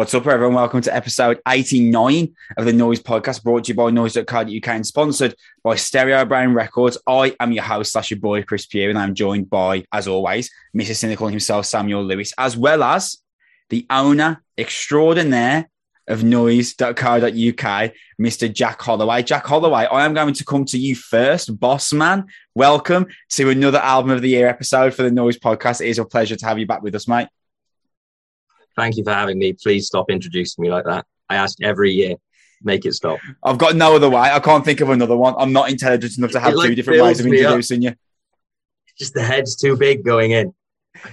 What's up, everyone? Welcome to episode 89 of the Noise Podcast, brought to you by Noise.co.uk and sponsored by Stereo Brain Records. I am your host, slash your boy, Chris Pugh, and I'm joined by, as always, Mr. Cynical himself, Samuel Lewis, as well as the owner extraordinaire of Noise.co.uk, Mr. Jack Holloway. Jack Holloway, I am going to come to you first, boss man. Welcome to another Album of the Year episode for the Noise Podcast. It is a pleasure to have you back with us, mate. Thank you for having me. Please stop introducing me like that. I ask every year. Make it stop. I've got no other way. I can't think of another one. I'm not intelligent enough to have like two different ways of builds me up. introducing you. Just the head's too big going in.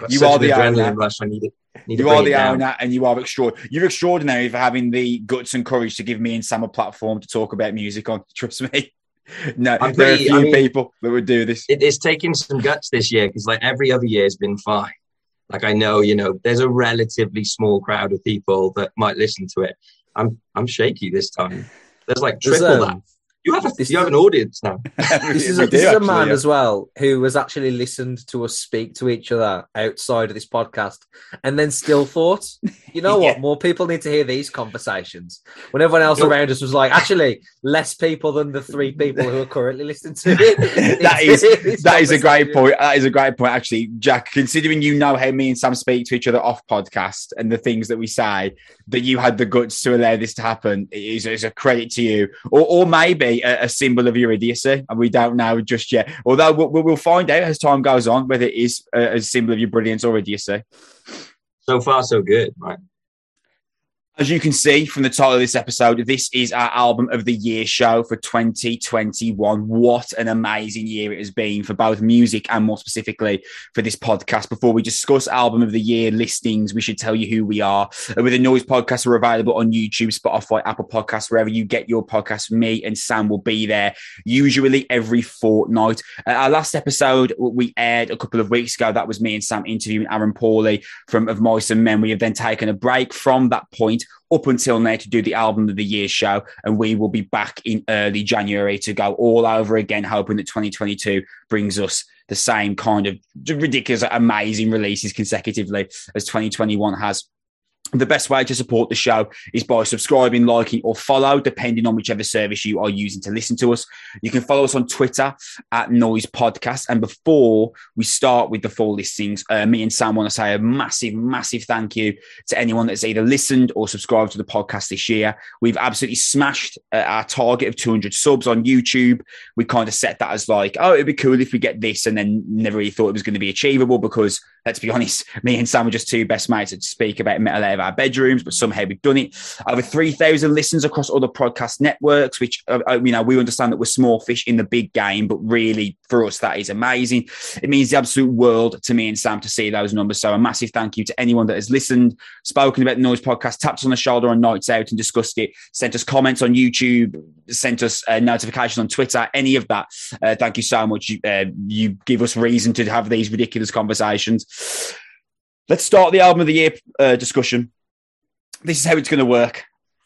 You are the adrenaline owner. rush. I need it. Need You are the owner and you are extraordinary. You're extraordinary for having the guts and courage to give me and Sam a platform to talk about music on. Trust me. No, there are a few I mean- people that would do this. It, it's taking some guts this year because like every other year has been fine. Like I know, you know, there's a relatively small crowd of people that might listen to it. I'm I'm shaky this time. There's like There's, triple um, that. You have a this- you have an audience now. This is, We a, do, this is a actually, man yeah. as well who has actually listened to us speak to each other outside of this podcast and then still thought, you know what, more people need to hear these conversations. When everyone else Nope. around us was like, actually, less people than the three people who are currently listening to it. that is that is a great point. That is a great point, actually, Jack. Considering you know how me and Sam speak to each other off podcast and the things that we say, that you had the guts to allow this to happen is, is a credit to you, or, or maybe a, a symbol of your idiocy. And we don't know just yet. Although we'll, we'll find out as time goes on whether it is a, a symbol of your brilliance or idiocy. So far, so good, right? As you can see from the title of this episode, this is our album of the year show for 2021. What an amazing year it has been for both music and more specifically for this podcast. Before we discuss album of the year listings, we should tell you who we are. With the Noise Podcast, we're available on YouTube, Spotify, Apple Podcasts, wherever you get your podcast. Me and Sam will be there usually every fortnight. Uh, our last episode we aired a couple of weeks ago. That was me and Sam interviewing Aaron Pauley from Of Mice and Men. We have then taken a break from that point up until now to do the album of the year show, and we will be back in early January to go all over again, hoping that 2022 brings us the same kind of ridiculous, amazing releases consecutively as 2021 has. The best way to support the show is by subscribing, liking, or follow, depending on whichever service you are using to listen to us. You can follow us on Twitter at Noise Podcast. And before we start with the full listings, uh, me and Sam want to say a massive, massive thank you to anyone that's either listened or subscribed to the podcast this year. We've absolutely smashed uh, our target of 200 subs on YouTube. We kind of set that as like, oh, it'd be cool if we get this, and then never really thought it was going to be achievable because, let's be honest, me and Sam are just two best mates to speak about metal out of our bedrooms, but somehow we've done it. Over 3,000 listens across other podcast networks, which, uh, uh, you know, we understand that we're small fish in the big game, but really for us, that is amazing. It means the absolute world to me and Sam to see those numbers. So a massive thank you to anyone that has listened, spoken about the Noise Podcast, tapped us on the shoulder on nights out and discussed it, sent us comments on YouTube, sent us a notification on Twitter, any of that. Uh, thank you so much. Uh, you give us reason to have these ridiculous conversations. Let's start the album of the year uh, discussion. This is how it's going to work.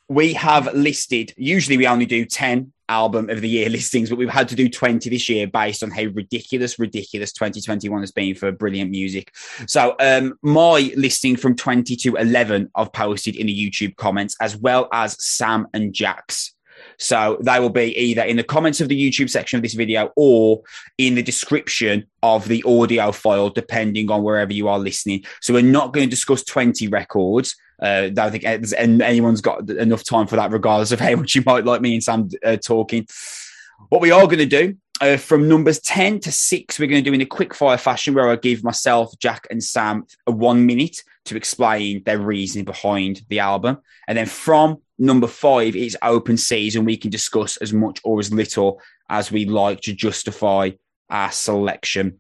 We have listed, usually we only do 10 album of the year listings, but we've had to do 20 this year based on how ridiculous, ridiculous 2021 has been for brilliant music. So, um, my listing from 20 to 11 I've posted in the YouTube comments, as well as Sam and Jack's. So they will be either in the comments of the YouTube section of this video or in the description of the audio file, depending on wherever you are listening. So we're not going to discuss 20 records. Uh, I don't think anyone's got enough time for that, regardless of how much you might like me and Sam uh, talking. What we are going to do uh, from numbers 10 to 6, we're going to do in a quick fire fashion where I give myself, Jack, and Sam a one minute to explain their reasoning behind the album. And then from number five, it's open season. We can discuss as much or as little as we like to justify our selection.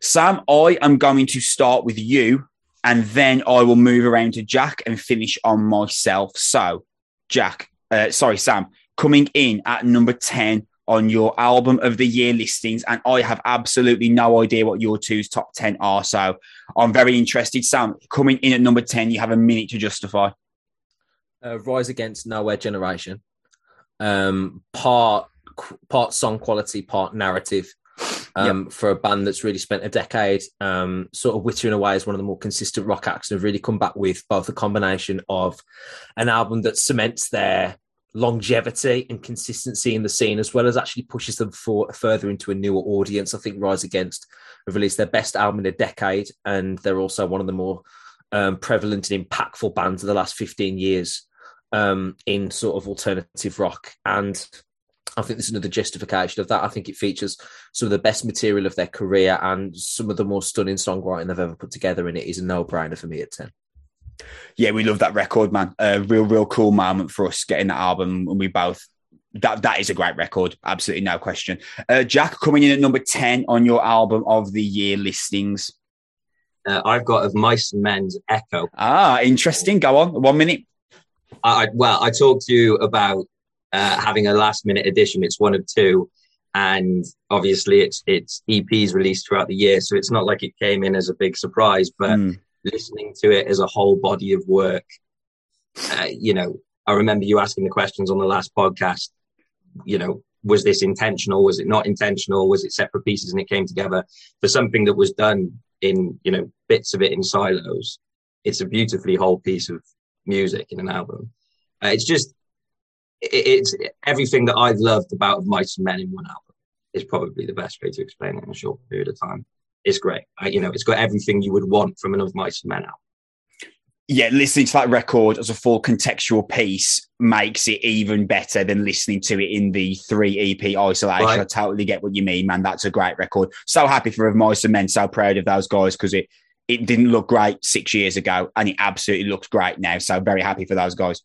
Sam, I am going to start with you, and then I will move around to Jack and finish on myself. So, Jack, uh, sorry, Sam, coming in at number 10 on your album of the year listings, and I have absolutely no idea what your two's top 10 are. So, I'm very interested. Sam, coming in at number 10, you have a minute to justify. uh, Rise Against Nowhere Generation. Um, part part song quality, part narrative. um, for a band that's really spent a decade um, sort of wittering away as one of the more consistent rock acts and have really come back with both a combination of an album that cements their longevity and consistency in the scene as well as actually pushes them for further into a newer audience. I think Rise Against have released their best album in a decade and they're also one of the more um, prevalent and impactful bands of the last 15 years um, in sort of alternative rock. And I think there's another justification of that. I think it features some of the best material of their career and some of the more stunning songwriting they've ever put together, and it is a no-brainer for me at ten. Yeah, we love that record, man. A real, real cool moment for us getting that album, and we both that that is a great record, absolutely no question. Uh, Jack coming in at number ten on your album of the year listings. Uh, I've got of Mice and Men's Echo. Ah, interesting. Go on, one minute. I, well, I talked to you about uh, having a last minute edition. It's one of two, and obviously it's it's EPs released throughout the year, so it's not like it came in as a big surprise. But mm. Listening to it as a whole body of work, uh, you know, I remember you asking the questions on the last podcast. You know, was this intentional? Was it not intentional? Was it separate pieces and it came together for something that was done in you know bits of it in silos? It's a beautifully whole piece of music in an album. Uh, it's just it's everything that I've loved about Mice and Men in one album is probably the best way to explain it in a short period of time. It's great. I, you know, it's got everything you would want from another Mice and Men album. Yeah, listening to that record as a full contextual piece makes it even better than listening to it in the three EP isolation. Right. I totally get what you mean, man. That's a great record. So happy for Of Mice and Men. So proud of those guys because it it didn't look great six years ago and it absolutely looks great now. So very happy for those guys.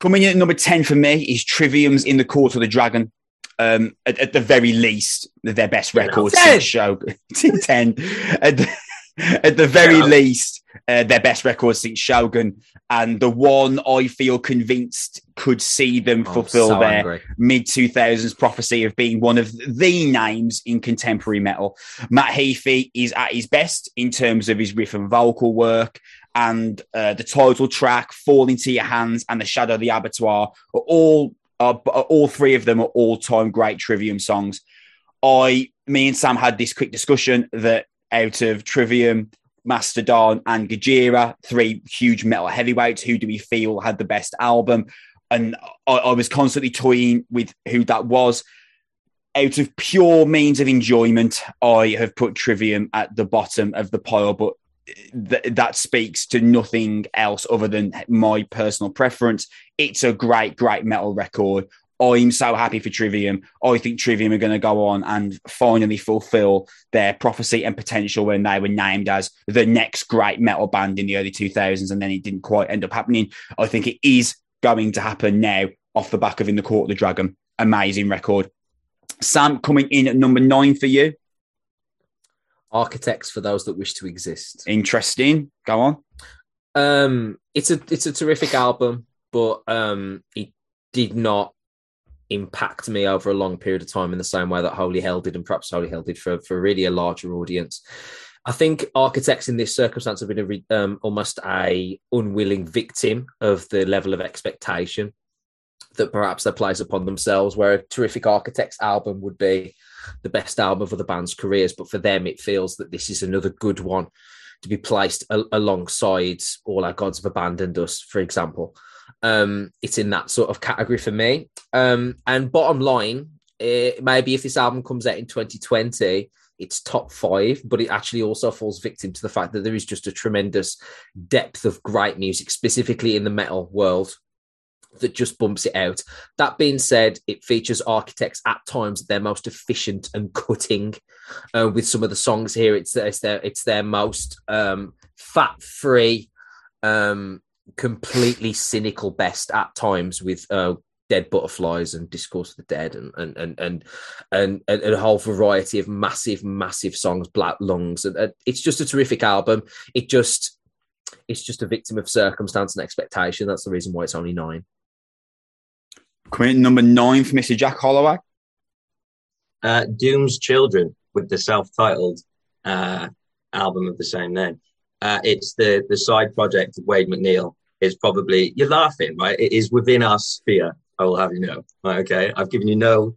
Coming in at number 10 for me is Trivium's In the Court of the Dragon. Um, at, at, the very least, their best record since show 10. At the, at the very yeah. least, uh, their best record since Shogun, and the one I feel convinced could see them fulfill so their mid 2000s prophecy of being one of the names in contemporary metal. Matt Heafy is at his best in terms of his riff and vocal work and uh, the title track, "Fall into Your Hands," and "The Shadow of the Abattoir" are all Uh, are, uh, all three of them are all time great Trivium songs. I, me and Sam had this quick discussion that out of Trivium, Mastodon, and Gojira, three huge metal heavyweights, who do we feel had the best album? And I, I was constantly toying with who that was. Out of pure means of enjoyment, I have put Trivium at the bottom of the pile, but th- that speaks to nothing else other than my personal preference. It's a great, great metal record. I'm so happy for Trivium. I think Trivium are going to go on and finally fulfill their prophecy and potential when they were named as the next great metal band in the early 2000s, and then it didn't quite end up happening. I think it is going to happen now off the back of In the Court of the Dragon. Amazing record. Sam coming in at number nine for you architects for those that wish to exist. Interesting. Go on. Um, it's a it's a terrific album, but um, it did not impact me over a long period of time in the same way that Holy Hell did, and perhaps Holy Hell did for for really a larger audience. I think architects in this circumstance have been a, um, almost a unwilling victim of the level of expectation that perhaps they place upon themselves. Where a terrific architects album would be the best album of other band's careers, but for them, it feels that this is another good one to be placed a- alongside All Our Gods Have Abandoned Us, for example. Um, it's in that sort of category for me. Um, and bottom line, it, maybe if this album comes out in 2020, it's top five, but it actually also falls victim to the fact that there is just a tremendous depth of great music, specifically in the metal world, that just bumps it out. That being said, it features architects at times their most efficient and cutting. Uh, with some of the songs here, it's, it's their it's their most um, fat free, um, completely cynical best at times with uh, dead butterflies and discourse of the dead and and and and and, and, and a whole variety of massive massive songs black lungs and uh, it's just a terrific album it just it's just a victim of circumstance and expectation that's the reason why it's only nine Coming number nine for Mr. Jack Holloway. Uh, Dooms Children with the self-titled uh, album of the same name. Uh, it's the the side project of Wade MacNeil. It's probably you're laughing, right? It is within our sphere. I will have you know. Right, okay, I've given you no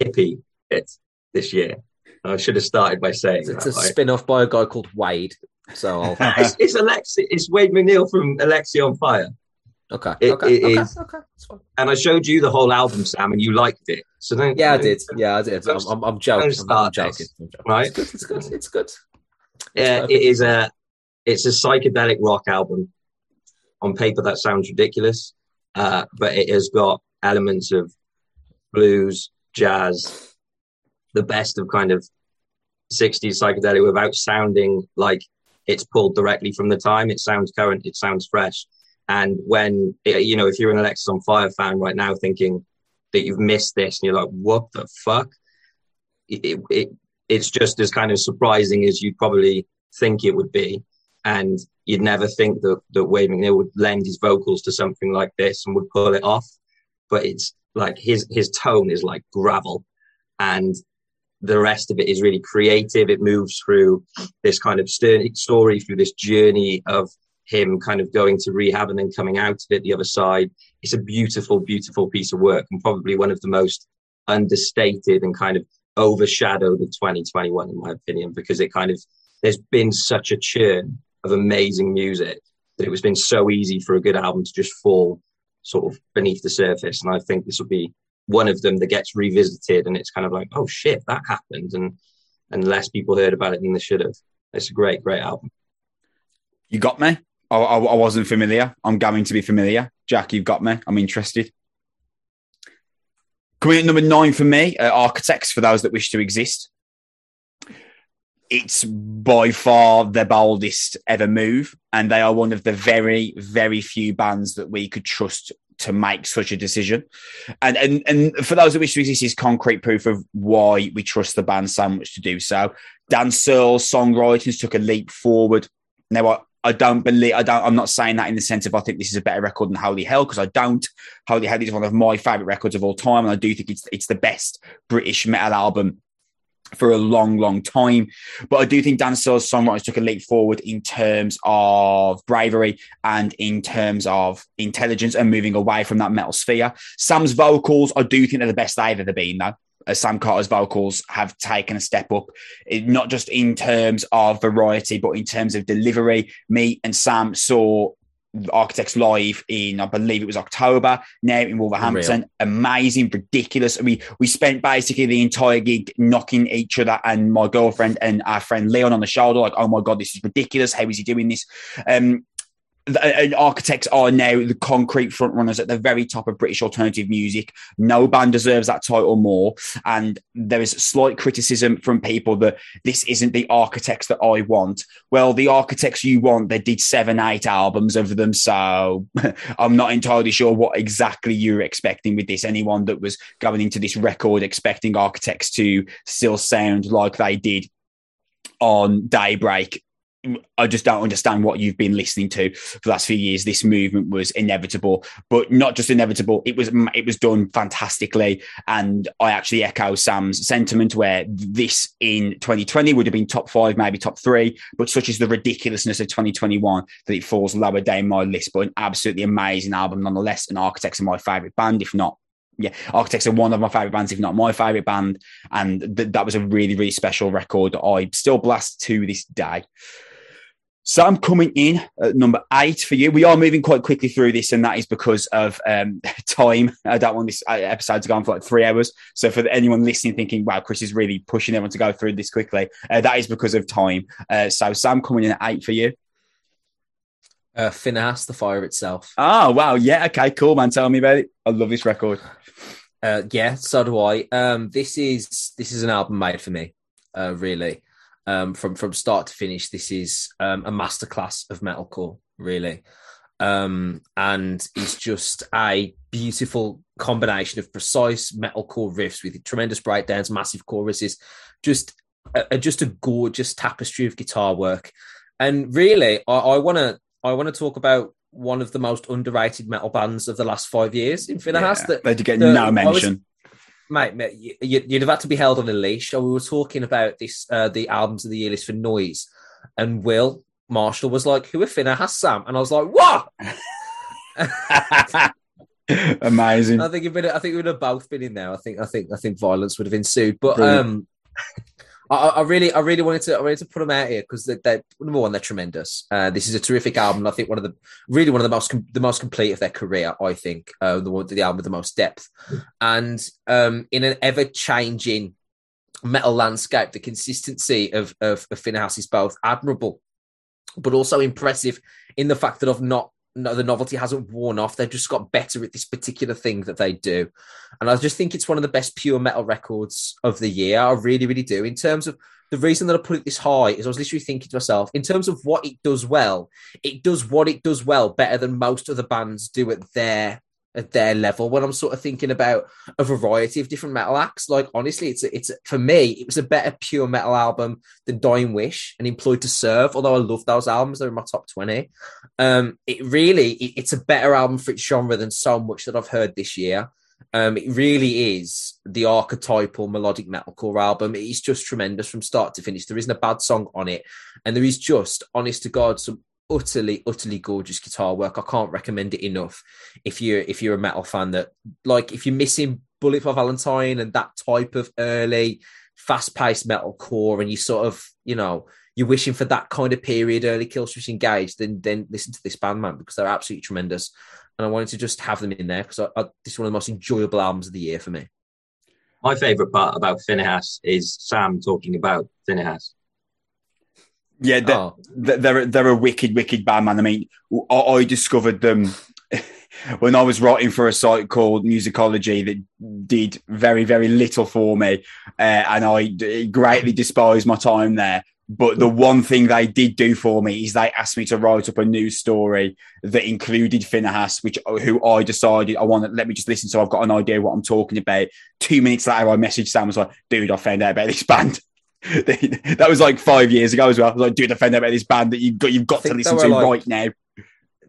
hippie bit. this year. I should have started by saying It's, that. a right? spin off by a guy called Wade. So I'll, it's, it's Alexi, it's Wade MacNeil from Alexisonfire, okay, It- okay, it okay, is- okay, and I showed you the whole album, Sam, and you liked it. So don't, Yeah, I did. Yeah, I did. I'm, I'm, I'm joking. I'm, I'm joking. I'm joking. right? It's good. It's good. It's good. Yeah, perfect. it is a it's a psychedelic rock album. On paper, that sounds ridiculous, uh, but it has got elements of blues, jazz, the best of kind of 60s psychedelic without sounding like it's pulled directly from the time. It sounds current, it sounds fresh. And when, you know, if you're an Alexisonfire fan right now thinking that you've missed this and you're like, what the fuck? It, it, it's just as kind of surprising as you'd probably think it would be. And you'd never think that, that Wade MacNeil would lend his vocals to something like this and would pull it off. But it's like his, his tone is like gravel. And the rest of it is really creative. It moves through this kind of st- story, through this journey of him kind of going to rehab and then coming out of it the other side. It's a beautiful, beautiful piece of work and probably one of the most understated and kind of overshadowed of 2021, in my opinion, because it kind of, there's been such a churn of amazing music that it was been so easy for a good album to just fall sort of beneath the surface. And I think this will be one of them that gets revisited and it's kind of like, oh shit, that happened. And, and less people heard about it than they should have. It's a great, great album. You got me. I, I, I wasn't familiar. I'm going to be familiar. Jack, you've got me. I'm interested. Coming at number nine for me, uh, Architects for those that wish to exist. It's by far the boldest ever move, and they are one of the very, very few bands that we could trust to make such a decision. And and and for those that wish to exist, is concrete proof of why we trust the band so much to do so. Dan Searle's songwriters took a leap forward. Now, I, I don't believe I don't. I'm not saying that in the sense of I think this is a better record than Holy Hell because I don't. Holy Hell is one of my favorite records of all time, and I do think it's it's the best British metal album for a long, long time. But I do think Dan Searle's songwriters took a leap forward in terms of bravery and in terms of intelligence and moving away from that metal sphere. Sam's vocals, I do think they're the best they've ever been, though. Uh, Sam Carter's vocals have taken a step up, it, not just in terms of variety, but in terms of delivery. Me and Sam saw Architects live in, I believe it was October, now in Wolverhampton. Amazing, ridiculous. We we spent basically the entire gig knocking each other and my girlfriend and our friend Leon on the shoulder, like, oh my God, this is ridiculous. How is he doing this? Um, and uh, uh, architects are now the concrete front runners at the very top of British alternative music. No band deserves that title more. And there is slight criticism from people that this isn't the architects that I want. Well, the architects you want, they did seven, eight albums of them. So I'm not entirely sure what exactly you're expecting with this. Anyone that was going into this record expecting architects to still sound like they did on Daybreak I just don't understand what you've been listening to for the last few years. This movement was inevitable, but not just inevitable. It was it was done fantastically, and I actually echo Sam's sentiment where this in 2020 would have been top five, maybe top three, but such is the ridiculousness of 2021 that it falls lower down my list. But an absolutely amazing album nonetheless. And Architects are my favorite band, if not yeah, Architects are one of my favorite bands, if not my favorite band. And th- that was a really, really special record that I still blast to this day. So I'm coming in at number eight for you. We are moving quite quickly through this, and that is because of um, time. I don't want this episode to go on for like three hours. So for anyone listening, thinking, "Wow, Chris is really pushing everyone to go through this quickly," uh, that is because of time. Uh, so Sam, coming in at eight for you. Uh, Phinehas, the fire itself. Oh wow, yeah, okay, cool, man. Tell me about it. I love this record. Uh, yeah, so do I. Um, this is this is an album made for me, uh, really. Um, from from start to finish, this is um, a masterclass of metalcore, really, um, and it's just a beautiful combination of precise metalcore riffs with tremendous breakdowns, massive choruses, just a, just a gorgeous tapestry of guitar work. And really, I want to I want to talk about one of the most underrated metal bands of the last five years in Phinehas. Yeah, that they did get no mention. Mate, mate you, you'd have had to be held on a leash. We were talking about this, uh, the albums of the year list for Noise, and Will Marshall was like, "Who are Phinehas Sam?" And I was like, "What?" Amazing. I think been, I think we would have both been in there. I think, I think, I think violence would have ensued. But Brilliant. um, I, I, really, I really wanted to, I wanted to put them out here because they're, they're, number one, they're tremendous. Uh, this is a terrific album. I think one of the, really one of the most, the most complete of their career. I think uh, the the album with the most depth, and um, in an ever changing metal landscape, the consistency of of, of Phinehas is both admirable, but also impressive in the fact that I've not no, the novelty hasn't worn off. They've just got better at this particular thing that they do. And I just think it's one of the best pure metal records of the year. I really, really do. In terms of the reason that I put it this high is I was literally thinking to myself, in terms of what it does well, it does what it does well better than most other bands do at their at their level when I'm sort of thinking about a variety of different metal acts. Like honestly, it's it's for me, it was a better pure metal album than Dying Wish and Employed to Serve. Although I love those albums, they're in my top twenty. Um, it really it, it's a better album for its genre than so much that I've heard this year. Um, it really is the archetypal melodic metalcore album. It is just tremendous from start to finish. There isn't a bad song on it, and there is just, honest to God, some utterly, utterly gorgeous guitar work. I can't recommend it enough. If you're if you're a metal fan, that like if you're missing Bullet for Valentine and that type of early, fast-paced metal core, and you sort of you know you're wishing for that kind of period, early Killswitch Engage, then then listen to this band, man, because they're absolutely tremendous. And I wanted to just have them in there because i this is one of the most enjoyable albums of the year for me. My favourite part about Phinehas is Sam talking about Phinehas. Yeah, they're, oh. they're, they're a wicked, wicked band, man. I mean, I discovered them when I was writing for a site called Musicology that did very, very little for me. Uh, and I greatly despised my time there. But the one thing they did do for me is they asked me to write up a news story that included Phinehas, which who I decided I want to let me just listen so I've got an idea what I'm talking about. Two minutes later, I messaged Sam was like, dude, I found out about this band. that was like five years ago as well. I was like, do out about this band that you've got you've got to listen to like, right now.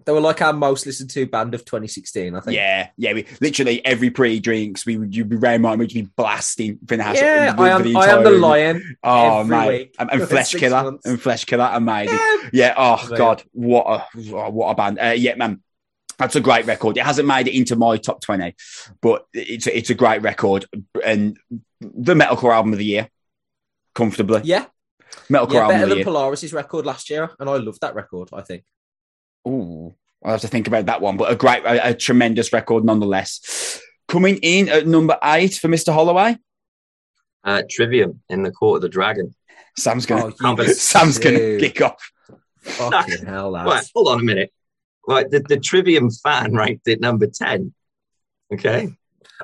They were like our most listened to band of 2016, I think. Yeah, yeah. We literally every pre-drinks, we would you'd be round my we'd be blasting Phinehas. Yeah, I am, I am the lion. Oh man, and, and Flesh Killer months. and Flesh Killer, amazing. Yeah, yeah oh god, what a what a band. Uh, yeah, man. That's a great record. It hasn't made it into my top 20, but it's it's a great record and the metalcore album of the year comfortably. Yeah. Metalcore yeah, better than Polaris' record last year, and I loved that record. I think. Ooh, I'll have to think about that one, but a great, a, a tremendous record nonetheless. Coming in at number eight for Mr. Holloway. Uh, Trivium in the Court of the Dragon. Sam's gonna, oh, Sam's gonna kick off. Fucking hell, lads. Right, hold on a minute. Right, the, the Trivium fan ranked it number ten. Okay,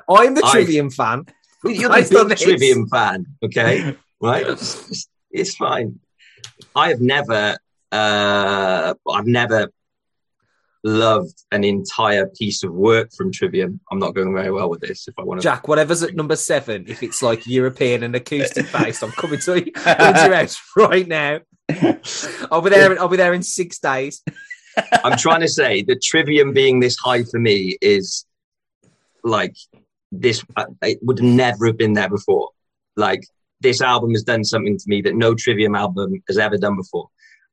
I'm the Trivium fan. You're the big Trivium fan. Okay, right? It's, it's fine. I have never, uh, I've never loved an entire piece of work from Trivium. I'm not going very well with this. If I want to, Jack, whatever's at number seven, if it's like European and acoustic based, I'm coming to, you, coming to your house right now. I'll be there. I'll be there in six days. I'm trying to say that Trivium being this high for me is like this. Uh, it would never have been there before. Like this album has done something to me that no Trivium album has ever done before.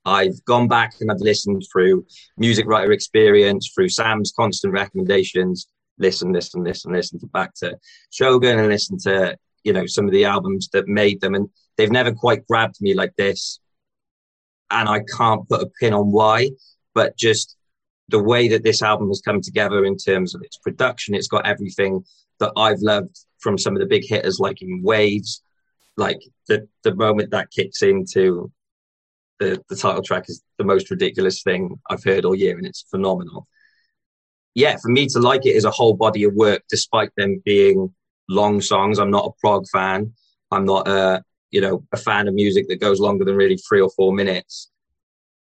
I've gone back and I've listened through music writer experience, through Sam's constant recommendations, listen, listen, listen, listen to back to Shogun and listen to, you know, some of the albums that made them. And they've never quite grabbed me like this. And I can't put a pin on why, but just the way that this album has come together in terms of its production, it's got everything that I've loved from some of the big hitters like in Waves, like the the moment that kicks into the the title track is the most ridiculous thing I've heard all year, and it's phenomenal. Yeah, for me to like it is a whole body of work, despite them being long songs. I'm not a prog fan. I'm not a you know a fan of music that goes longer than really three or four minutes.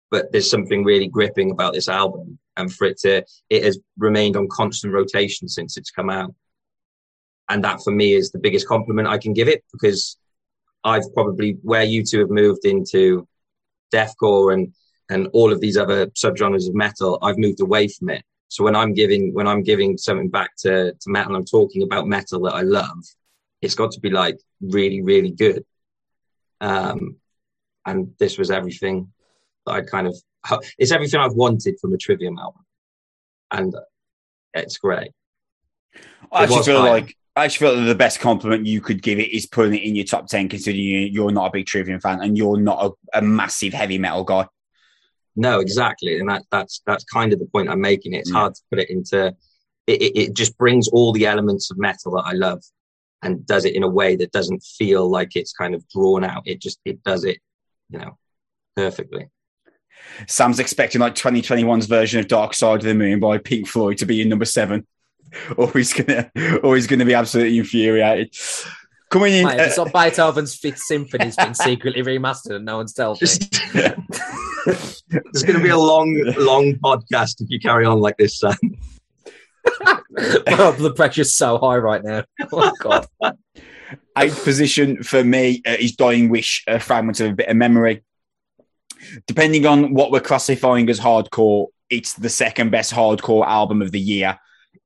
But there's something really gripping about this album, and for it to it has remained on constant rotation since it's come out, and that for me is the biggest compliment I can give it because I've probably where you two have moved into deathcore and and all of these other subgenres of metal, I've moved away from it. So when I'm giving when I'm giving something back to, to metal, I'm talking about metal that I love. It's got to be like really, really good. Um, and this was everything that I kind of it's everything I've wanted from a Trivium album, and it's great. I actually feel like I just feel that the best compliment you could give it is putting it in your top 10, considering you, you're not a big Trivium fan and you're not a, a massive heavy metal guy. No, exactly, and that that's that's kind of the point I'm making. It's Yeah. hard to put it into. It, it, it just brings all the elements of metal that I love, and does it in a way that doesn't feel like it's kind of drawn out. It just it does it, you know, perfectly. Sam's expecting like 2021's version of Dark Side of the Moon by Pink Floyd to be in number seven, or he's gonna, or he's gonna be absolutely infuriated. Coming in, Mate, uh, it's not Beethoven's Fifth Symphony's been secretly remastered and no one's told me. Just there's going to be a long, long podcast if you carry on like this, Sam. My blood pressure's so high right now. Oh god. eighth position for me uh, is Dying Wish, a fragment of a bitter memory. Depending on what we're classifying as hardcore, it's the second best hardcore album of the year.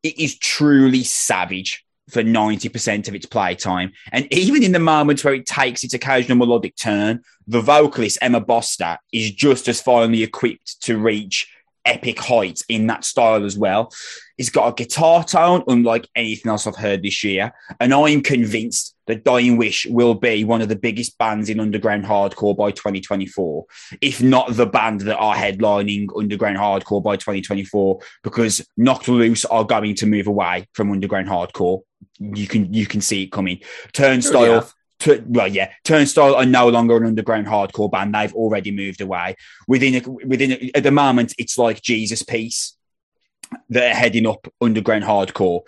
It is truly savage for 90% of its playtime. And even in the moments where it takes its occasional melodic turn, the vocalist Emma Boster is just as finely equipped to reach epic heights in that style as well. It's got a guitar tone unlike anything else I've heard this year. And I'm convinced that Dying Wish will be one of the biggest bands in underground hardcore by 2024, if not the band that are headlining underground hardcore by 2024, because Knocked Loose are going to move away from underground hardcore. You can you can see it coming. Turnstile, have. Tu- well, yeah, Turnstile are no longer an underground hardcore band. They've already moved away. Within a, within a, at the moment, it's like Jesus Piece that are heading up underground hardcore.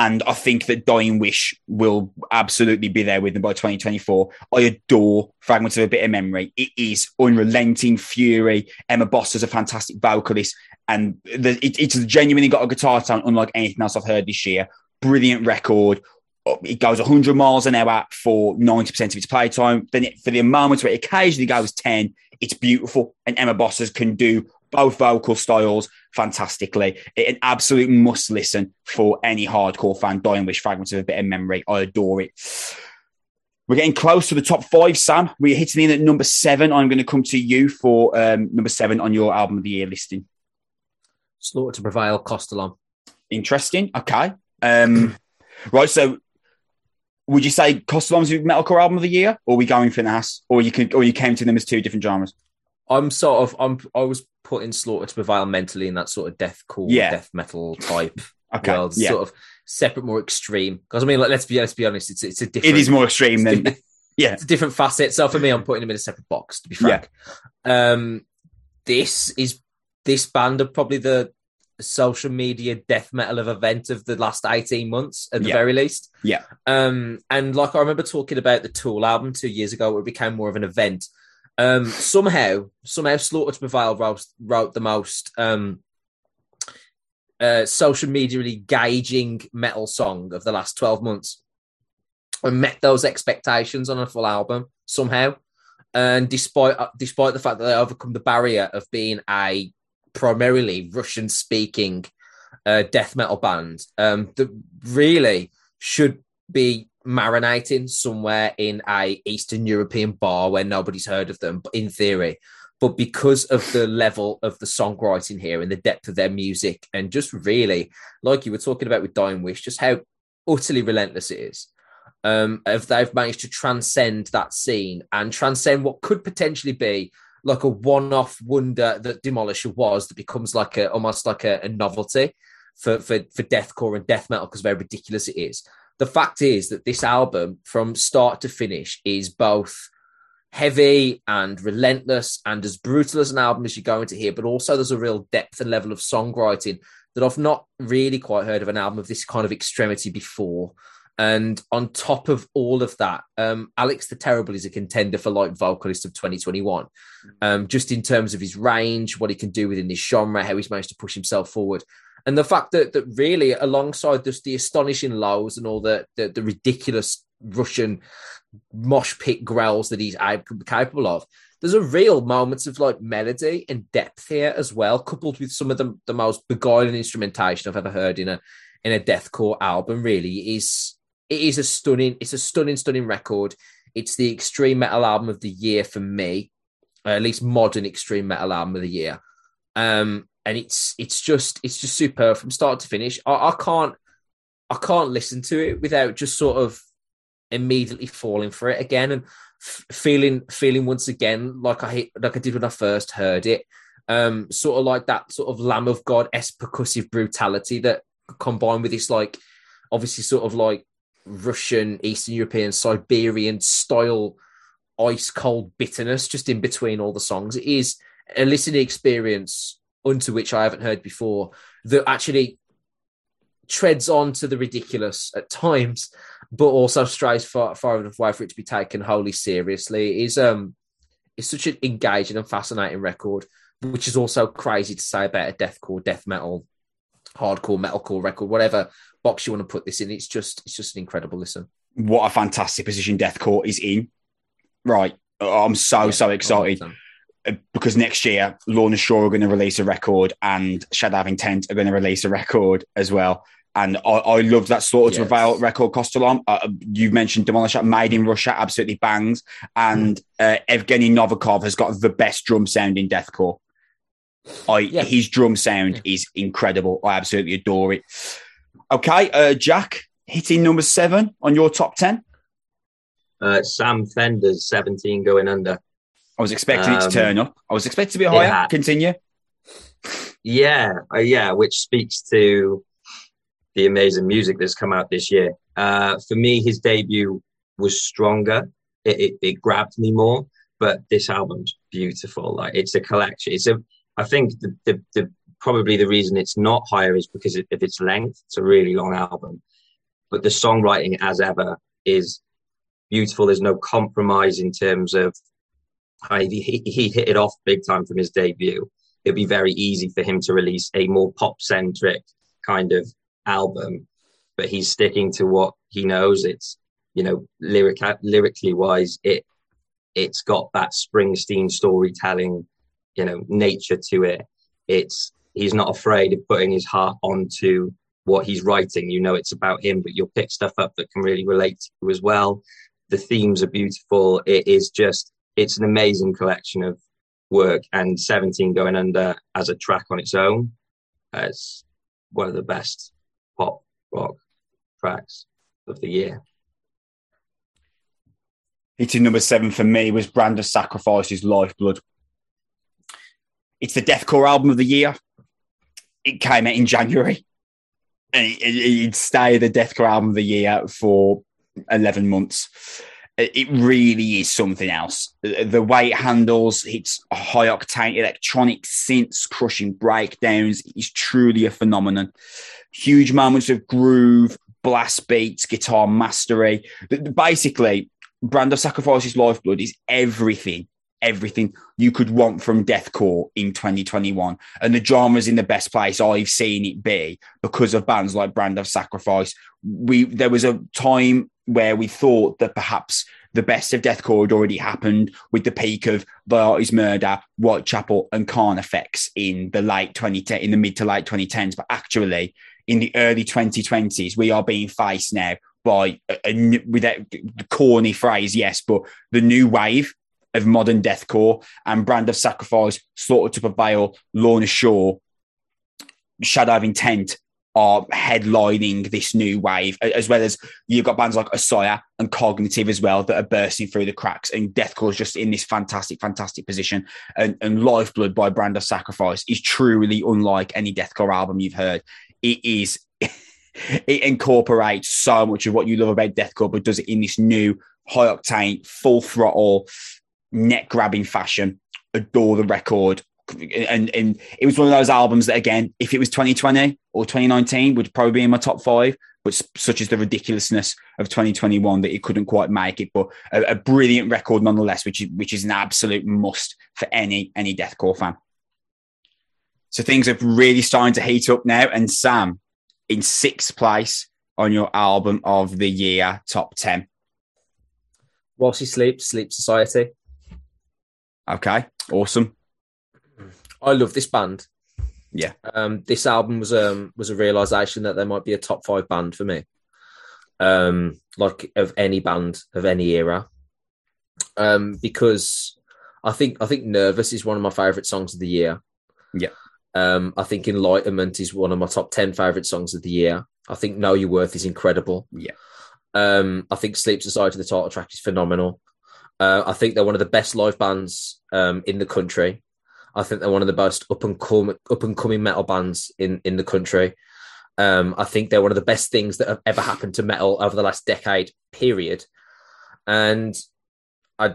And I think that Dying Wish will absolutely be there with them by 2024. I adore Fragments of a Bitter Memory. It is unrelenting fury. Emma Boss is a fantastic vocalist, and the, it, it's genuinely got a guitar tone unlike anything else I've heard this year. Brilliant record. Oh, it goes 100 miles an hour for 90% of its playtime. Then it, for the moments where it occasionally goes 10, it's beautiful. And Emma Bossers can do both vocal styles fantastically. It, an absolute must listen for any hardcore fan. Dying Wish Fragments of a Bitter Memory. I adore it. We're getting close to the top five, Sam. We're hitting in at number seven. I'm going to come to you for um, number seven on your album of the year listing. Slaughter to Prevail, Kostolom. Interesting. Okay. Um, right. So, would you say Kostolom's metalcore album of the year, or are we going for Nas, or you can, or you came to them as two different genres? I'm sort of I'm I was putting Slaughter to Prevail mentally in that sort of deathcore, Yeah. death metal type Okay. world, yeah. sort of separate, more extreme. Because I mean, like, let's be let's be honest, it's it's a different. it is more extreme than yeah. it's a different facet. So for me, I'm putting them in a separate box. To be frank, um, this is this band are probably the social media death metal of event of the last 18 months at the Yeah. very least. Yeah. Um, and like I remember talking about the Tool album two years ago, where it became more of an event. Um, somehow, somehow, Slaughter to Prevail wrote, the most um, uh, social media engaging metal song of the last 12 months and met those expectations on a full album somehow. And despite uh, despite the fact that they overcome the barrier of being a primarily Russian speaking uh, death metal band, um, that really should be marinating somewhere in a Eastern European bar where nobody's heard of them, in theory. But because of the level of the songwriting here and the depth of their music, and just really, like you were talking about with Dying Wish, just how utterly relentless it is. Um, if they've managed to transcend that scene and transcend what could potentially be like a one-off wonder that Demolisher was, that becomes like a almost like a, a novelty for for for deathcore and death metal because how ridiculous it is. The fact is that this album, from start to finish, is both heavy and relentless and as brutal as an album as you're going to hear, but also there's a real depth and level of songwriting that I've not really quite heard of an album of this kind of extremity before. And on top of all of that, um, Alex the Terrible is a contender for like vocalist of 2021. Um, just in terms of his range, what he can do within this genre, how he's managed to push himself forward. And the fact that that really, alongside just the astonishing lows and all the the, the ridiculous Russian mosh pit growls that he's capable of, there's a real moments of like melody and depth here as well, coupled with some of the, the most beguiling instrumentation I've ever heard in a in a deathcore album. Really, it is it is a stunning, it's a stunning, stunning record. It's the extreme metal album of the year for me, at least modern extreme metal album of the year. Um, and it's it's just it's just superb from start to finish. I, I can't I can't listen to it without just sort of immediately falling for it again and f- feeling feeling once again like I like I did when I first heard it. Um, sort of like that sort of Lamb of God s percussive brutality that combined with this like obviously sort of like Russian, Eastern European, Siberian style ice cold bitterness just in between all the songs. It is a listening experience unto which I haven't heard before that actually treads on to the ridiculous at times, but also strays far, far enough away for it to be taken wholly seriously. It is um it's such an engaging and fascinating record, which is also crazy to say about a deathcore, death metal, hardcore, metalcore record, whatever box you want to put this in. It's just it's just an incredible listen. What a fantastic position deathcore is in. Right. I'm so, yeah, so excited. 100%. Uh, because next year Lorna Shore are going to release a record and Shadow Intent are going to release a record as well. And I, I love that Slaughter yes. to Prevail record Kostolom. Uh, you mentioned Demolish Made in Russia, absolutely bangs. And uh, Evgeny Novikov has got the best drum sound in deathcore. I yeah. his drum sound yeah. is incredible. I absolutely adore it. Okay, uh, Jack, hitting number seven on your top ten. Uh, Sam Fender's seventeen going under. I was expecting um, it to turn um, up. I was expecting to be higher. Yeah. Continue. Yeah, uh, yeah, which speaks to the amazing music that's come out this year. Uh, for me, his debut was stronger. It, it, it, grabbed me more, but this album's beautiful. Like it's a collection. It's a. I think the, the, the probably the reason it's not higher is because of its length. It's a really long album, but the songwriting, as ever, is beautiful. There's no compromise in terms of. He, he hit it off big time from his debut. It'd be very easy for him to release a more pop centric kind of album, but he's sticking to what he knows. It's you know lyric lyrically wise, it it's got that Springsteen storytelling, you know, nature to it. It's he's not afraid of putting his heart onto what he's writing. You know, it's about him, but you'll pick stuff up that can really relate to you as well. The themes are beautiful. It is just, it's an amazing collection of work. And 17 going under as a track on its own, uh, as one of the best pop rock tracks of the year. Hitting number seven for me was Brand of Sacrifice's Lifeblood. It's the deathcore album of the year it came out in January. And it, it, it stayed the deathcore album of the year for 11 months. It really is something else. The way it handles its high octane electronic synths, crushing breakdowns is truly a phenomenon. Huge moments of groove, blast beats, guitar mastery. Basically, Brand of Sacrifice's Lifeblood is everything everything you could want from deathcore in 2021 and the genre's in the best place i've seen it be because of bands like brand of sacrifice we there was a time where we thought that perhaps the best of deathcore had already happened with the peak of the murder whitechapel and carnifex in the late 2010 in the mid to late 2010s but actually in the early 2020s we are being faced now by a, a, with a corny phrase, yes, but the new wave of modern deathcore and Brand of Sacrifice, Slaughter to Prevail, Lorna Shore, Shadow of Intent are headlining this new wave, as well as you've got bands like Asaya and Cognitive as well that are bursting through the cracks. And Deathcore is just in this fantastic, fantastic position. And, and Lifeblood by Brand of Sacrifice is truly unlike any Deathcore album you've heard. It is. it incorporates so much of what you love about deathcore, but does it in this new high octane, full throttle, neck grabbing fashion. Adore the record. And, and it was one of those albums that, again, if it was 2020 or 2019, would probably be in my top five. But such is the ridiculousness of 2021 that it couldn't quite make it. But a, a brilliant record nonetheless, which is which is an absolute must for any any deathcore fan. So things are really starting to heat up now. And Sam, in sixth place on your album of the year top 10. Whilst She Sleeps, Sleep Society. Okay, awesome. I love this band. Yeah. Um, this album was um was a realization that there might be a top five band for me. Um, like of any band of any era. Um, because I think I think Nervous is one of my favorite songs of the year. Yeah. Um, I think Enlightenment is one of my top ten favorite songs of the year. I think Know Your Worth is incredible. Yeah. Um, I think Sleep Society, the title track, is phenomenal. Uh, I think they're one of the best live bands um, in the country. I think they're one of the best up and coming up and coming metal bands in in the country. Um, I think they're one of the best things that have ever happened to metal over the last decade. Period. And I,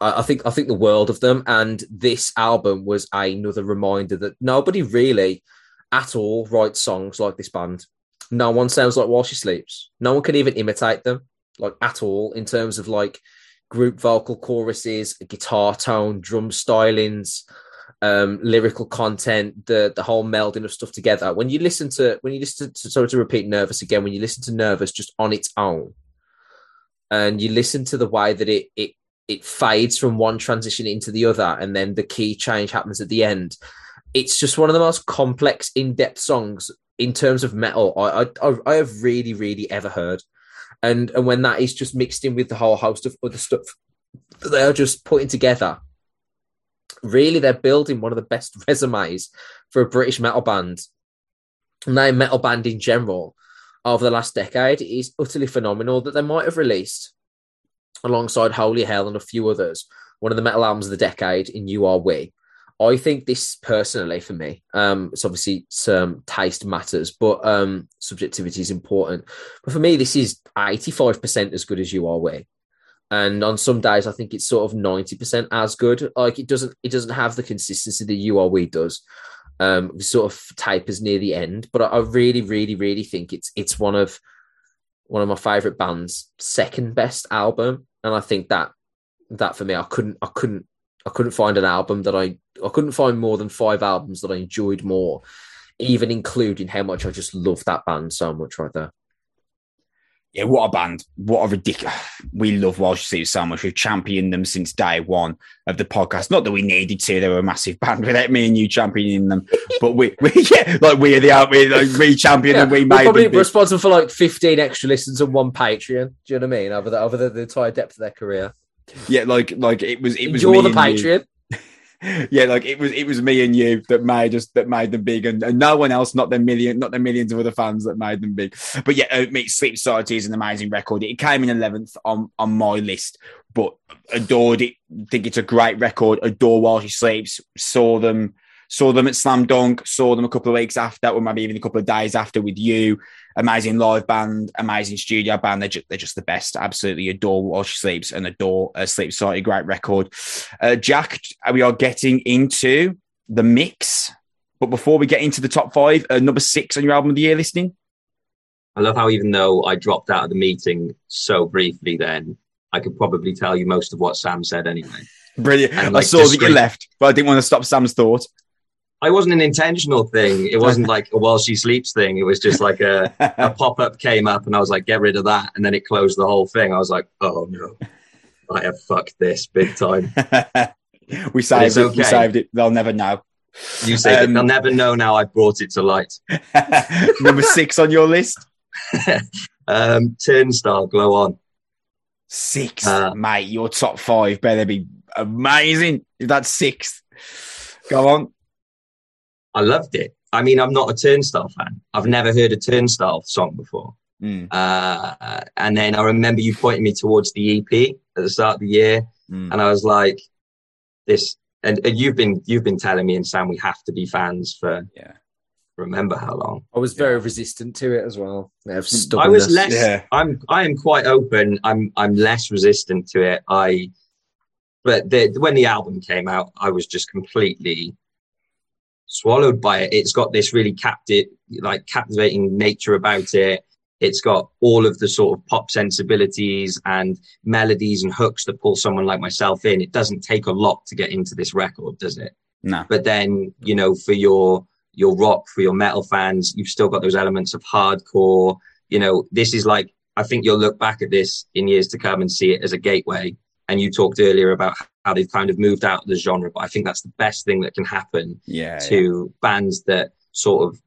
I think I think the world of them. And this album was another reminder that nobody really, at all, writes songs like this band. No one sounds like While She Sleeps. No one can even imitate them, like at all, in terms of like group vocal choruses, guitar tone, drum stylings, um, lyrical content, the the whole melding of stuff together. When you listen to when you listen to sorry to repeat Nervous again, when you listen to Nervous just on its own, and you listen to the way that it it it fades from one transition into the other, and then the key change happens at the end. It's just one of the most complex, in depth songs in terms of metal I, I I have really really ever heard, and and when that is just mixed in with the whole host of other stuff that they are just putting together really they're building one of the best resumes for a British metal band. And a metal band in general over the last decade is utterly phenomenal that they might have released alongside Holy Hell and a few others, one of the metal albums of the decade in You Are We. I think this personally for me, um, it's obviously some taste matters, but um, subjectivity is important. But for me, this is 85% as good as You Are We and on some days I think it's sort of ninety percent as good. Like it doesn't it doesn't have the consistency that We does. Um, sort of tapers near the end, but I, I really, really, really think it's it's one of one of my favorite bands' second best album, and I think that that for me, I couldn't I couldn't I couldn't find an album that I I couldn't find more than five albums that I enjoyed more, even including how much I just love that band so much right there yeah, what a band. What a ridiculous. We love While She Sleeps so much. We've championed them since day one of the podcast. Not that we needed to, they were a massive band without me and you championing them. But we, we yeah, like we're the out, we, like, we championed yeah, we made probably responsible for like 15 extra listens and one Patreon. Do you know what I mean? Over the, over the, the entire depth of their career. Yeah, like, like it was, it was, You're the Patreon. You yeah, like it was it was me and you that made us that made them big, and, and no one else, not the million, not the millions of other fans that made them big. But yeah, uh, Sleep Society is an amazing record. It came in eleventh on on my list, but adored it. Think it's a great record. Adore while she sleeps. Saw them Saw them at Slam Dunk, saw them a couple of weeks after, or maybe even a couple of days after with you. Amazing live band, amazing studio band. They're just, they're just the best. Absolutely adore While She Sleeps and adore uh, Sleep Society. Great record. Uh, Jack, we are getting into the mix. But before we get into the top five, uh, number six on your album of the year listening. I love how even though I dropped out of the meeting so briefly, then I could probably tell you most of what Sam said anyway. Brilliant. Like, I saw that you left, but I didn't want to stop Sam's thought. I wasn't an intentional thing. It wasn't like a while she sleeps thing. It was just like a, a pop up came up and I was like, get rid of that. And then it closed the whole thing. I was like, oh no, I have fucked this big time. we saved it. Okay. We saved it. They'll never know. You say um, they'll never know now I brought it to light. Number six on your list? um, Turnstile, Glow On. Six, uh, mate. Your top five better be amazing. That's sixth. Go on. I loved it. I mean, I'm not a Turnstile fan. I've never heard a Turnstile song before. Mm. Uh, and then I remember you pointing me towards the EP at the start of the year, mm. and I was like, "This." And, and, you've been you've been telling me and Sam we have to be fans for yeah. Remember how long? I was very yeah. resistant to it as well. I was less. Yeah. I'm I am quite open. I'm I'm less resistant to it. I, but the, when the album came out, I was just completely swallowed by it. It's got this really captive, like captivating nature about it. It's got all of the sort of pop sensibilities and melodies and hooks that pull someone like myself in. It doesn't take a lot to get into this record, does it? No. But then, you know, for your your rock, for your metal fans, you've still got those elements of hardcore. You know, this is like I think you'll look back at this in years to come and see it as a gateway. And you talked earlier about how they've kind of moved out of the genre. But I think that's the best thing that can happen yeah, to yeah. bands that sort of,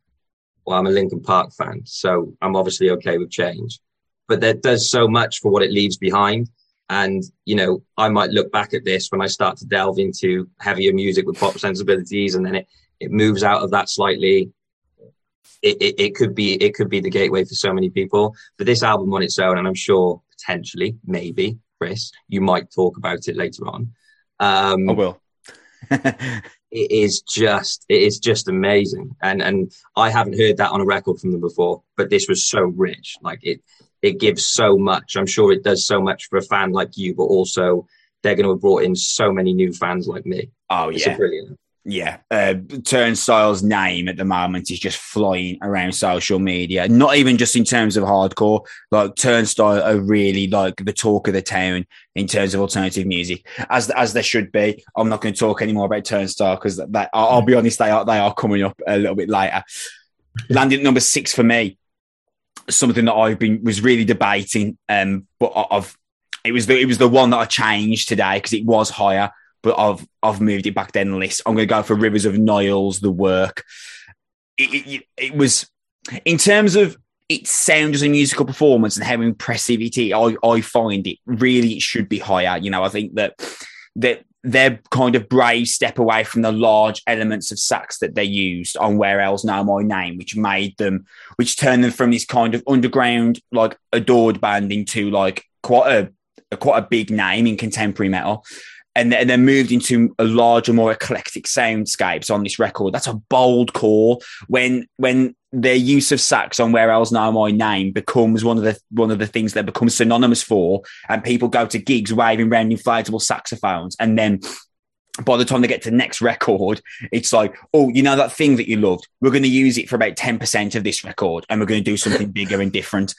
well, I'm a Linkin Park fan, so I'm obviously okay with change. But that does so much for what it leaves behind. And, you know, I might look back at this when I start to delve into heavier music with pop sensibilities and then it, it moves out of that slightly it, it, it could be it could be the gateway for so many people. But this album on its own, and I'm sure potentially, maybe, Chris, you might talk about it later on. Um, I will. it is just it is just amazing. And and i haven't heard that on a record from them before but this was so rich. Like it it gives so much. I'm sure it does so much for a fan like you but also they're going to have brought in so many new fans like me. Oh it's yeah. brilliant yeah, uh, Turnstile's name at the moment is just flying around social media. Not even just in terms of hardcore, like Turnstile are really like the talk of the town in terms of alternative music, as as there should be. I'm not going to talk anymore about Turnstile because that, I'll, be honest, they are they are coming up a little bit later. Landing number six for me, something that I've been was really debating, um, but I've it was the it was the one that I changed today because it was higher but I've I've moved it back down the list. I'm going to go for Rivers of Nihil's, the work. It, it, it, was in terms of its sound as a musical performance and how impressive it is. I, I find it really should be higher. You know, I think that that their kind of brave step away from the large elements of sax that they used on Where Owls Know My Name, which made them, which turned them from this kind of underground, like adored band into like quite a, a quite a big name in contemporary metal and then moved into a larger, more eclectic soundscapes on this record. That's a bold call when when their use of sax on Where Owls Know My Name becomes one of the one of the things that becomes synonymous for, and people go to gigs waving around inflatable saxophones, and then by the time they get to the next record, it's like, oh, you know that thing that you loved? We're going to use it for about 10% of this record and we're going to do something bigger and different.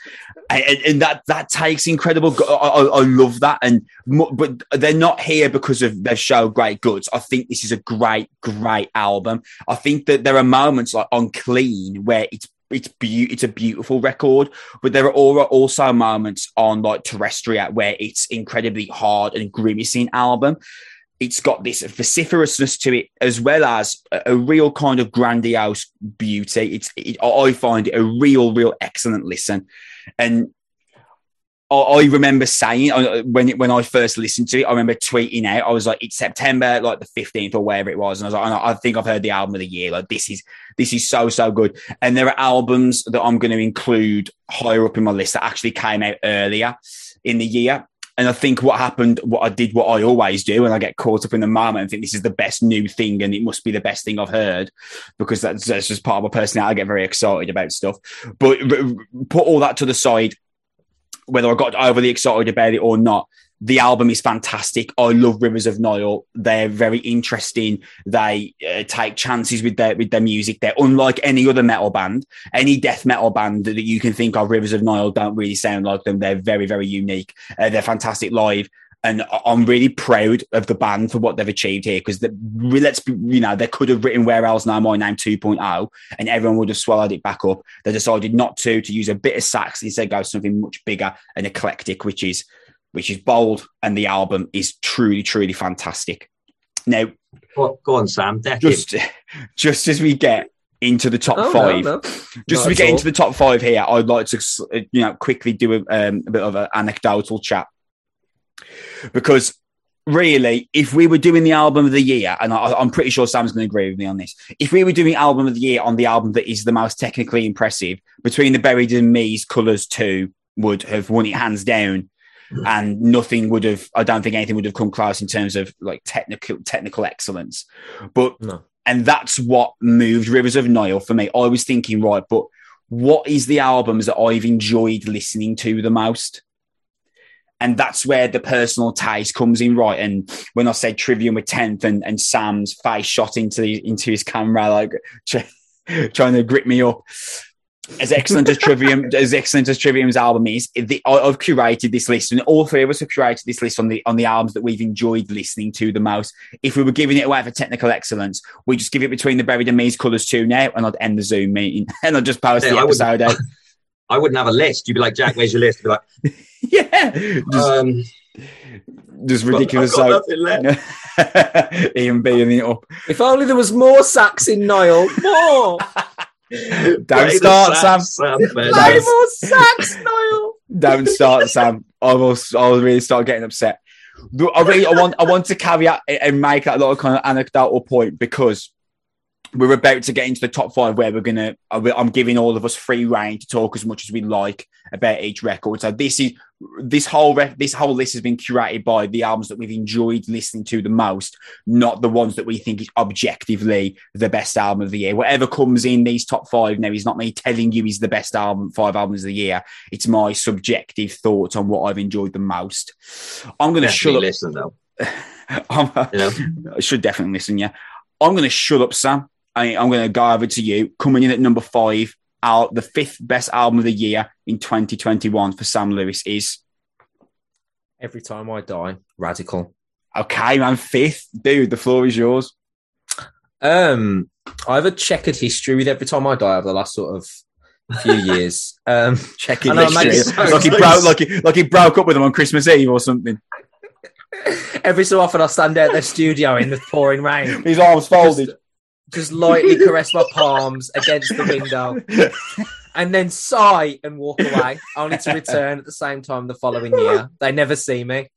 And, and, that that takes incredible. I, I, I, love that. And But they're not here because of their show Great Goods. I think this is a great, great album. I think that there are moments like on Clean where it's it's be- it's a beautiful record, but there are also moments on like Terrestria where it's incredibly hard and grimacing album it's got this vociferousness to it as well as a, a real kind of grandiose beauty. It's it, I find it a real, real excellent listen, and I, remember saying when when I first listened to it, I remember tweeting out. I was like, "It's September, like the fifteenth or wherever it was," and I was like, "I think I've heard the album of the year. Like this is this is so so good." And there are albums that I'm going to include higher up in my list that actually came out earlier in the year and I think what happened, what I did, what I always do, and I get caught up in the moment and think this is the best new thing and it must be the best thing I've heard because that's, that's just part of my personality. I get very excited about stuff. But put all that to the side, whether I got overly excited about it or not, the album is fantastic. I love Rivers of Nihil. They're very interesting. They uh, take chances with their with their music. They're unlike any other metal band, any death metal band that you can think of. Rivers of Nihil don't really sound like them. They're very very unique. Uh, they're fantastic live. And I'm really proud of the band for what they've achieved here because let's be, you know, they could have written Where Owls Know My Name 2.0 and everyone would have swallowed it back up. They decided not to, to use a bit of sax instead go something much bigger and eclectic, which is which is bold, and the album is truly, truly fantastic. Now, go, go on, Sam. Just, just as we get into the top oh, five, no, no. just Not as we get all. into the top five here, I'd like to, you know, quickly do a, um, a bit of an anecdotal chat because really, if we were doing the album of the year, and I, am pretty sure Sam's going to agree with me on this, if we were doing album of the year on the album that is the most technically impressive, between the Buried and Me's Colors Two would have won it hands down and nothing would have. I don't think anything would have come close in terms of like technical technical excellence. But no. and that's what moved Rivers of Nihil for me. I was thinking, right, but what is the albums that I've enjoyed listening to the most? And that's where the personal taste comes in, right? And when I said Trivium with tenth, and, and Sam's face shot into the, into his camera, like trying to grip me up, as excellent as Trivium, as excellent as Trivium's album is, the, I've curated this list, and all three of us have curated this list on the on the albums that we've enjoyed listening to the most. If we were giving it away for technical excellence, we just give it between the Buried and Me's Colors two now, and I'd end the Zoom meeting, and I'd just post yeah, the episode out. I wouldn't have a list. You'd be like, Jack, where's your list? You'd be like, yeah, just, um, just ridiculous. So, Ian being it up. If only there was more sax in Nihil, more. Don't start, Sam. Sam Play more sax, Nihil. Don't start, Sam. I will. I will really start getting upset. I really, I want, I want to caveat and make that little kind of anecdotal point because we're about to get into the top five where we're gonna uh, i'm giving all of us free reign to talk as much as we like about each record. So this is this whole ref, this whole list has been curated by the albums that we've enjoyed listening to the most not the ones that we think is objectively the best album of the year. Whatever comes in these top five now is not me telling you is the best album five albums of the year. It's my subjective thoughts on what i've enjoyed the most. I'm gonna shut up listen though. I should definitely listen yeah. I'm gonna shut up sam I, am going to go over to you. Coming in at number five, our, the fifth best album of the year in 2021 for Sam Lewis is Every Time I Die, Radical. Okay, man, fifth. Dude, the floor is yours. Um, I have a checkered history with Every Time I Die over the last sort of few years. Um, checkered history. So like, he broke, like, he, like he broke up with them on Christmas Eve or something. Every so often, I stand out the studio in the pouring rain. His arms folded. Just, just lightly caress my palms against the window, and then sigh and walk away, only to return at the same time the following year. They never see me.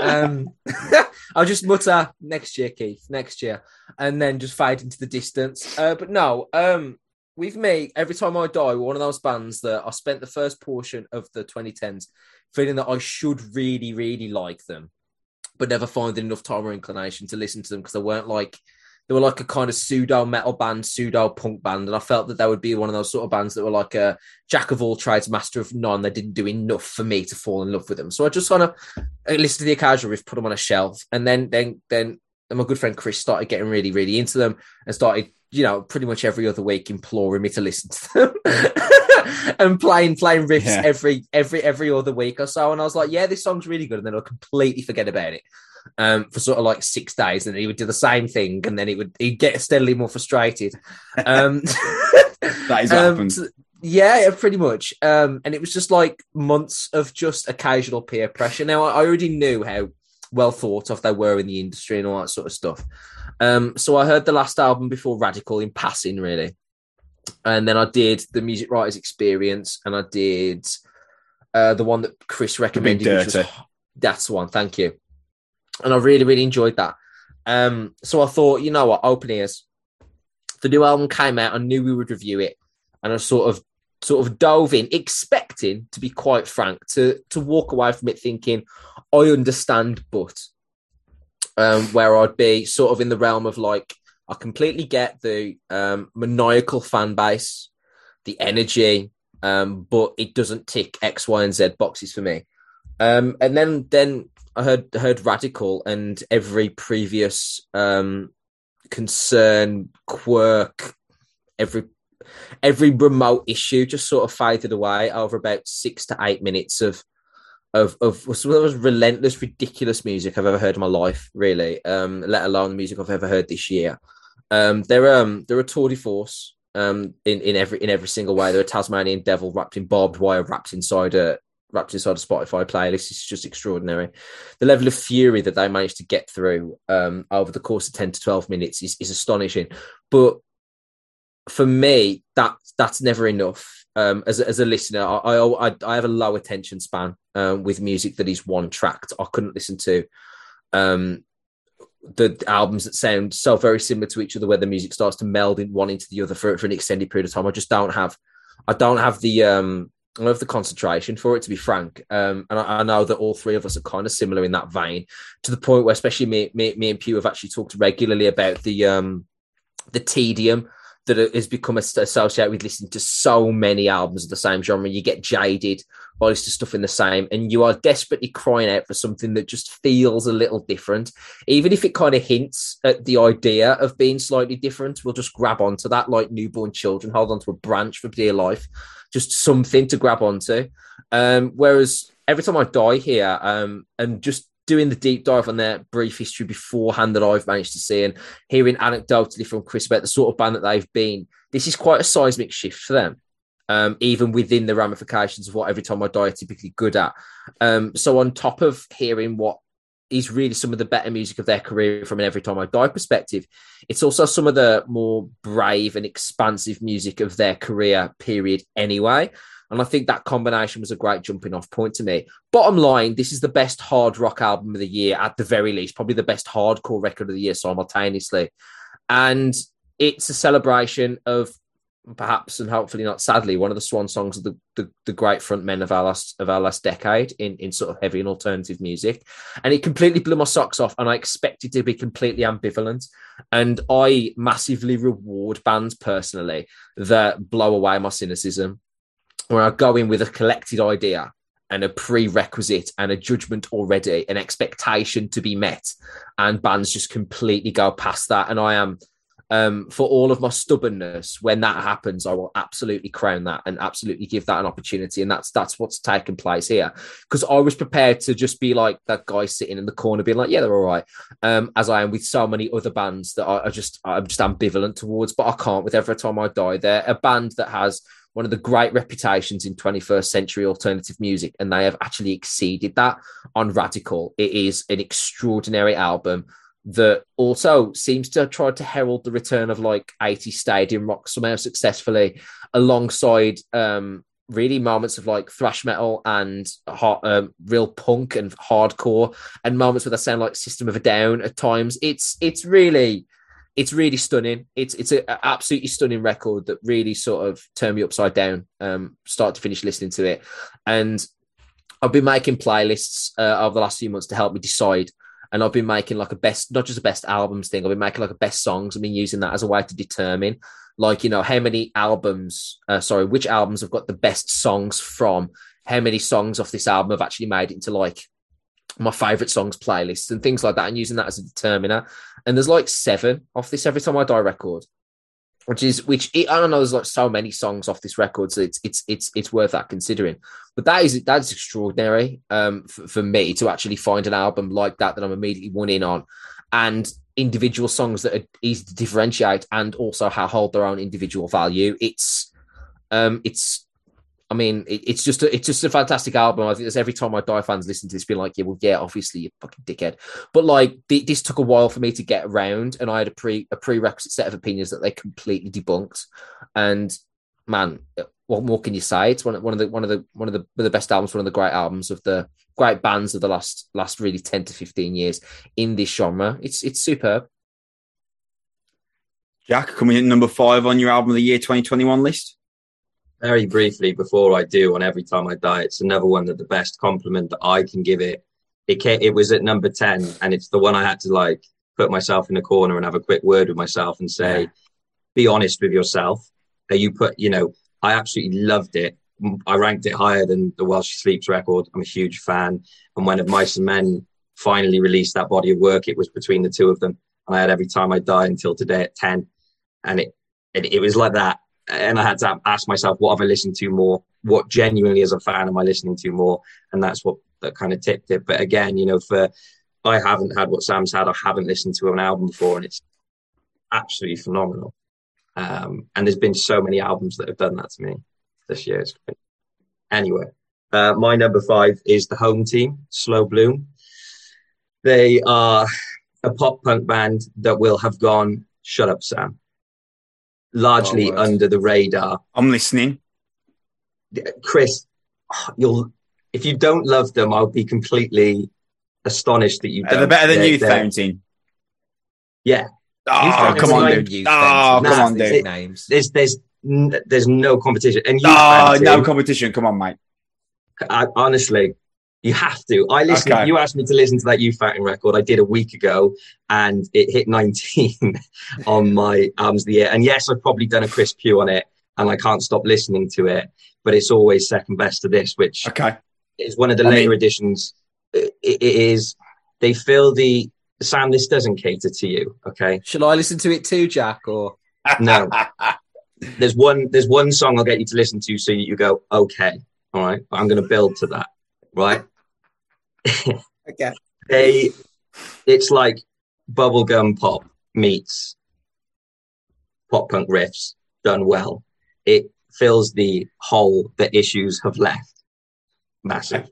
Um, I'll just mutter next year, Keith, next year, and then just fade into the distance. Uh, but no, um, with me, every time I die, one of those bands that I spent the first portion of the 2010s feeling that I should really, really like them, but never finding enough time or inclination to listen to them because they weren't like they were like a kind of pseudo metal band, pseudo punk band, and I felt that they would be one of those sort of bands that were like a jack of all trades, master of none. They didn't do enough for me to fall in love with them, so I just kind of listened to the occasional riff, put them on a shelf, and then then then my good friend Chris started getting really really into them and started you know pretty much every other week imploring me to listen to them and playing playing riffs yeah. every every every other week or so, and I was like, yeah, this song's really good, and then I'll completely forget about it um, for sort of like six days, and he would do the same thing, and then he would he'd get steadily more frustrated. Um, that is what um, happens. Yeah, pretty much. Um, and it was just like months of just occasional peer pressure. Now I already knew how well thought of they were in the industry and all that sort of stuff. Um, so I heard the last album before Radical in passing, really, and then I did the Music Writers Experience, and I did uh, the one that Chris recommended. Was, that's the one. Thank you and I really, really enjoyed that. Um, so I thought, you know what, open ears. The new album came out. I knew we would review it, and I sort of, sort of dove in, expecting, to be quite frank, to to walk away from it thinking, I understand, but um, where I'd be sort of in the realm of like, I completely get the um, maniacal fan base, the energy, um, but it doesn't tick X, Y, and Z boxes for me. Um, and then then I heard heard radical and every previous um, concern, quirk, every every remote issue just sort of faded away over about six to eight minutes of of of some of the most relentless, ridiculous music I've ever heard in my life. Really, um, let alone the music I've ever heard this year. Um, they're um they're a tour de force um in in every in every single way. They're a Tasmanian devil wrapped in barbed wire, wrapped inside a wrapped inside a Spotify playlist is just extraordinary. The level of fury that they managed to get through um, over the course of 10 to 12 minutes is, is astonishing. But for me, that that's never enough. Um, as, as a listener, I, I, I have a low attention span um, with music that is one tracked. I couldn't listen to um, the albums that sound so very similar to each other, where the music starts to meld in one into the other for, for an extended period of time. I just don't have, I don't have the um, I have the concentration for it, to be frank. Um, and I, I, know that all three of us are kind of similar in that vein, to the point where, especially me, me, me and Pugh have actually talked regularly about the um, the tedium that has become associated with listening to so many albums of the same genre. You get jaded by listening stuff in the same, and you are desperately crying out for something that just feels a little different. Even if it kind of hints at the idea of being slightly different, we'll just grab onto that like newborn children, hold onto a branch for dear life just something to grab onto. Um, whereas every time I die here, um, and just doing the deep dive on their brief history beforehand that I've managed to see and hearing anecdotally from Chris about the sort of band that they've been, this is quite a seismic shift for them. Um, even within the ramifications of what every time I die are typically good at. Um, so on top of hearing what is really some of the better music of their career from an Every Time I Die perspective. It's also some of the more brave and expansive music of their career period, anyway. And I think that combination was a great jumping off point to me. Bottom line, this is the best hard rock album of the year, at the very least, probably the best hardcore record of the year simultaneously. And it's a celebration of perhaps and hopefully not sadly one of the swan songs of the, the, the great front men of our last of our last decade in, in sort of heavy and alternative music. And it completely blew my socks off and i expected to be completely ambivalent. And i massively reward bands personally that blow away my cynicism where i go in with a collected idea and a prerequisite and a judgment already an expectation to be met and bands just completely go past that. And i am um, for all of my stubbornness, when that happens, I will absolutely crown that and absolutely give that an opportunity. And that's that's what's taken place here. Because I was prepared to just be like that guy sitting in the corner, being like, "Yeah, they're all right," um, as I am with so many other bands that I, I just I'm just ambivalent towards. But I can't with every time I die. They're a band that has one of the great reputations in 21st century alternative music, and they have actually exceeded that on Radical. It is an extraordinary album that also seems to tried to herald the return of like 80 stadium rock somehow successfully alongside um really moments of like thrash metal and hard, um, real punk and hardcore and moments where they sound like system of a down at times. It's it's really it's really stunning. It's it's an absolutely stunning record that really sort of turned me upside down um start to finish listening to it. And i've been making playlists uh, over the last few months to help me decide and I've been making like a best, not just a best albums thing. I've been making like a best songs. I've been using that as a way to determine, like you know, how many albums, uh, sorry, which albums have got the best songs from. How many songs off this album have actually made it into like my favorite songs playlists and things like that, and using that as a determiner. And there's like seven off this every time I die record which is which I don't know. There's like so many songs off this record, so it's it's it's it's worth that considering. But that is that's extraordinary um, for, for me to actually find an album like that that I'm immediately one in on, and individual songs that are easy to differentiate and also how hold their own individual value. It's um, it's I mean, it, it's just a, it's just a fantastic album. I think every time I Die fans listen to this, be like, yeah, well, yeah, obviously you fucking dickhead. But like, th- this took a while for me to get around, and I had a pre a prerequisite set of opinions that they completely debunked. And man, uh, what more can you say? It's one of, one of the one of the one of the, one of the best albums, one of the great albums of the great bands of the last last really ten to fifteen years in this genre. It's it's superb. Jack, coming in number five on your album of the year 2021 list very briefly before I do on every time I die. It's another one that the best compliment that I can give it. It came, it was at number ten, and it's the one I had to like put myself in a corner and have a quick word with myself and say, yeah. be honest with yourself. That you put, you know, I absolutely loved it. I ranked it higher than the While She Sleeps record. I'm a huge fan. And when of Mice and Men finally released that body of work, it was between the two of them. And I had every time I die until today at 10. And it, it, it was like that and I had to ask myself, what have I listened to more? What genuinely as a fan am I listening to more? And that's what that kind of tipped it. But again, you know, for I haven't had what Sam's had. I haven't listened to an album before, and it's absolutely phenomenal. Um, and there's been so many albums that have done that to me this year. Anyway, uh, my number five is the home team, Slow Bloom. They are a pop punk band that will have gone. Shut up, Sam largely oh, under the radar. I'm listening. Chris, you'll if you don't love them, I'll be completely astonished that you don't. They're better than Youth Fountain. Yeah. Oh, come on, dude. Oh, come on, dude. Names. There's there's there's no competition. And oh, no competition. Come on, mate. I, honestly, you have to. I listened. Okay. You asked me to listen to that Youth Fountain record. I did a week ago, and it hit 19 on my albums of the year. And yes, I've probably done a Chris Pugh on it, and I can't stop listening to it. But it's always second best to this, which okay. is one of the I later mean... editions. It, it is. They feel the Sam. This doesn't cater to you. Okay. Shall I listen to it too, Jack? Or no? there's one. There's one song I'll get you to listen to, so you go okay. All right. but I'm going to build to that right? okay. they, it's like bubblegum pop meets pop punk riffs done well. It fills the hole that issues have left. Massive,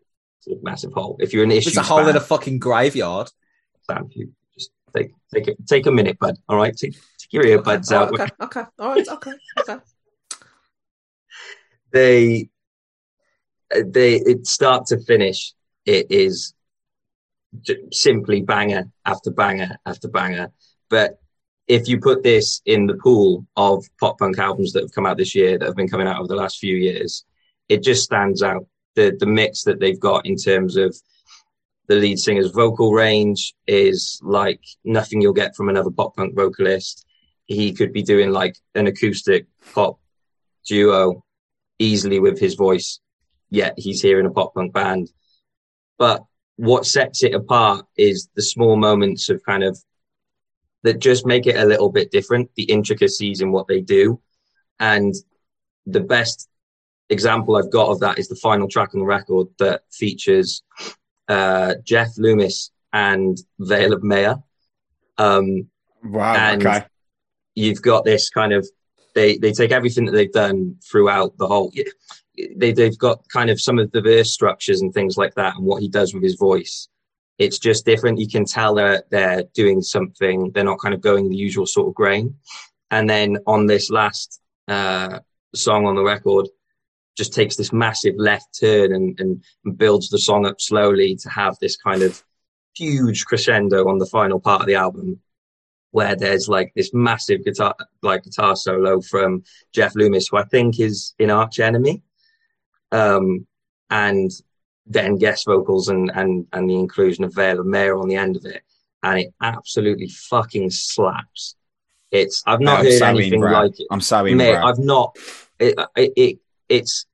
massive hole. If you're an issue, it's a hole fan, in a fucking graveyard. Sam, you just take take it, take a minute, bud. All right, take, take your earbuds okay. out. Oh, okay, okay, all right, okay, okay. they they it start to finish it is simply banger after banger after banger but if you put this in the pool of pop punk albums that have come out this year that have been coming out over the last few years, it just stands out. The the mix that they've got in terms of the lead singer's vocal range is like nothing you'll get from another pop punk vocalist. He could be doing like an acoustic pop duo easily with his voice, yet he's here in a pop punk band. But what sets it apart is the small moments of kind of that just make it a little bit different, the intricacies in what they do. And the best example I've got of that is the final track on the record that features uh, Jeff Loomis and Veil of Maya. Um, wow. And okay. you've got this kind of they they take everything that they've done throughout the whole. They they've got kind of some of the verse structures and things like that, and what he does with his voice. It's just different. You can tell they're they're doing something. They're not kind of going the usual sort of grain. And then on this last uh, song on the record, just takes this massive left turn and, and, and builds the song up slowly to have this kind of huge crescendo on the final part of the album where there's like this massive guitar like guitar solo from Jeff Loomis, who I think is in Arch Enemy. Um, and then guest vocals and, and and the inclusion of Veil of Maya on the end of it. And it absolutely fucking slaps. It's I've not I'm heard sorry, anything bro. like it. I'm sorry, Mate. I've not it, it, it it's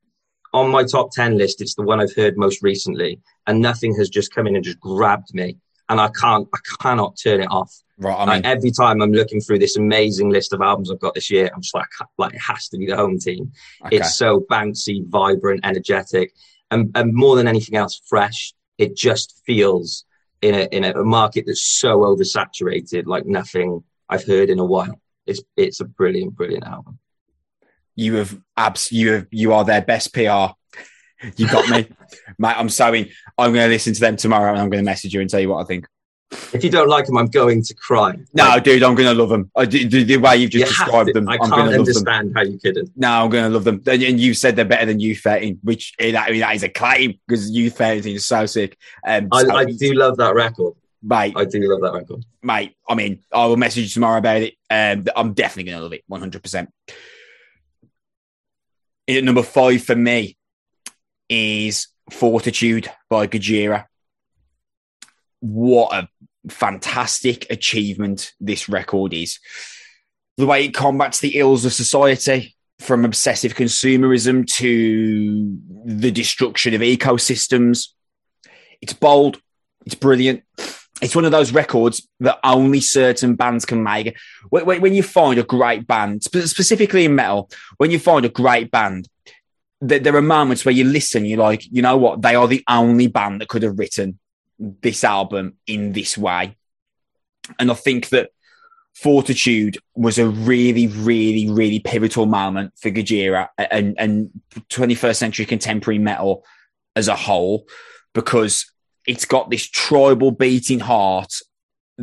on my top 10 list it's the one i've heard most recently and nothing has just come in and just grabbed me and i can't i cannot turn it off Right. I like every time i'm looking through this amazing list of albums i've got this year i'm just like like it has to be the home team okay. it's so bouncy vibrant energetic and, and more than anything else fresh it just feels in a in a market that's so oversaturated like nothing i've heard in a while it's it's a brilliant brilliant album you have abs. You have. You are their best PR. You got me, mate. I'm sorry. I'm going to listen to them tomorrow, and I'm going to message you and tell you what I think. if you don't like them i'm going to cry No, Like, dude, I'm going to love them. I, the, the way you've just have described to- them, i I'm can't going to love them. understand how you couldn't No, I'm going to love them. And you said they're better than Youth Fountain, which eh, I mean, that is a claim because Youth Fountain is so sick. Um, I, so, I do love that record mate, i do love that record mate. I mean, I will message you tomorrow about it. Um, I'm definitely going to love it, 100. percent Number five for me is Fortitude by Gojira. What a fantastic achievement this record is. The way it combats the ills of society, from obsessive consumerism to the destruction of ecosystems. It's bold, it's brilliant. It's one of those records that only certain bands can make. When, when- you find a great band, spe- specifically in metal, when you find a great band, there, are moments where you listen, you're like, you know what? They are the only band that could have written this album in this way. And I think that Fortitude was a really, really, really pivotal moment for Gojira and, and 21st century contemporary metal as a whole, because it's got this tribal beating heart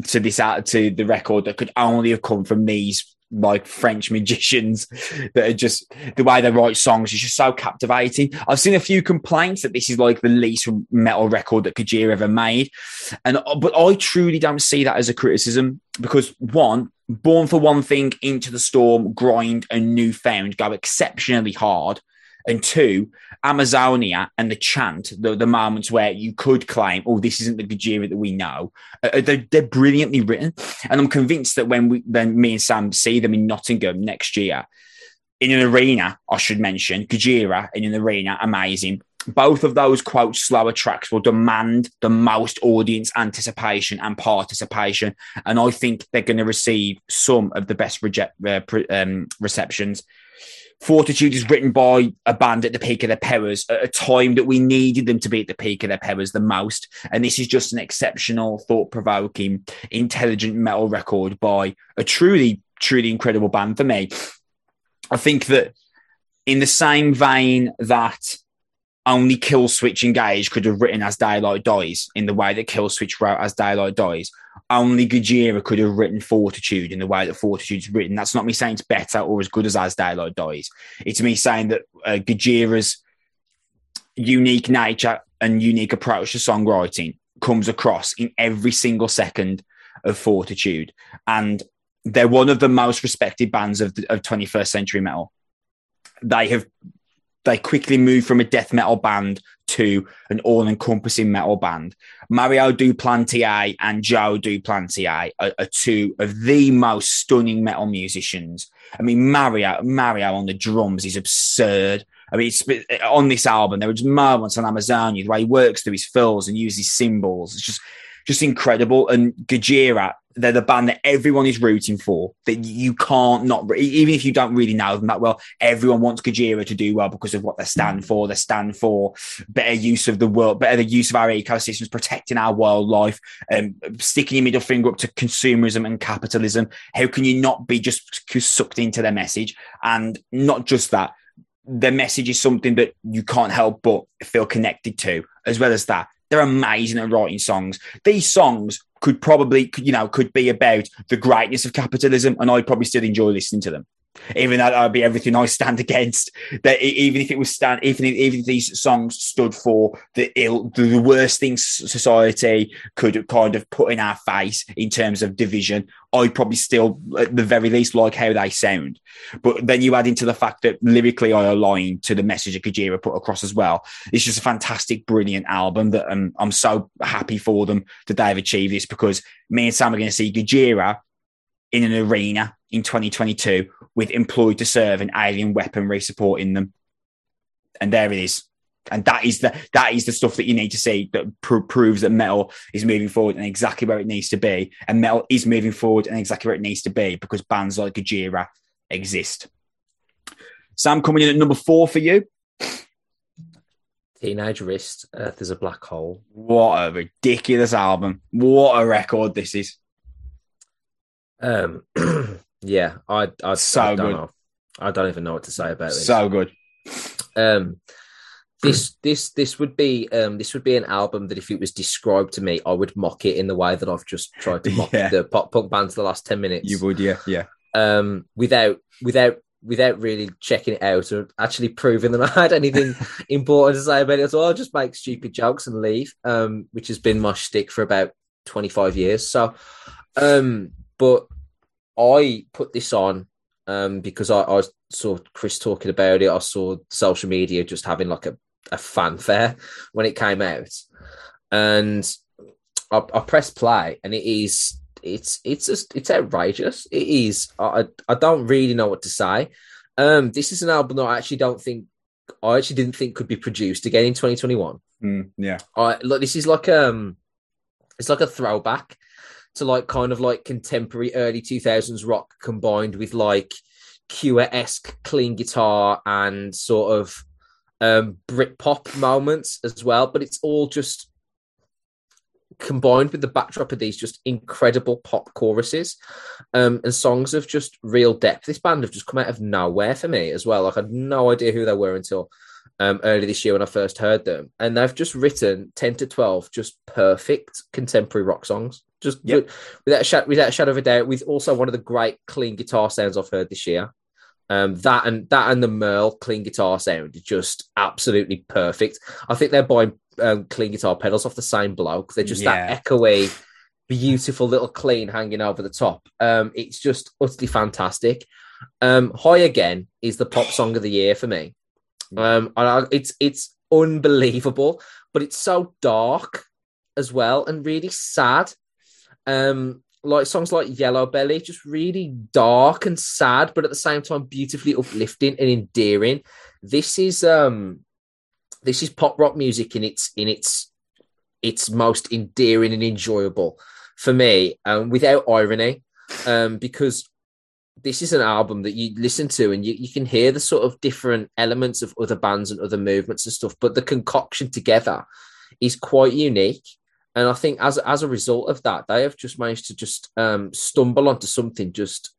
to this out to the record that could only have come from these like French magicians that are just the way they write songs is just so captivating. I've seen a few complaints that this is like the least metal record that Gojira ever made, and uh, but I truly don't see that as a criticism because one, Born for One Thing, Into the Storm, Grind, and Newfound go exceptionally hard, and two, Amazonia and the chant, the, the moments where you could claim, oh, this isn't the Gojira that we know, uh, they're, they're brilliantly written. And I'm convinced that when we, then me and Sam see them in Nottingham next year, in an arena, I should mention, Gojira in an arena, amazing. Both of those quote slower tracks will demand the most audience anticipation and participation, and I think they're going to receive some of the best uh, pre- um, receptions. Fortitude is written by a band at the peak of their powers at a time that we needed them to be at the peak of their powers the most. And this is just an exceptional, thought provoking, intelligent metal record by a truly, truly incredible band for me. I think that in the same vein that only Killswitch Engage could have written as Daylight Dies in the way that Killswitch wrote as Daylight Dies, only Gojira could have written Fortitude in the way that Fortitude's written. That's not me saying it's better or as good as As Daylight Dies. It's me saying that uh, Gojira's unique nature and unique approach to songwriting comes across in every single second of Fortitude. And they're one of the most respected bands of, the, of 21st century metal. They have they quickly moved from a death metal band to an all-encompassing metal band. Mario Duplantier and Joe Duplantier are, are, two of the most stunning metal musicians. I mean, Mario Mario on the drums is absurd. I mean, uh, on this album, there was moments on Amazonia the way he works through his fills and uses cymbals. It's just just incredible. And Gojira, they're the band that everyone is rooting for. That you can't not, even if you don't really know them that well, everyone wants Gojira to do well because of what they stand for. They stand for better use of the world, better the use of our ecosystems, protecting our wildlife, and um, sticking your middle finger up to consumerism and capitalism. How can you not be just sucked into their message? And not just that, their message is something that you can't help but feel connected to, as well as that they're amazing at writing songs. These songs could probably, you know, could be about the greatness of capitalism, and I'd probably still enjoy listening to them. Even though that would be everything I stand against. That even if it was stand, even if, even if these songs stood for the ill, the worst things society could kind of put in our face in terms of division, I'd probably still, at the very least, like how they sound. But then you add into the fact that lyrically I align to the message that Gojira put across as well. It's just a fantastic, brilliant album that um, I'm so happy for them that they've achieved this because me and Sam are going to see Gojira in an arena in 2022 with employed to serve and alien weaponry supporting them. And there it is. And that is the that is the stuff that you need to see that pr- proves that metal is moving forward and exactly where it needs to be. And metal is moving forward and exactly where it needs to be because bands like Gojira exist. Sam coming in at number four for you. Teenage Wrist, Earth is a Black Hole. What a ridiculous album. What a record this is. Um, yeah, I, I, so I don't good. know. I don't even know what to say about this. So good. Um, this this this would be um this would be an album that if it was described to me, I would mock it in the way that I've just tried to mock Yeah. the pop punk bands the last ten minutes. You would, yeah, yeah. um, without without without really checking it out or actually proving that I had anything important to say about it. So I'll just make stupid jokes and leave, um, which has been my shtick for about twenty five years. So, um, but I put this on um, because I, I saw Chris talking about it. I saw social media just having like a, a fanfare when it came out, and I, I pressed play, and it is it's it's just it's outrageous. It is. I I don't really know what to say. Um, this is an album that I actually don't think I actually didn't think could be produced again in 2021. Mm, yeah. I look, this is like um, it's like a throwback to like kind of like contemporary early 2000s rock combined with like Cure esque clean guitar and sort of um Britpop moments as well. But it's all just combined with the backdrop of these just incredible pop choruses um, and songs of just real depth. This band have just come out of nowhere for me as well. Like I had no idea who they were until um, early this year when I first heard them, and they've just written ten to twelve just perfect contemporary rock songs. Just Yep. with- without a shadow, without a shadow of a doubt, with also one of the great clean guitar sounds I've heard this year. Um, that and that and the Merle clean guitar sound is just absolutely perfect. I think they're buying um, clean guitar pedals off the same bloke. They're just Yeah. that echoey, beautiful little clean hanging over the top. Um, it's just utterly fantastic. Um, High Again is the pop song of the year for me. Um, and I, it's it's unbelievable, but it's so dark as well and really sad. Um, like songs like Yellow Belly, just really dark and sad, but at the same time beautifully uplifting and endearing. This is um, this is pop rock music in its in its its most endearing and enjoyable for me, um, without irony, um, because this is an album that you listen to and you, you can hear the sort of different elements of other bands and other movements and stuff, but the concoction together is quite unique. And I think as as a result of that, they have just managed to just um, stumble onto something just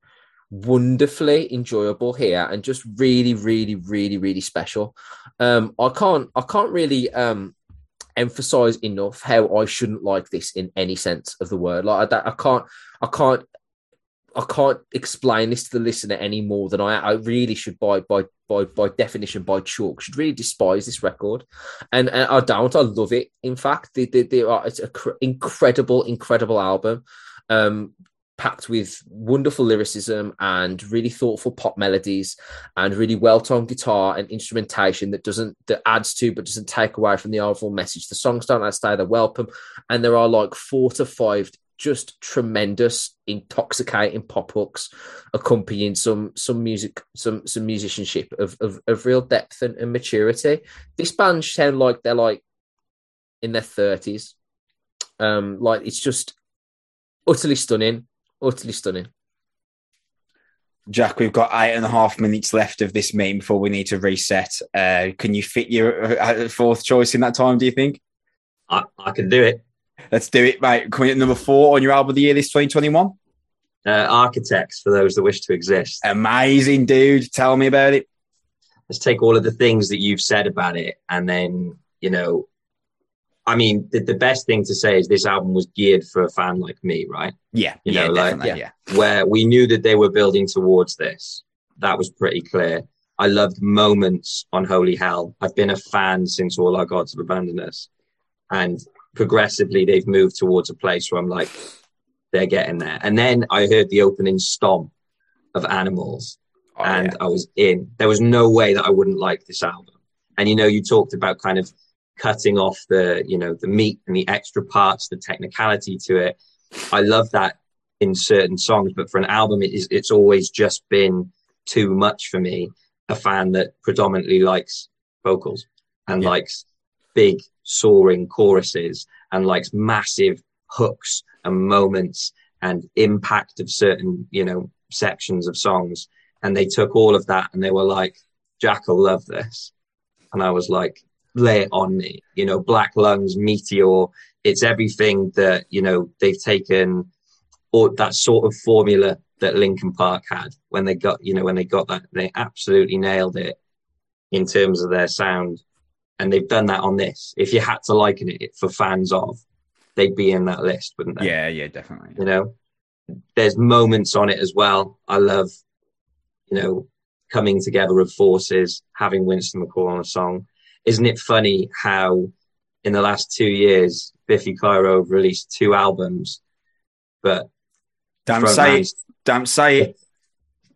wonderfully enjoyable here and just really, really, really, really special. Um, I can't I can't really um, emphasize enough how I shouldn't like this in any sense of the word. Like I, I can't I can't I can't explain this to the listener any more than I, I really should by by by by definition by chalk should really despise this record, and, and I don't. I love it. In fact, they, they, they are, it's an incredible, incredible album. Um, packed with wonderful lyricism and really thoughtful pop melodies and really well-toned guitar and instrumentation that doesn't that adds to but doesn't take away from the overall message. The songs don't outstay their welcome, and there are like four to five just tremendous, intoxicating pop hooks, accompanying some some music, some some musicianship of of, of real depth and, and maturity. This band sound like they're like in their thirties. Um, like it's just utterly stunning, utterly stunning. Jack, we've got eight and a half minutes left of this meeting before we need to reset. Uh, can you fit your uh, fourth choice in that time? Do you think? I, I can do it. Let's do it, mate. Coming at number four on your album of the year this 2021? Uh, Architects for those that wish to exist. Amazing, dude. Tell me about it. Let's take all of the things that you've said about it and then, you know, I mean, the, the best thing to say is this album was geared for a fan like me, right? Yeah, You yeah, know, like- definitely, yeah. Where we knew that they were building towards this. That was pretty clear. I loved moments on Holy Hell. I've been a fan since All Our Gods Have Abandoned Us. And progressively, they've moved towards a place where I'm like, they're getting there. And then I heard the opening stomp of Animals Oh, and yeah. I was in. There was no way that I wouldn't like this album. And you know, you talked about kind of cutting off the, you know, the meat and the extra parts, the technicality to it. I love that in certain songs, but for an album, it is, it's always just been too much for me. A fan that predominantly likes vocals and Yeah. likes big soaring choruses and likes massive hooks and moments and impact of certain, you know, sections of songs. And they took all of that and they were like, Jack love this. And I was like, lay it on me. You know, Black Lungs, Meteor, it's everything that, you know, they've taken or that sort of formula that Linkin Park had when they got, you know, when they got that, they absolutely nailed it in terms of their sound. And they've done that on this. If you had to liken it for fans of, they'd be in that list, wouldn't they? yeah, yeah, definitely. you know there's moments on it as well i love you know coming together of forces having winston mccall on a song isn't it funny how in the last two years biffy clyro have released two albums but front say it. Don't say it.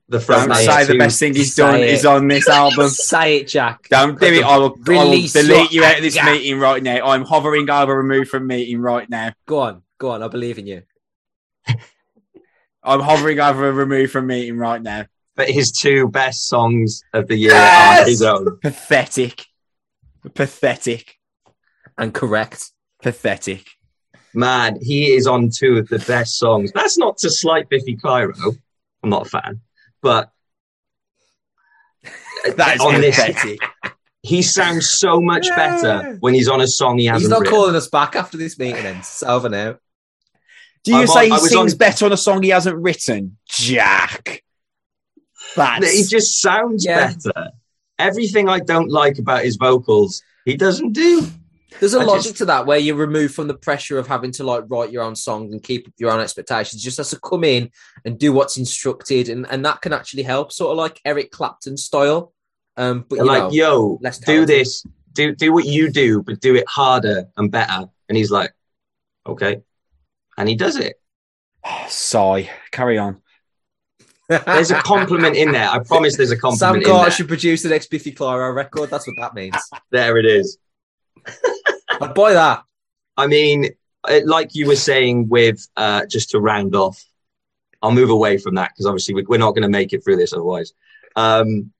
The front Don't say the best thing he's done it. is on this album. Say it, Jack. Don't do it. I will, I will delete you out of this anger. meeting right now. I'm hovering over remove from meeting right now. Go on, go on. I believe in you. I'm hovering over remove from meeting right now. but his two best songs of the year Yes! are his own Pathetic. Pathetic. And correct. Pathetic. man he is on two of the best songs that's not to slight biffy clyro i'm not a fan but That is on this he sounds so much Yeah. better when he's on a song he hasn't He's not written. calling us back after this meeting ends. It's over now. Do you I'm say on- he I sings on- better on a song he hasn't written? Jack. That's He just sounds Yeah. better. Everything I don't like about his vocals, he doesn't do. There's a I logic just- to that where you're removed from the pressure of having to like write your own songs and keep up your own expectations. Just has to come in and do what's instructed, and, and that can actually help, sort of like Eric Clapton style. Um, but you like, know, yo, less do this, do do what you do, but do it harder and better. And he's like, okay, and he does it. sigh. Carry on. There's a compliment in there. I promise. There's a compliment in Carter should produce the next Biffy Clyro record. That's what that means. There it is. I'd buy that. I mean, uh, like you were saying, with uh, just to round off, I'll move away from that because obviously we- we're not going to make it through this otherwise. Um,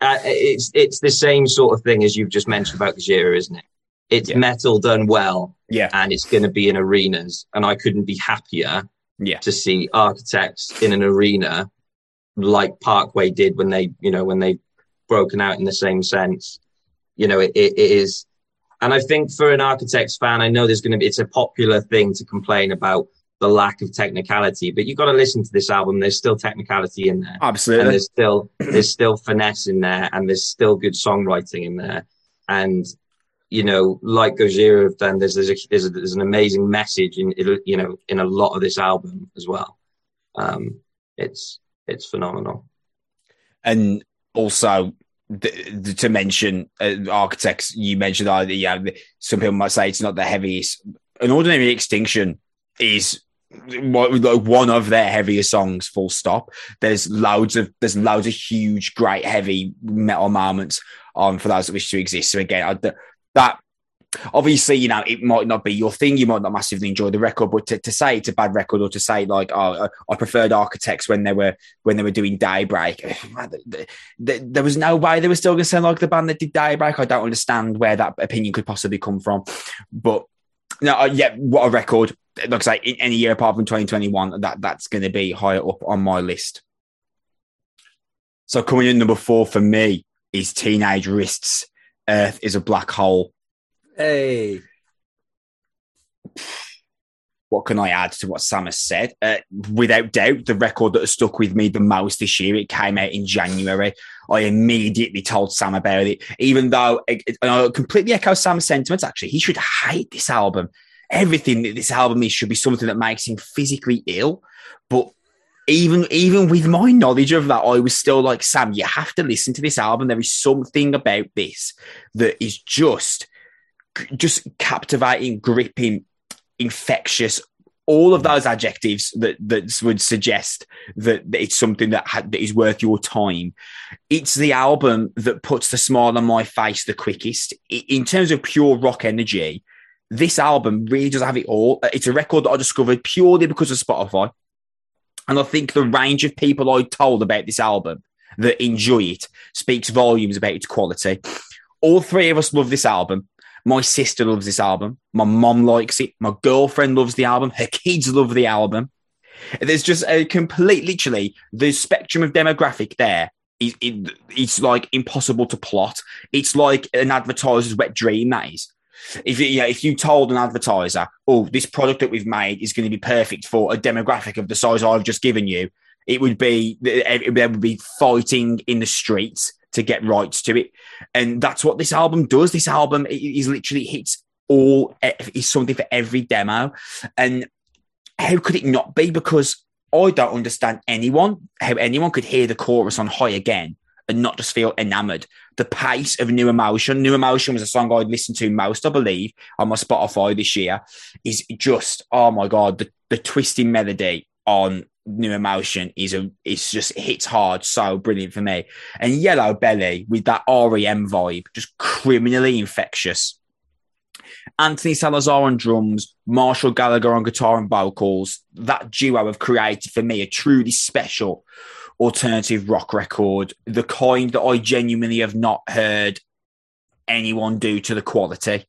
uh, it's it's the same sort of thing as you've just mentioned about Gojira, isn't it? It's Yeah. metal done well, Yeah. and it's going to be in arenas, and I couldn't be happier Yeah. to see architects in an arena like Parkway did when they, you know, when they broken out in the same sense. You know, it, it is, and I think for an architects fan, I know there's going to be, it's a popular thing to complain about the lack of technicality, but you've got to listen to this album. There's still technicality in there, and Absolutely. there's still there's still finesse in there, and there's still good songwriting in there, and you know, like Gojira have done, there's there's, a, there's, a, there's an amazing message in you know in a lot of this album as well. Um, it's it's phenomenal. and also th- th- to mention uh, architects you mentioned uh, yeah some people might say it's not the heaviest an ordinary extinction is one of their heaviest songs. Full stop. There's loads of there's loads of huge, great, heavy metal moments on for those that wish to exist. So again, I, that obviously, you know, it might not be your thing. You might not massively enjoy the record, but to, to say it's a bad record or to say like, oh, I preferred Architects when they were when they were doing Daybreak, there was no way they were still going to sound like the band that did Daybreak. I don't understand where that opinion could possibly come from, but no, uh, yeah, what a record! Like I say, in any year apart from 2021, that that's going to be higher up on my list. So coming in number four for me is Teenage Wrists. Earth is a black hole. Hey. What can I add to what Sam has said? Uh, without doubt, the record that has stuck with me the most this year, it came out in January. I immediately told Sam about it, even though it, it, I completely echo Sam's sentiments. Actually, he should hate this album. Everything that this album is should be something that makes him physically ill. But even even with my knowledge of that, I was still like, Sam, you have to listen to this album. There is something about this that is just just captivating, gripping, infectious. All of those adjectives that that would suggest that it's something that, ha- that is worth your time. It's the album that puts the smile on my face the quickest in terms of pure rock energy. This album really does have it all. Uh, it's a record that I discovered purely because of Spotify. And I think the range of people I told about this album that enjoy it speaks volumes about its quality. All three of us love this album. My sister loves this album. My mom likes it. My girlfriend loves the album. Her kids love the album. There's just a complete, literally, the spectrum of demographic there. It, it, it's like impossible to plot. It's like an advertiser's wet dream. That is. If you, if you told an advertiser, "Oh, this product that we've made is going to be perfect for a demographic of the size I've just given you," it would be there would be fighting in the streets to get rights to it. And that's what this album does. This album is literally hits all is something for every demo. And how could it not be? Because I don't understand anyone how anyone could hear the chorus on High Again and not just feel enamored. The pace of New Emotion, New Emotion was a song I'd listened to most, I believe, on my Spotify this year, is just, oh my God, the, the twisting melody on new emotion is a it's just hits hard so brilliant for me. And yellow belly with that rem vibe just criminally infectious. Anthony salazar on drums marshall gallagher on guitar and vocals. That duo have created for me a truly special alternative rock record the kind that i genuinely have not heard anyone do to the quality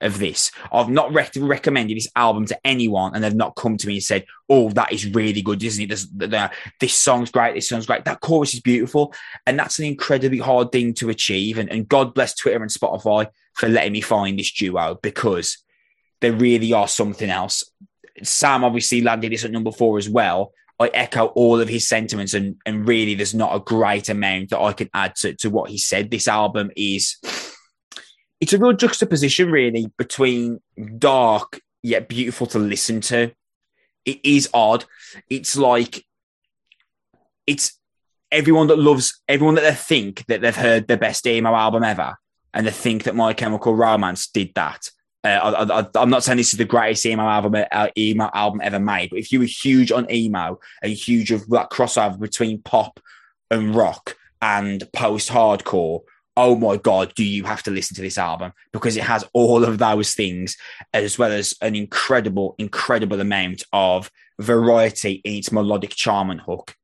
of this. I've not recommended this album to anyone, and they've not come to me and said, "Oh, that is really good, isn't it? This, this song's great. This song's great. That chorus is beautiful." And that's an incredibly hard thing to achieve. And, and God bless Twitter and Spotify for letting me find this duo because they really are something else. Sam obviously landed this at number four as well. I echo all of his sentiments, and, and really, there's not a great amount that I can add to, to what he said. This album is it's a real juxtaposition, really, between dark yet beautiful to listen to. It is odd. It's like it's everyone that loves everyone that they think that they've heard the best emo album ever, and they think that My Chemical Romance did that. Uh, I, am not saying this is the greatest emo album, uh, emo album ever made, but if you were huge on emo and huge of that crossover between pop and rock and post hardcore, oh my god, do you have to listen to this album because it has all of those things as well as an incredible, incredible amount of variety in its melodic charm and hook.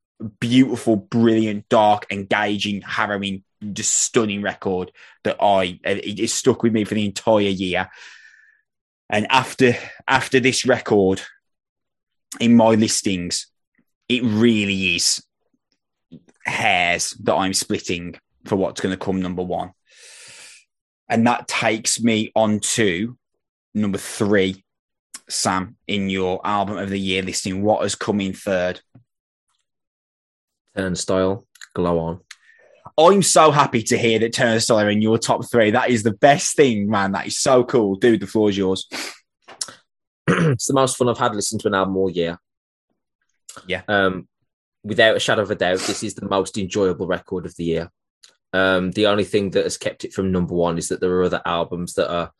Beautiful, brilliant, dark, engaging, harrowing, just stunning record that I it, it stuck with me for the entire year. And after after this record in my listings, it really is hairs that I'm splitting for what's going to come number one. And that takes me on to number three, Sam, in your album of the year listing. What has come in third? Turnstile, Glow On. I'm so happy to hear that Turnstile are in your top three. That is the best thing, man. That is so cool. Dude, the floor is yours. it's the most fun I've had listening to an album all year. Yeah. Um, without a shadow of a doubt, this is the most enjoyable record of the year. Um, the only thing that has kept it from number one is that there are other albums that are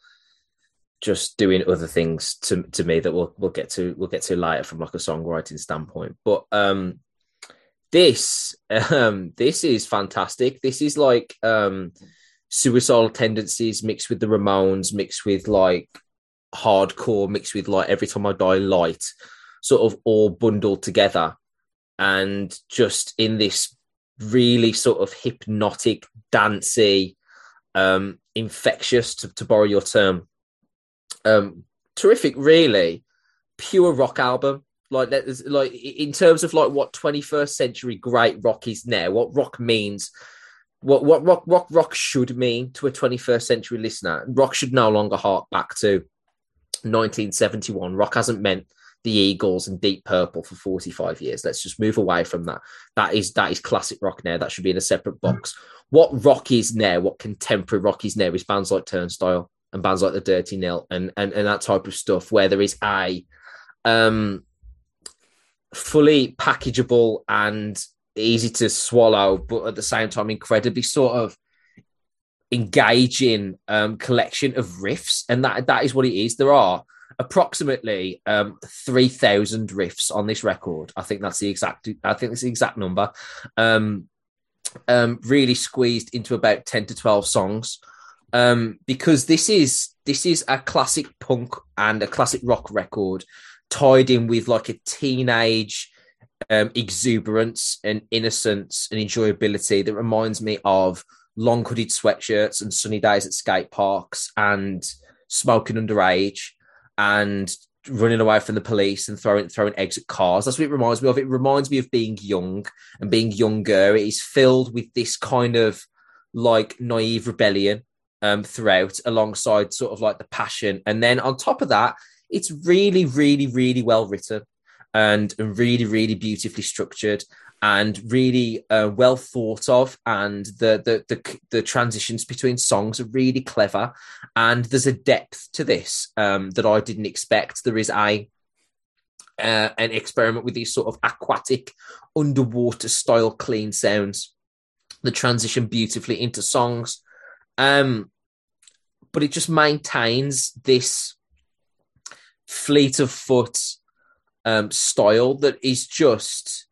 just doing other things to to me that we'll we'll get to we'll get to later from like a songwriting standpoint. But um this um this is fantastic. This is like um suicidal tendencies mixed with the Ramones, mixed with like hardcore, mixed with like every time I die light, sort of all bundled together. And just in this really sort of hypnotic, dancey, um, infectious, to, to borrow your term, um, terrific, really pure rock album. Like that, like in terms of like what 21st century great rock is now, what rock means what what rock rock rock should mean to a 21st century listener. Rock should no longer hark back to 1971. Rock hasn't meant the Eagles and Deep Purple for 45 years. Let's just move away from that. That is that is classic rock now. That should be in a separate box. What rock is now, what contemporary rock is now, is bands like Turnstile and bands like the Dirty Nil and and, and that type of stuff where there is a um fully packageable and easy to swallow, but at the same time, incredibly sort of engaging um, collection of riffs, and that that is what it is. There are approximately um, three thousand riffs on this record. I think that's the exact. I think that's the exact number. Um, um, really squeezed into about ten to twelve songs. Um, because this is this is a classic punk and a classic rock record tied in with like a teenage um, exuberance and innocence and enjoyability that reminds me of long hooded sweatshirts and sunny days at skate parks and smoking underage and running away from the police and throwing throwing eggs at cars. That's what it reminds me of. It reminds me of being young and being younger. It is filled with this kind of like naive rebellion um, throughout, alongside sort of like the passion. And then on top of that, it's really, really, really well written and, and really, really beautifully structured and really uh, well thought of. And the, the, the the transitions between songs are really clever. And there's a depth to this um, that I didn't expect. There is a uh, an experiment with these sort of aquatic underwater style clean sounds that transition beautifully into songs. Um, but it just maintains this fleet of foot um, style that is just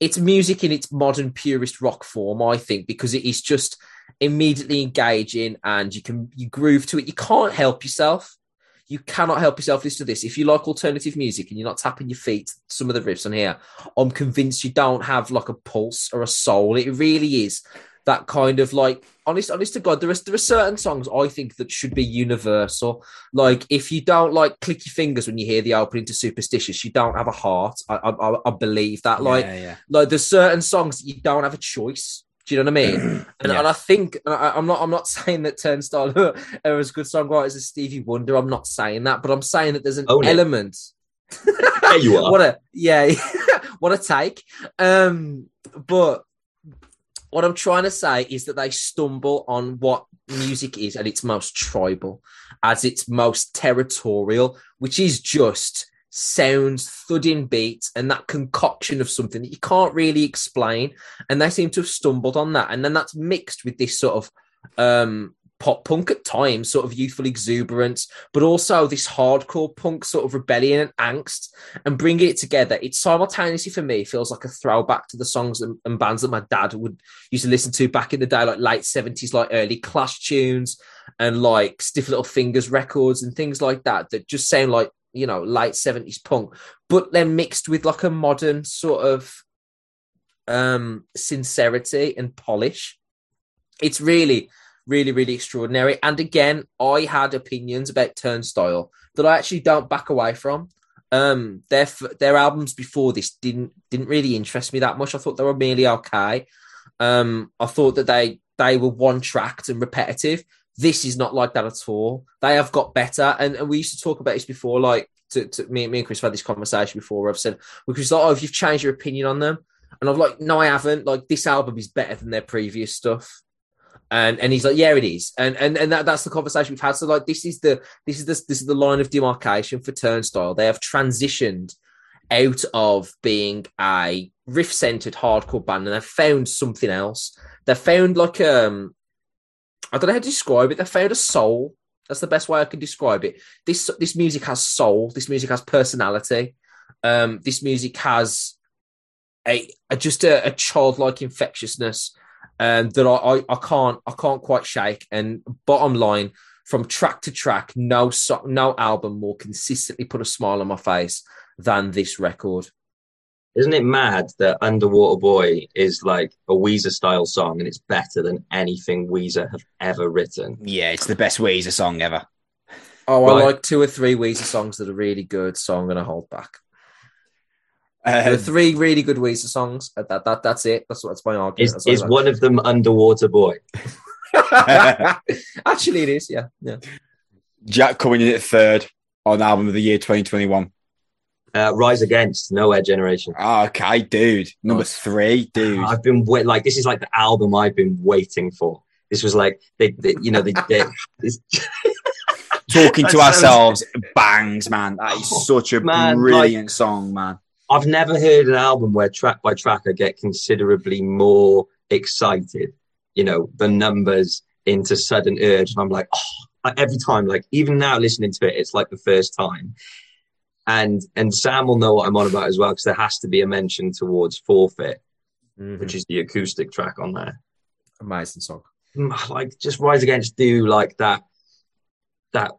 it's music in its modern purist rock form, I think, because it is just immediately engaging and you can you groove to it. You can't help yourself. You cannot help yourself listen to this. If you like alternative music and you're not tapping your feet, some of the riffs on here, I'm convinced you don't have like a pulse or a soul. It really is that kind of like honest honest to god there are, there are certain songs i think that should be universal like if you don't like click your fingers when you hear the opening to superstitious you don't have a heart i i, I believe that like yeah, yeah. like there's certain songs that you don't have a choice do you know what I mean? And, yeah. and I think I, am not. I'm not saying that Turnstile are as good songwriters as Stevie Wonder. I'm not saying that, but I'm saying that there's an Own element. there you are. what a yeah. what a take. Um, but what I'm trying to say is that they stumble on what music is at its most tribal, as its most territorial, which is just sounds, thudding beats, and that concoction of something that you can't really explain. And they seem to have stumbled on that. And then that's mixed with this sort of um, pop punk at times, sort of youthful exuberance, but also this hardcore punk sort of rebellion and angst, and bringing it together. It simultaneously for me feels like a throwback to the songs and, and, bands that my dad would used to listen to back in the day, like late seventies, like early Clash tunes and like Stiff Little Fingers records and things like that that just sound like you know late seventies punk, but then mixed with like a modern sort of um sincerity and polish. It's really really, really extraordinary. And again, I had opinions about Turnstile that I actually don't back away from. Um, their their albums before this didn't didn't really interest me that much. I thought they were merely okay. Um, I thought that they they were one tracked and repetitive. This is not like that at all. They have got better, and, and we used to talk about this before. Like to, to me, me and Chris had this conversation before. Where I've said, because like, oh, if you've changed your opinion on them, and I'm like, no, I haven't. Like this album is better than their previous stuff and and he's like yeah it is. And and and that, that's the conversation we've had. So like this is the this is the this is the line of demarcation for turnstile. They have transitioned out of being a riff centered hardcore band and they've found something else. They've found like um i don't know how to describe it. They found a soul. That's the best way I can describe it. This this music has soul. This music has personality. Um, this music has a, a just a, a, childlike infectiousness um, that I, I, I can't I can't quite shake. And bottom line, from track to track, no so, no album more consistently put a smile on my face than this record. Isn't it mad that Underwater Boy is like a Weezer style song and it's better than anything Weezer have ever written? Yeah, it's the best Weezer song ever. Oh, I like two or three Weezer songs that are really good, so I'm going to hold back. Uh, there are three really good Weezer songs. That, that that's it. That's what's my argument. Is, is one of them Underwater Boy? Actually, it is. Yeah, yeah. Jack coming in at third on album of the year 2021. Uh, Rise Against Nowhere Generation. Oh, okay, dude. Number three, dude. I've been wait like this is like the album I've been waiting for. This was like they, they you know, they, they talking to ourselves bangs, man. That is such a man, brilliant like, song, man. I've never heard an album where track by track I get considerably more excited. You know, the numbers into sudden urge, and I'm like, oh, every time, like even now listening to it, it's like the first time and and Sam will know what I'm on about as well because there has to be a mention towards Forfeit, mm-hmm. which is the acoustic track on there. Amazing song. Mm, like just Rise Against do like that that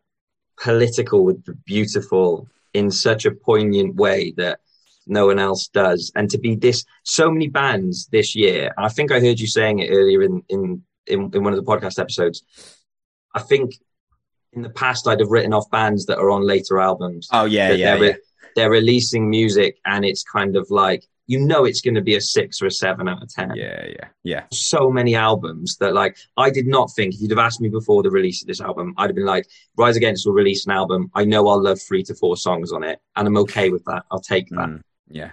political with beautiful in such a poignant way that no one else does. And to be this so many bands this year, I think I heard you saying it earlier in in in, in one of the podcast episodes. I think in the past I'd have written off bands that are on later albums. Oh yeah, yeah, they're, yeah. They're releasing music and it's kind of like you know it's going to be a six or a seven out of ten. Yeah, yeah, yeah. So many albums that like I did not think if you'd have asked me before the release of this album, I'd have been like, Rise Against will release an album. I know I'll love three to four songs on it, and I'm okay with that. I'll take that. Mm, yeah.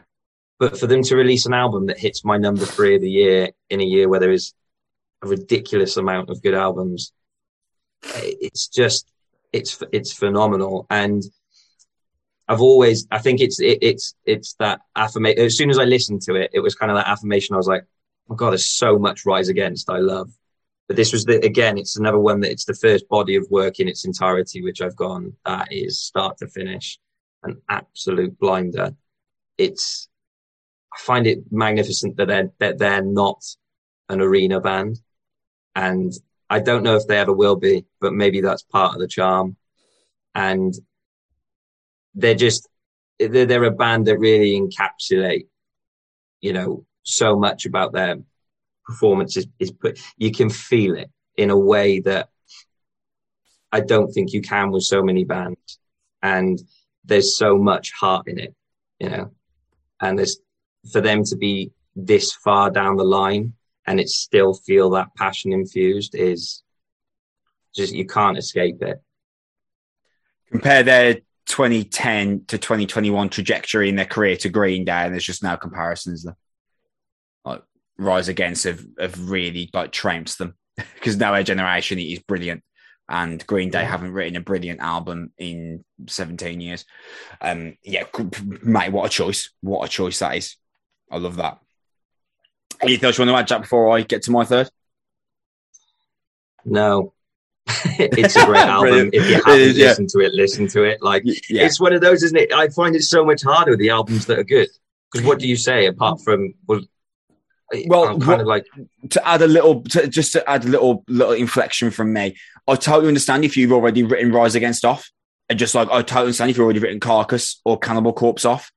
But for them to release an album that hits my number three of the year in a year where there is a ridiculous amount of good albums, eh, it's just it's it's phenomenal. And I've always I think it's it, it's it's that affirmation as soon as I listened to it it was kind of that affirmation. I was like oh god there's so much rise against I love. But this was the again it's another one that it's the first body of work in its entirety which I've gone that is start to finish an absolute blinder it's I find it magnificent that they're that they're not an arena band and I don't know if they ever will be, but maybe that's part of the charm. And they're just, they're, they're a band that really encapsulate, you know, so much about their performances is put, you can feel it in a way that I don't think you can with so many bands. And there's so much heart in it, you know, and there's for them to be this far down the line and it still feel that passion infused is just you can't escape it. Compare their 2010 to 2021 trajectory in their career to Green Day, and there's just no comparisons. Like Rise Against have, have really like tramps them because Nowhere Generation is brilliant. And Green Day haven't written a brilliant album in 17 years. Um, yeah, mate, what a choice! What a choice that is. I love that. Anything else you want to add, Jack, before I get to my third? No. it's a great album. if you haven't is, listened yeah. to it, listen to it. Like yeah. it's one of those, isn't it? I find it so much harder with the albums that are good. Because what do you say apart from well, well, I'm kind of like to add a little, to, just to add a little little inflection from me. I totally understand if you've already written Rise Against off, and just like I totally understand if you've already written Carcass or Cannibal Corpse off,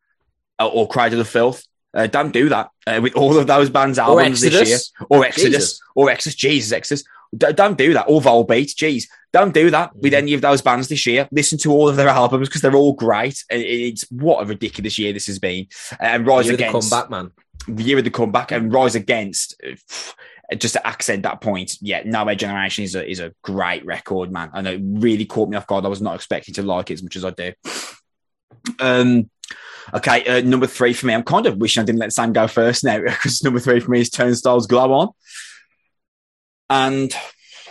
uh, or Cradle of Filth. Uh, don't do that uh, with all of those bands' albums this year, or Exodus, Jesus. or Exodus. Jesus, Exodus. D- don't do that. Or Volbeat. Jeez, don't do that with mm. any of those bands this year. Listen to all of their albums because they're all great. It's what a ridiculous year this has been. And Rise Against comeback, man. Year of the comeback and Rise Against. Uh, just to accent that point, yeah, Nowhere Generation is a is a great record, man. Know it really caught me off guard. I was not expecting to like it as much as I do. Um, Okay, uh, number three for me. I'm kind of wishing I didn't let Sam go first now because number three for me is Turnstiles Glow On. And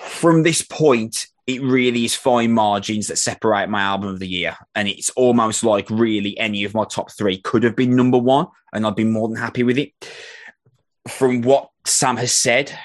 from this point, it really is fine margins that separate my album of the year. And it's almost like really any of my top three could have been number one, and I'd be more than happy with it. From what Sam has said,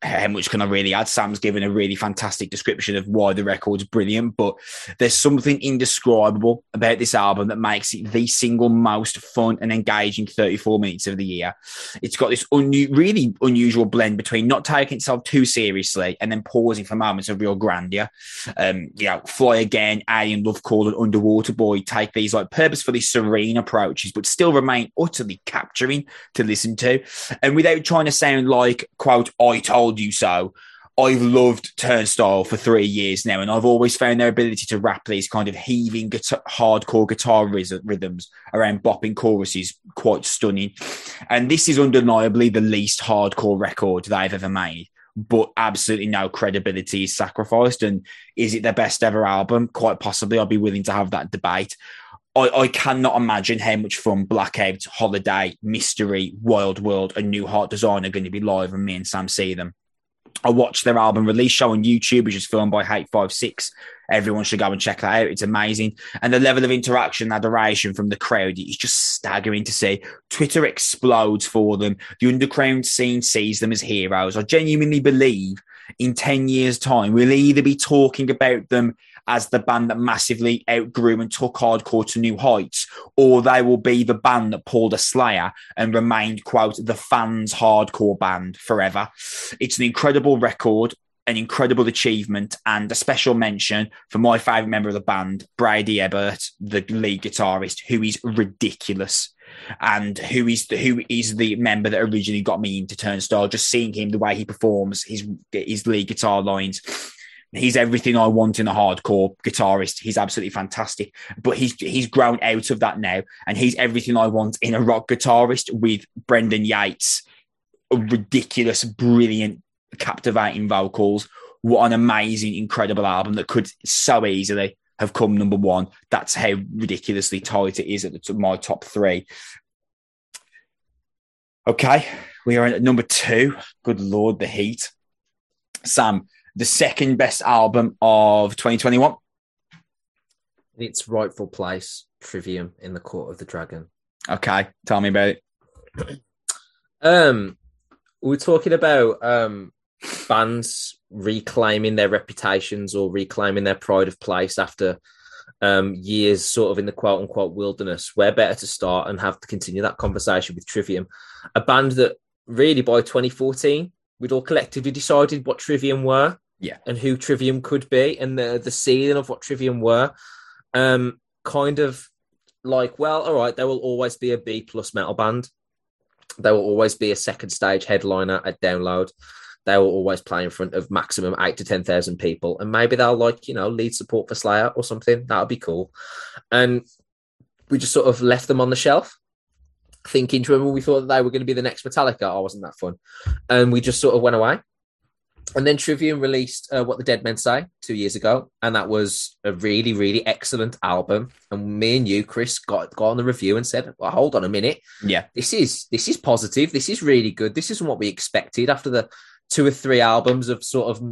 how much can I really add? Sam's given a really fantastic description of why the record's brilliant, but there's something indescribable about this album that makes it the single most fun and engaging 34 minutes of the year. It's got this really unusual blend between not taking itself too seriously and then pausing for moments of real grandeur. Um, you know, Fly Again, Alien Love Call, and Underwater Boy take these like purposefully serene approaches, but still remain utterly capturing to listen to. And without trying to sound like, quote, I told you so, I've loved Turnstile for three years now, and I've always found their ability to rap these kind of heaving guitar, hardcore guitar rhythms around bopping choruses quite stunning. And this is undeniably the least hardcore record they've ever made, but absolutely no credibility is sacrificed. And is it their best ever album? Quite possibly. I'd be willing to have that debate. I, I cannot imagine how much fun Blackout, Holiday, Mystery, Wild World, and New Heart Design are going to be live when me and Sam see them. I watched their album release show on YouTube, which is filmed by Hate5six. Everyone should go and check that out. It's amazing. And the level of interaction, adoration from the crowd is just staggering to see. Twitter explodes for them. The underground scene sees them as heroes. I genuinely believe in 10 years' time, we'll either be talking about them as the band that massively outgrew and took hardcore to new heights, or they will be the band that pulled a Slayer and remained, quote, the fans' hardcore band forever. It's an incredible record, an incredible achievement, and a special mention for my favourite member of the band, Brady Ebert, the lead guitarist, who is ridiculous and who is the, who is the member that originally got me into Turnstile. Just seeing him, the way he performs, his his lead guitar lines He's everything I want in a hardcore guitarist. He's absolutely fantastic. But he's he's grown out of that now, and he's everything I want in a rock guitarist with Brendan Yates, ridiculous, brilliant, captivating vocals. What an amazing, incredible album that could so easily have come number one. That's how ridiculously tight it is at the, my top three. Okay, we are at number two. Good lord, the heat. Sam, the second best album of 2021. Its rightful place, Trivium in the Court of the Dragon. Okay, tell me about it. Um, we are talking about um bands reclaiming their reputations or reclaiming their pride of place after um, years sort of in the quote unquote wilderness, where better to start and have to continue that conversation with Trivium, a band that really by 2014 we'd all collectively decided what Trivium were yeah, and who Trivium could be, and the the ceiling of what Trivium were, um, kind of like, well, all right, there will always be a B plus metal band. There will always be a second stage headliner at Download. They will always play in front of maximum eight to ten thousand people, and maybe they'll like you know lead support for Slayer or something. That would be cool. And we just sort of left them on the shelf thinking to remember we thought that they were going to be the next Metallica. Oh, wasn't that fun? And we just sort of went away and then Trivium released uh, What the Dead Men Say two years ago, and that was a really, really excellent album. And me and you, Chris, got got on the review and said, "Well, hold on a minute, yeah, this is this is positive. This is really good. This isn't what we expected after the two or three albums of sort of,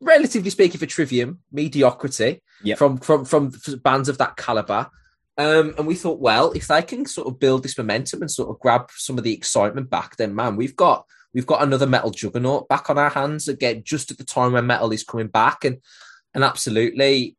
relatively speaking, for Trivium mediocrity yep. from from from bands of that caliber." Um, and we thought, well, if they can sort of build this momentum and sort of grab some of the excitement back, then man, we've got we've got another metal juggernaut back on our hands again, just at the time when metal is coming back, and and absolutely,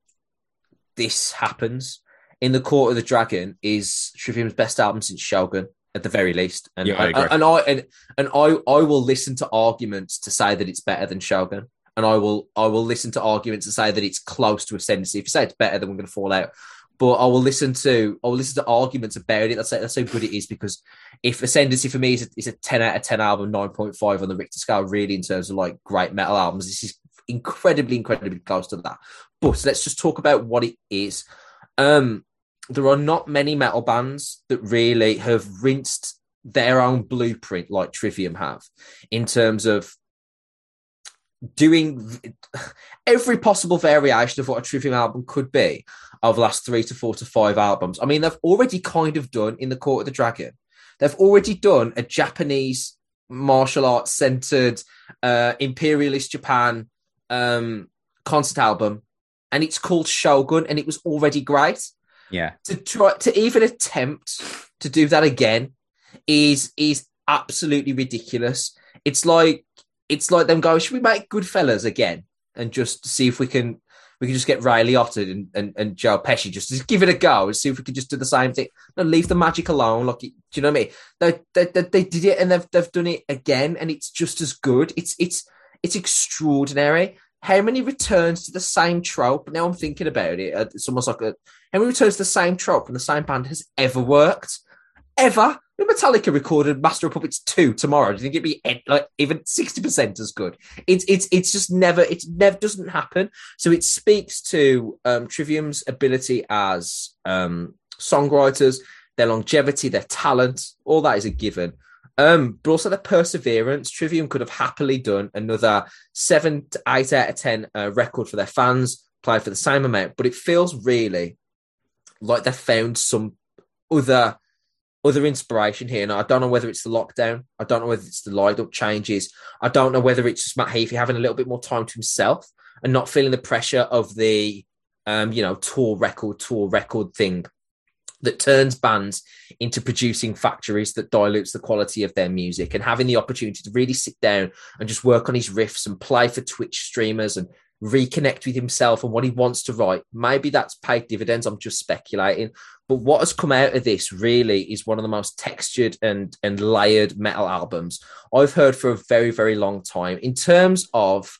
this happens. In the Court of the Dragon is Trivium's best album since Shogun, at the very least, and yeah, I and, and, I and, and I I will listen to arguments to say that it's better than Shogun, and I will I will listen to arguments to say that it's close to Ascendancy. If you say it's better, then we're going to fall out but I will listen to I will listen to arguments about it. That's that's how good it is because if Ascendancy for me is a, is a ten out of ten album, nine point five on the Richter scale, really in terms of like great metal albums, this is incredibly incredibly close to that. But let's just talk about what it is. Um, there are not many metal bands that really have rinsed their own blueprint like Trivium have in terms of doing every possible variation of what a Trivium album could be over the last three to four to five albums. I mean, they've already kind of done in the Court of the Dragon. They've already done a Japanese martial arts centered uh, imperialist Japan um, concert album, and it's called Shogun, and it was already great. Yeah. To try to even attempt to do that again is is absolutely ridiculous. It's like it's like them going, should we make Goodfellas again and just see if we can we can just get Ray Liotta and, and, and Joe Pesci just, just give it a go and see if we can just do the same thing. No, leave the magic alone. Like, do you know what I mean? They, they, they, they did it and they've they've done it again, and it's just as good. It's it's it's extraordinary. How many returns to the same trope? Now I'm thinking about it. Uh, it's almost like a how many returns to the same trope and the same band has ever worked? Ever? Metallica recorded Master of Puppets 2 tomorrow, do you think it'd be like even 60% as good? It's it's it's just never it never doesn't happen. So it speaks to um, Trivium's ability as um, songwriters, their longevity, their talent, all that is a given. Um, but also the perseverance. Trivium could have happily done another seven to eight out of ten uh, record for their fans, played for the same amount, but it feels really like they found some other other inspiration here. And I don't know whether it's the lockdown. I don't know whether it's the light up changes. I don't know whether it's just Matt Heafy having a little bit more time to himself and not feeling the pressure of the, um, you know, tour record, tour record thing that turns bands into producing factories that dilutes the quality of their music and having the opportunity to really sit down and just work on his riffs and play for Twitch streamers and reconnect with himself and what he wants to write. Maybe that's paid dividends. I'm just speculating. But what has come out of this really is one of the most textured and, and layered metal albums I've heard for a very, very long time. In terms of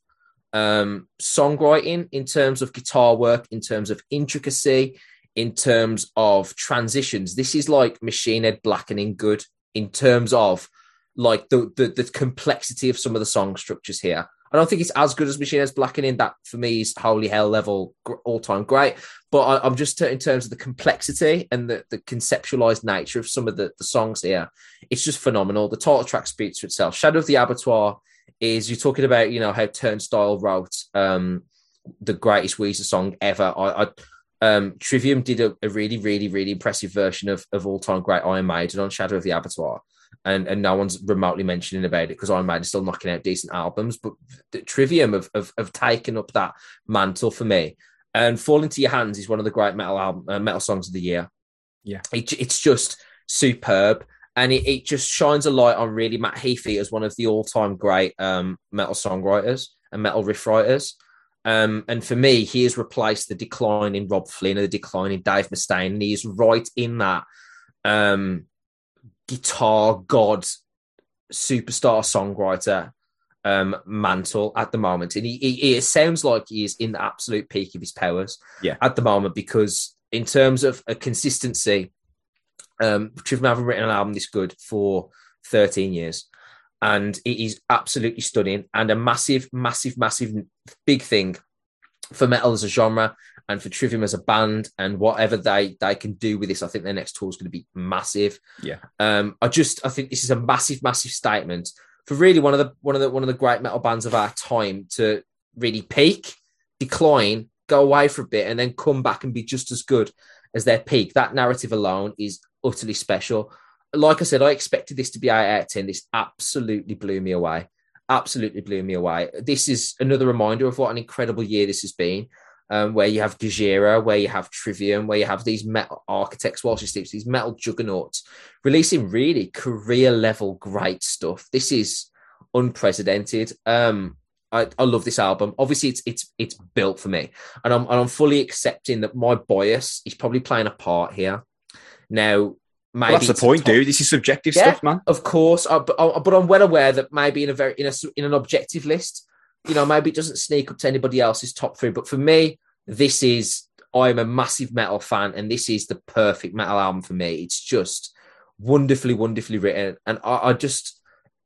um, songwriting, in terms of guitar work, in terms of intricacy, in terms of transitions, this is like Machine Head Blackening good in terms of like the, the the complexity of some of the song structures here. I don't think it's as good as Machine Head's Blackening. That for me is holy hell level all time great. But I, am just in terms of the complexity and the, the conceptualized nature of some of the, the songs here. It's just phenomenal. The title track speaks for itself. Shadow of the Abattoir is you're talking about you know how Turnstile wrote um, the greatest Weezer song ever. I, I um, Trivium did a, a, really really really impressive version of of all time great Iron Maiden on Shadow of the Abattoir and and no one's remotely mentioning about it because Iron Maiden still knocking out decent albums. But the Trivium have, have, have taken up that mantle for me. And "Fall into Your Hands" is one of the great metal album, uh, metal songs of the year. Yeah, it, it's just superb, and it, it just shines a light on really Matt Heafy as one of the all time great um, metal songwriters and metal riff writers. Um, and for me, he has replaced the decline in Robb Flynn and the decline in Dave Mustaine, and he's right in that um, guitar god superstar songwriter um, mantle at the moment. And he, he, it sounds like he is in the absolute peak of his powers yeah. at the moment because, in terms of a consistency, um, Trivium haven't written an album this good for 13 years. And it is absolutely stunning and a massive, massive, massive big thing for metal as a genre and for Trivium as a band and whatever they they can do with this, I think their next tour is going to be massive. Yeah. Um, I just I think this is a massive, massive statement for really one of the one of the one of the great metal bands of our time to really peak, decline, go away for a bit, and then come back and be just as good as their peak. That narrative alone is utterly special. Like I said, I expected this to be eight out of ten. This absolutely blew me away. Absolutely blew me away. This is another reminder of what an incredible year this has been um, where you have Gojira, where you have Trivium, where you have these metal architects, Whilst She Sleeps, these metal juggernauts releasing really career level great stuff. This is unprecedented. Um, I, I love this album. Obviously, it's it's it's built for me, and I'm and I'm fully accepting that my bias is probably playing a part here. Now, maybe well, that's the point, top... dude. This is subjective yeah, stuff, man. Of course, I, but, I, but I'm well aware that maybe in a very in a in an objective list, you know, maybe it doesn't sneak up to anybody else's top three. But for me, this is I'm a massive metal fan, and this is the perfect metal album for me. It's just wonderfully, wonderfully written, and I, I just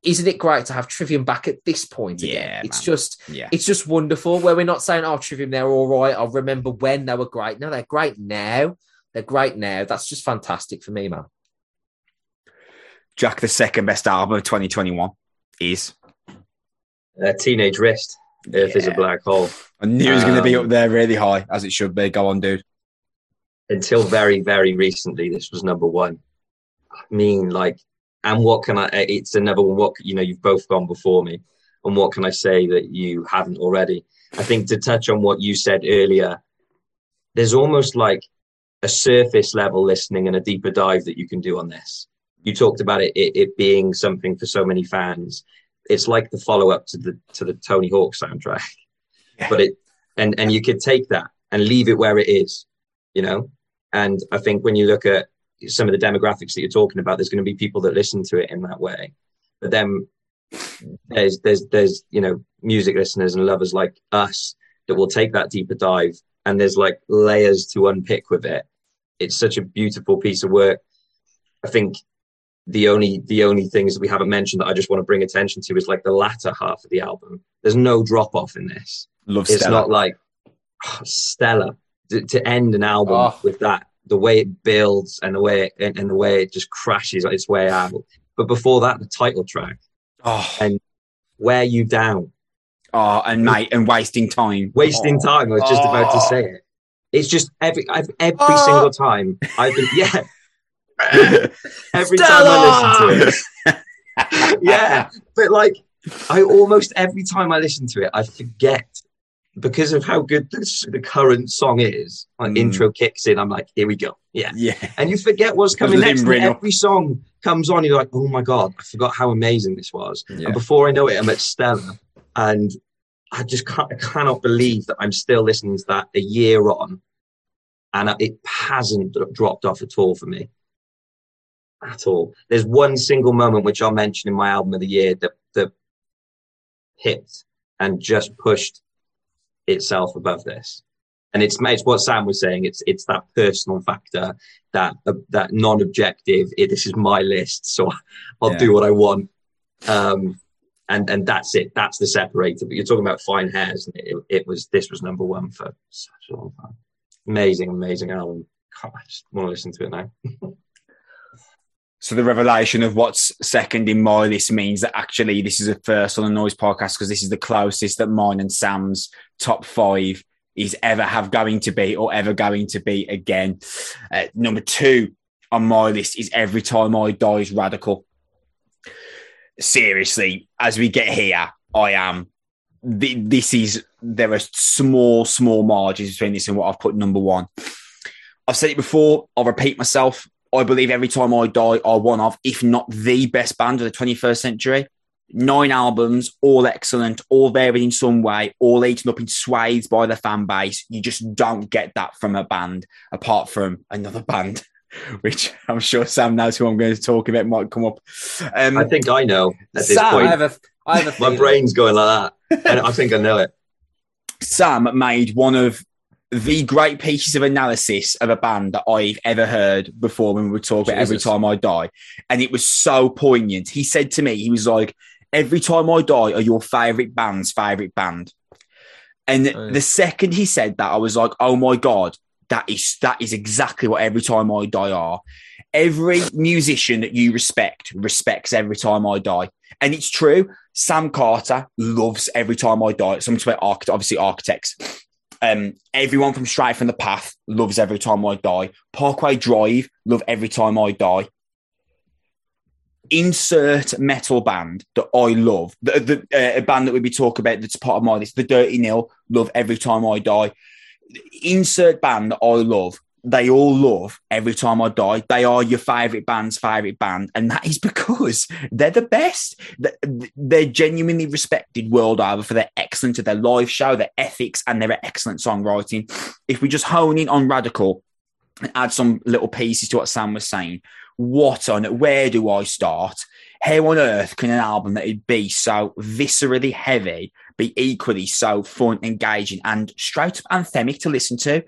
isn't it great to have Trivium back at this point again? Yeah, it's man. just yeah. it's just wonderful where we're not saying, oh, Trivium, they're all right. I'll remember when they were great. No, they're great now. They're great now. That's just fantastic for me, man. Jack, the second best album of 2021 is uh, Teenage Wrist. Earth yeah. is a black hole. I knew it was um, going to be up there really high, as it should be. Go on, dude. Until very, very recently, this was number one. I mean, like, and what can I? It's another one. What you know, you've both gone before me, and what can I say that you haven't already? I think to touch on what you said earlier, there's almost like a surface level listening and a deeper dive that you can do on this. You talked about it, it, it being something for so many fans it's like the follow up to the to the Tony Hawk soundtrack. Yeah. But it and and you could take that and leave it where it is, you know. And I think when you look at some of the demographics that you're talking about, there's going to be people that listen to it in that way. But then there's there's there's you know music listeners and lovers like us that will take that deeper dive, and there's like layers to unpick with it. It's such a beautiful piece of work. I think the only the only things that we haven't mentioned that I just want to bring attention to is like the latter half of the album. There's no drop off in this. Love It's Stella. not like oh, Stella to, to end an album Oh. with that, the way it builds and the way it, and, and the way it just crashes its way out. But before that, the title track, oh, and "Wear You Down," oh, and mate, and wasting time. wasting time. I was just about to say it. It's just every every Oh. single time I've been yeah. Every time I listen to it, yeah. But like, I almost every time I listen to it, I forget because of how good the, the current song is. Like Mm. intro kicks in, I'm like, here we go, yeah. Yeah. And you forget what's coming next. And every song comes on, you're like, oh my god, I forgot how amazing this was. Yeah. And before I know it, I'm at Stella, and I just can't, I cannot believe that I'm still listening to that a year on, and it hasn't dropped off at all for me. At all. There's one single moment which I'll mention in my album of the year that that hit and just pushed itself above this. And it's it's what Sam was saying. It's it's that personal factor, that uh, that non-objective. It, this is my list, so I'll Yeah. do what I want. Um, and and that's it. That's the separator. But you're talking about fine hairs, and it, it was this was number one for such a long time. Amazing, amazing album. God, I just want to listen to it now. So the revelation of what's second in my list means that actually this is a first on the Noise podcast because this is the closest that mine and Sam's top five is ever have going to be or ever going to be again. Uh, number two on my list is Every Time I Die is Radical. Seriously, as we get here, I am. th- This is there are small, small margins between this and what I've put number one. I've said it before. I'll repeat myself. I believe every time I die are one of, if not the best band of the 21st century. Nine albums, all excellent, all varied in some way, all eaten up in swathes by the fan base. You just don't get that from a band, apart from another band, which I'm sure Sam knows who I'm going to talk about might come up. Um, I think I know at this Sam, I have a, I have a My brain's going like that, and I think I know it. Sam made one of the great pieces of analysis of a band that I've ever heard before when we were talking about every time I die. And it was so poignant. He said to me, he was like, Every time I die are your favorite band's favorite band. And Oh, yeah. the second he said that, I was like, Oh my God, that is that is exactly what every time I die are. Every musician that you respect respects every time I die. And it's true. Sam Carter loves every time I die. Some about architect, obviously architects. Um, everyone from Straight from the Path loves every time I die. Parkway Drive love every time I die. Insert metal band that I love, the, the, uh, a band that we be talking about that's part of my list. The Dirty Nil love every time I die. Insert band that I love. They all love every time I die. They are your favorite band's favorite band, and that is because they're the best. They're genuinely respected world over for their excellence of their live show, their ethics, and their excellent songwriting. If we just hone in on Radical and add some little pieces to what Sam was saying, what on where do I start? How on earth can an album that would be so viscerally heavy be equally so fun, engaging, and straight up anthemic to listen to?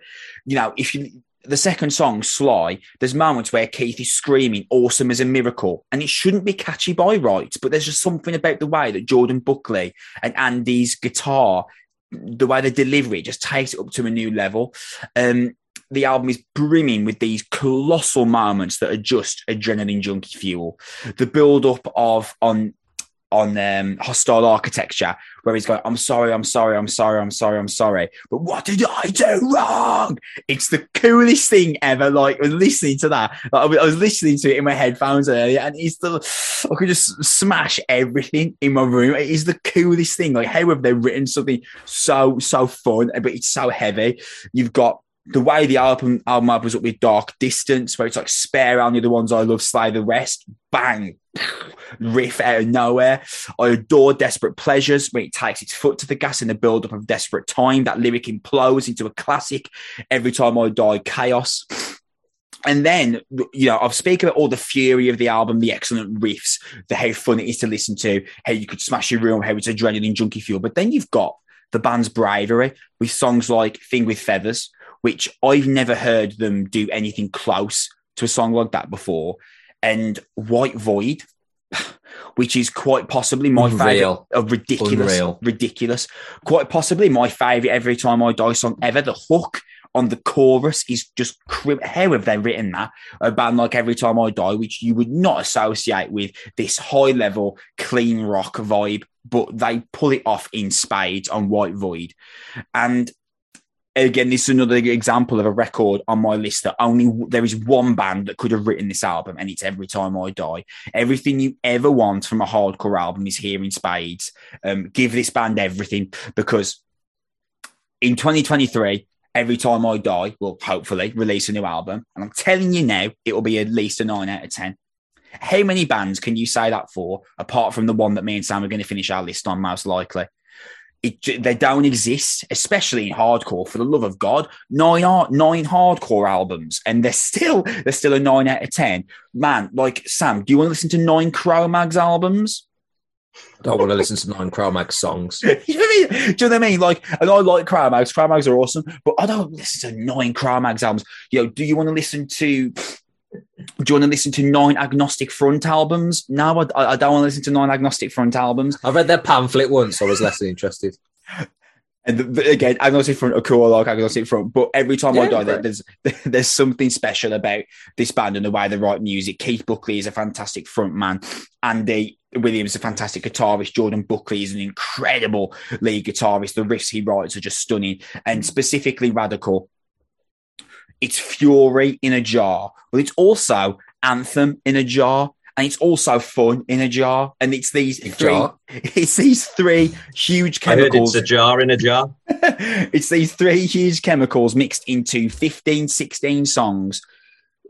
You know, if you the second song, Sly, there's moments where Keith is screaming, awesome as a miracle. And it shouldn't be catchy by rights, but there's just something about the way that Jordan Buckley and Andy's guitar, the way they deliver it, just takes it up to a new level. Um, the album is brimming with these colossal moments that are just adrenaline junkie fuel. The build up of on on um, hostile architecture, where he's going, "I'm sorry, I'm sorry, I'm sorry, I'm sorry, I'm sorry, but what did I do wrong?" It's the coolest thing ever. Like I was listening to that, like, I was- listening to it in my headphones earlier, and it's the I could just smash everything in my room. It is the coolest thing. Like how have they written something so so fun, but it's so heavy? You've got the way the album album opens up with Dark Distance, where it's like spare only the ones I love, slay the rest, bang, riff out of nowhere. I adore Desperate Pleasures, when it takes its foot to the gas in the build up of Desperate Time. That lyric implodes into a classic. Every time I die, chaos. And then, you know, I've spoken about all the fury of the album, the excellent riffs, the how fun it is to listen to, how you could smash your room, how it's adrenaline junkie fuel. But then you've got the band's bravery with songs like Thing with Feathers, which I've never heard them do anything close to a song like that before, and White Void, which is quite possibly my favorite a ridiculous, Unreal. ridiculous, quite possibly my favorite every time I die song ever. The hook on the chorus is just cri- how have they written that? A band like Every Time I Die, which you would not associate with this high level clean rock vibe, but they pull it off in spades on White Void, and again, this is another example of a record on my list that only there is one band that could have written this album, and it's Every Time I Die. Everything you ever want from a hardcore album is here in spades. Um, give this band everything because in 2023, Every Time I Die will hopefully release a new album, and I'm telling you now, it will be at least a nine out of ten. How many bands can you say that for, apart from the one that me and Sam are going to finish our list on, most likely? It, they don't exist, especially in hardcore. For the love of God, nine art, nine hardcore albums, and they're still they're still a nine out of ten. Man, like Sam, do you want to listen to nine Cro-Mags albums? I don't want to listen to nine Cro-Mag songs. you know what I mean? Do you know what I mean? Like, and I like Cro-Mags. Cro-Mags are awesome, but I don't listen to nine Cro-Mags albums. You know, do you want to listen to? Do you want to listen to nine Agnostic Front albums? No, I, I don't want to listen to nine Agnostic Front albums. I read their pamphlet once. I was less interested. And the, the- again, Agnostic Front are cool. I like Agnostic Front, but every time I Yeah, die, there- there's there's something special about this band and the way they write music. Keith Buckley is a fantastic front man. Andy Williams is a fantastic guitarist. Jordan Buckley is an incredible lead guitarist. The riffs he writes are just stunning, and specifically radical. It's fury in a jar, but it's also anthem in a jar, and it's also fun in a jar. And it's these Big three. jar. It's these three huge I heard chemicals it's a jar in a jar. it's these three huge chemicals mixed into 15, 16 songs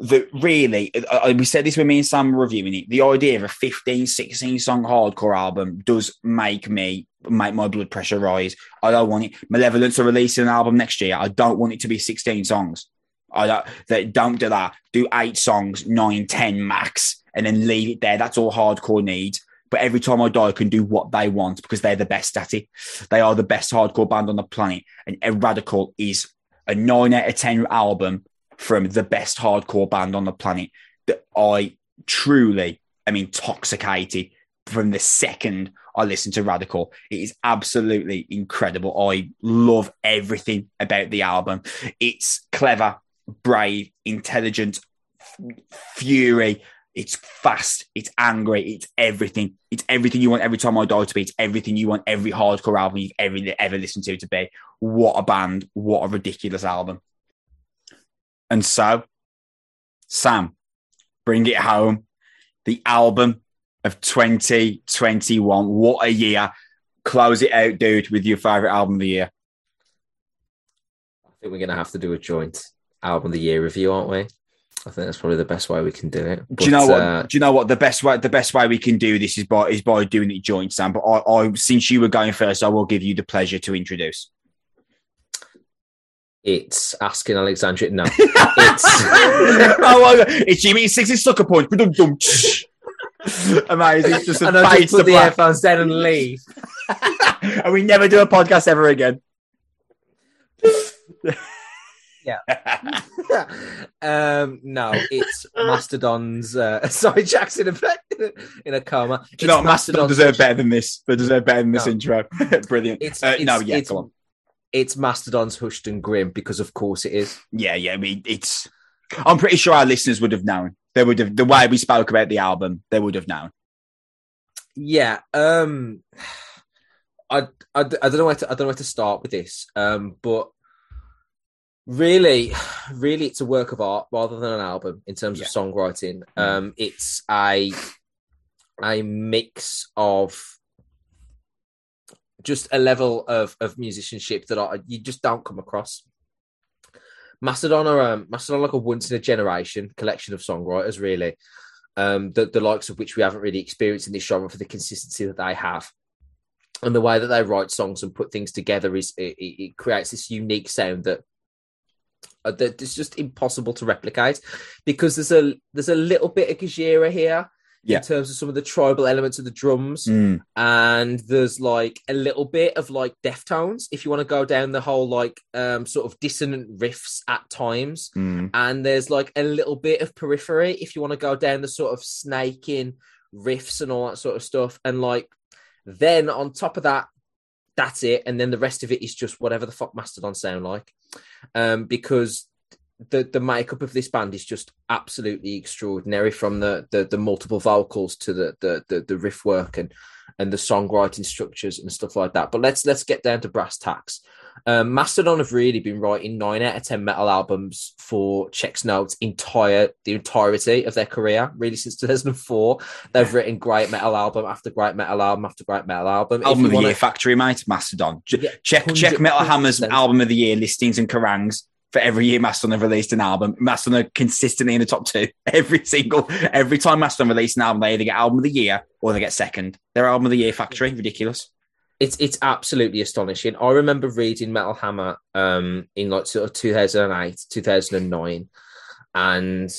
that really, we said this when me and Sam were reviewing it. The idea of a 15, 16 song hardcore album does make me make my blood pressure rise. I don't want it. Malevolence are releasing an album next year. I don't want it to be 16 songs. I don't, they don't do that. Do eight songs, nine, ten max, and then leave it there. That's all hardcore needs. But every time I die, I can do what they want because they're the best at it. They are the best hardcore band on the planet. And Radical is a nine out of 10 album from the best hardcore band on the planet that I truly am intoxicated from the second I listen to Radical. It is absolutely incredible. I love everything about the album. It's clever, brave, intelligent, f- fury. It's fast. It's angry. It's everything. It's everything you want every time I die to be. It's everything you want every hardcore album you've ever ever listened to to be. What a band! What a ridiculous album! And so, Sam, bring it home. The album of 2021. What a year! Close it out, dude, with your favorite album of the year. I think we're to have to do a joint album of the year review, aren't we? I think that's probably the best way we can do it. do you know what? uh, do you know what? The best way the best way we can do this is by is by doing it joint, Sam. But I, I since you were going first, I will give you the pleasure to introduce. it's asking Alexandria. No, it's oh, it's Jimmy Six's sucker punch. Amazing. It's just and I just put the black. earphones down and leave. and we never do a podcast ever again. um, no, it's Mastodon's. Uh, sorry, Jackson in a, in a coma. Do you know what? Mastodon deserve better than this. They deserve better than this No. intro. Brilliant. It's, Uh, it's, no, yeah, it's, go on. it's Mastodon's Hushed and Grim because, of course, it is. Yeah, yeah. I mean, it's. I'm pretty sure our listeners would have known. They would have the way we spoke about the album. They would have known. Yeah. Um, I, I, I don't know where to I don't know where to start with this. Um, but really, really, it's a work of art rather than an album in terms Yeah. of songwriting. Um, it's a a mix of just a level of of musicianship that I, you just don't come across Mastodon are um, Mastodon are like a once in a generation collection of songwriters, really. Um, the, the likes of which we haven't really experienced in this genre for the consistency that they have. And the way that they write songs and put things together is it, it creates this unique sound that that it's just impossible to replicate because there's a there's a little bit of Gojira here Yeah. in terms of some of the tribal elements of the drums Mm. and there's like a little bit of like Deftones if you want to go down the whole like um sort of dissonant riffs at times Mm. and there's like a little bit of periphery if you want to go down the sort of snaking riffs and all that sort of stuff and like then on top of that that's it. And then the rest of it is just whatever the fuck mastodon sound like. Um because the the makeup of this band is just absolutely extraordinary from the the, the multiple vocals to the, the the the riff work and and the songwriting structures and stuff like that. But let's let's get down to brass tacks um, Mastodon have really been writing nine out of ten metal albums for Checks Notes entire the entirety of their career, really since 2004. They've written great metal album after great metal album after great metal album. Album of the wanna- year factory, mate. Mastodon. Yeah, check check Metal Hammer's album of the year listings and Kerrang's. For every year Mastodon have released an album, Mastodon are consistently in the top two every single every time Mastodon release an album, they either get album of the year or they get second. Their album of the year factory, ridiculous. It's it's absolutely astonishing. I remember reading Metal Hammer um in like sort of 2008, 2009 and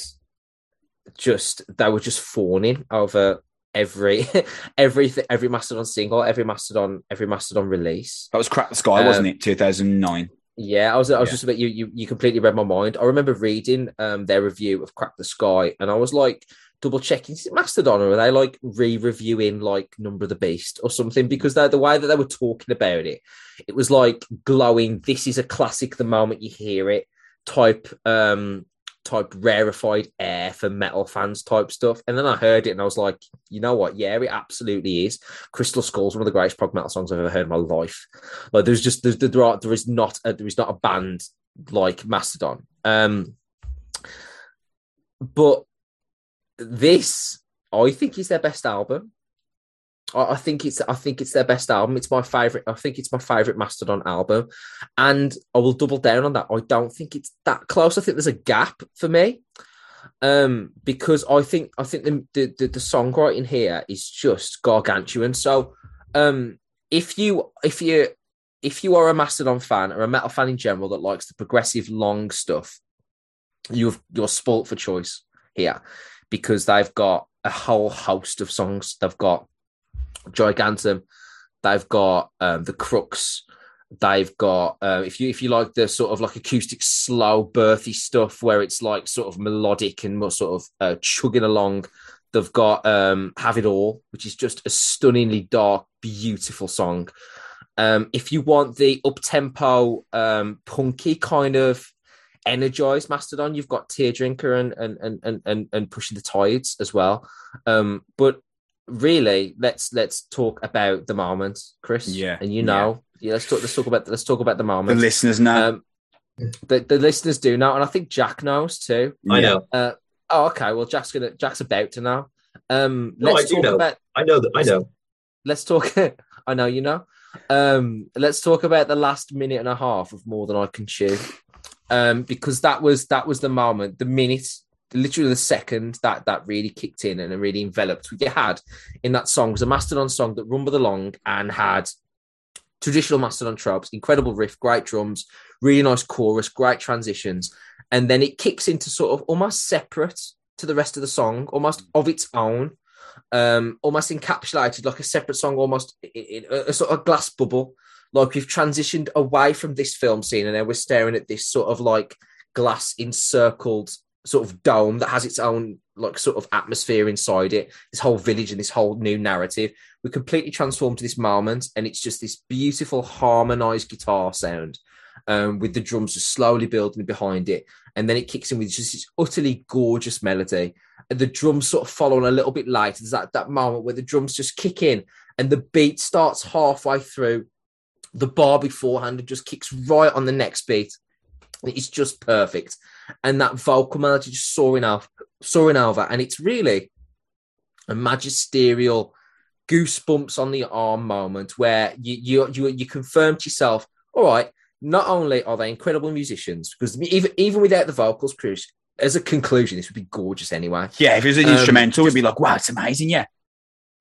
just they were just fawning over every everything every Mastodon single, every Mastodon every Mastodon release. That was Crack the Skye, Um, wasn't it? Two thousand nine. Yeah, I was I was Yeah. just about you, you you completely read my mind. I remember reading um their review of Crack the Skye and I was like double checking is it Mastodon or are they like re-reviewing like Number of the Beast or something because they the way that they were talking about it, it was like glowing, this is a classic the moment you hear it type um type rarefied air for metal fans type stuff. And then I heard it and I was like, you know what? Yeah, it absolutely is. Crystal Skull's one of the greatest prog metal songs I've ever heard in my life. Like there's just there's there, are, there is not a, there is not a band like Mastodon. Um, but this I think is their best album. I, I think it's I think it's their best album. It's my favorite. I think it's my favorite Mastodon album, and I will double down on that. I don't think it's that close. I think there's a gap for me, um, because I think I think the the, the, the songwriting here is just gargantuan. So, um, if you if you if you are a Mastodon fan or a metal fan in general that likes the progressive long stuff, you've you're spoilt for choice here because they've got a whole host of songs. They've got Gigantium, they've got um, the Crux, they've got uh, if you if you like the sort of like acoustic slow birthy stuff where it's like sort of melodic and more sort of uh, chugging along. They've got um, Have It All, which is just a stunningly dark, beautiful song. Um, if you want the up tempo, um, punky kind of energized Mastodon, you've got Teardrinker and and and and and, Pushing the Tides as well. Um, but really, let's let's talk about the moment, Chris. Yeah, and you know, yeah. let's talk. Let's talk about let's talk about the moment. The listeners know. um, the the listeners do know, and I think Jack knows too. I know. Uh, oh, okay. Well, Jack's gonna Jack's about to know. Um, No, let's I do talk know. about I know that. I know. let's talk. I know you know. Um, let's talk about the last minute and a half of more than I can chew, um, because that was that was the moment, the minute, literally the second that that really kicked in and it really enveloped. What you had in that song was a Mastodon song that rumbled along and had traditional Mastodon tropes, incredible riff, great drums, really nice chorus, great transitions, and then it kicks into sort of almost separate to the rest of the song, almost of its own um, almost encapsulated like a separate song, almost in, in a, a sort of glass bubble. Like we've transitioned away from this film scene, and now we're staring at this sort of like glass encircled sort of dome that has its own like sort of atmosphere inside it. This whole village and this whole new narrative. We completely transformed to this moment, and it's just this beautiful harmonized guitar sound. Um, with the drums just slowly building behind it, and then it kicks in with just this utterly gorgeous melody and the drums sort of follow on a little bit later. There's that, that moment where the drums just kick in and the beat starts halfway through the bar beforehand and just kicks right on the next beat. It's just perfect. And that vocal melody just soaring out, soaring over. And it's really a magisterial goosebumps on the arm moment where you you you, you confirm to yourself, all right, not only are they incredible musicians, because even even without the vocals, Chris, as a conclusion, this would be gorgeous anyway. Yeah, if it was an Um, instrumental, we'd be like, wow, it's amazing. Yeah.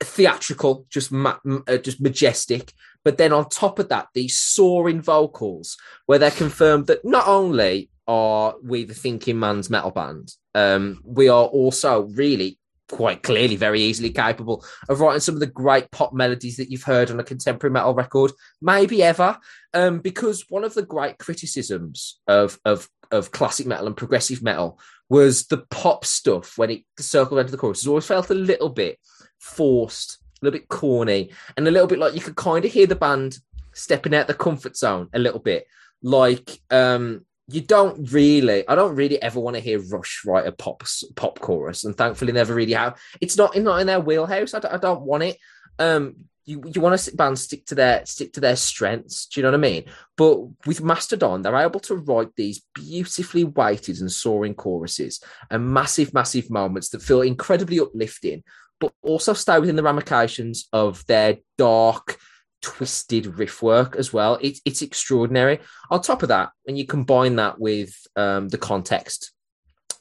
Theatrical, just ma- uh, just majestic. But then on top of that, these soaring vocals, where they're confirmed that not only are we the thinking man's metal band, um, we are also really quite clearly very easily capable of writing some of the great pop melodies that you've heard on a contemporary metal record, maybe ever. Um, because one of the great criticisms of of of classic metal and progressive metal was the pop stuff when it circled into the chorus. It's always felt a little bit forced, a little bit corny, and a little bit like you could kind of hear the band stepping out the comfort zone a little bit. Like um, you don't really, I don't really ever want to hear Rush write a pop pop chorus, and thankfully never really have. It's not in not in their wheelhouse. I don't, I don't want it. Um, you you want to bands stick to their stick to their strengths. Do you know what I mean? But with Mastodon, they're able to write these beautifully weighted and soaring choruses and massive, massive moments that feel incredibly uplifting, but also stay within the ramifications of their dark, twisted riff work as well. It's it's extraordinary. On top of that, when you combine that with um, the context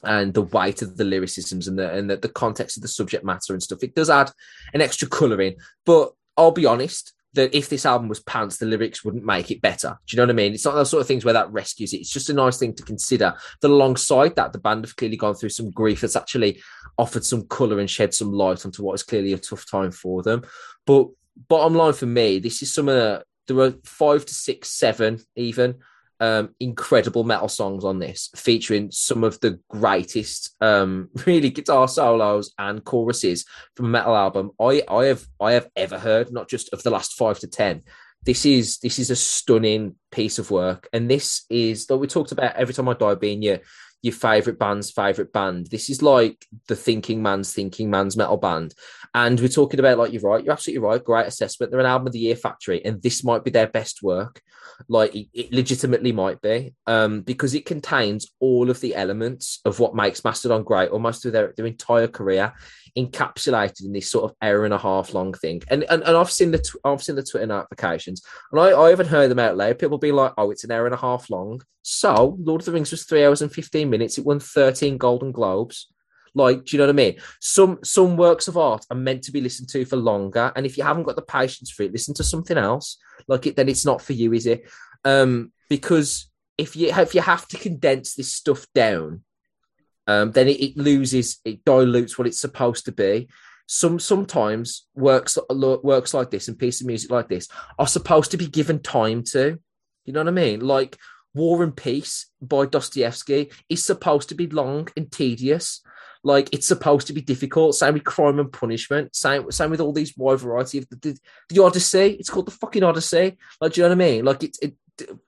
and the weight of the lyricisms and the and the, the context of the subject matter and stuff, it does add an extra colouring. But I'll be honest. That if this album was pants, the lyrics wouldn't make it better. Do you know what I mean? It's not those sort of things where that rescues it. It's just a nice thing to consider. That alongside that, the band have clearly gone through some grief that's actually offered some colour and shed some light onto what is clearly a tough time for them. But bottom line for me, this is some of the there are five to six, seven even um, incredible metal songs on this, featuring some of the greatest um, really guitar solos and choruses from a metal album I, I have I have ever heard, not just of the last five to ten. This is this is a stunning piece of work, and this is like we talked about every time I die being your your favorite band's favorite band. This is like the thinking man's thinking man's metal band. And we're talking about, like, you're right, you're absolutely right. Great assessment. They're an album of the year factory, and this might be their best work. Like, it, it legitimately might be, um, because it contains all of the elements of what makes Mastodon great, almost through their, their entire career, encapsulated in this sort of hour and a half long thing. And and, and I've seen the tw- I've seen the Twitter notifications, and I, I haven't heard them out loud. People be like, "Oh, it's an hour and a half long." So, Lord of the Rings was three hours and fifteen minutes. It won thirteen Golden Globes. Like, do you know what I mean? Some some works of art are meant to be listened to for longer, and if you haven't got the patience for it, listen to something else. Like it, then it's not for you, is it? Um, because if you if you have to condense this stuff down, um, then it, it loses, it dilutes what it's supposed to be. Some sometimes works works like this and pieces of music like this are supposed to be given time to. You know what I mean? Like War and Peace by Dostoevsky is supposed to be long and tedious. Like it's supposed to be difficult. Same with Crime and Punishment. Same, same with all these wide variety of the, the, the Odyssey. It's called the fucking Odyssey. Like, do you know what I mean? Like it's it,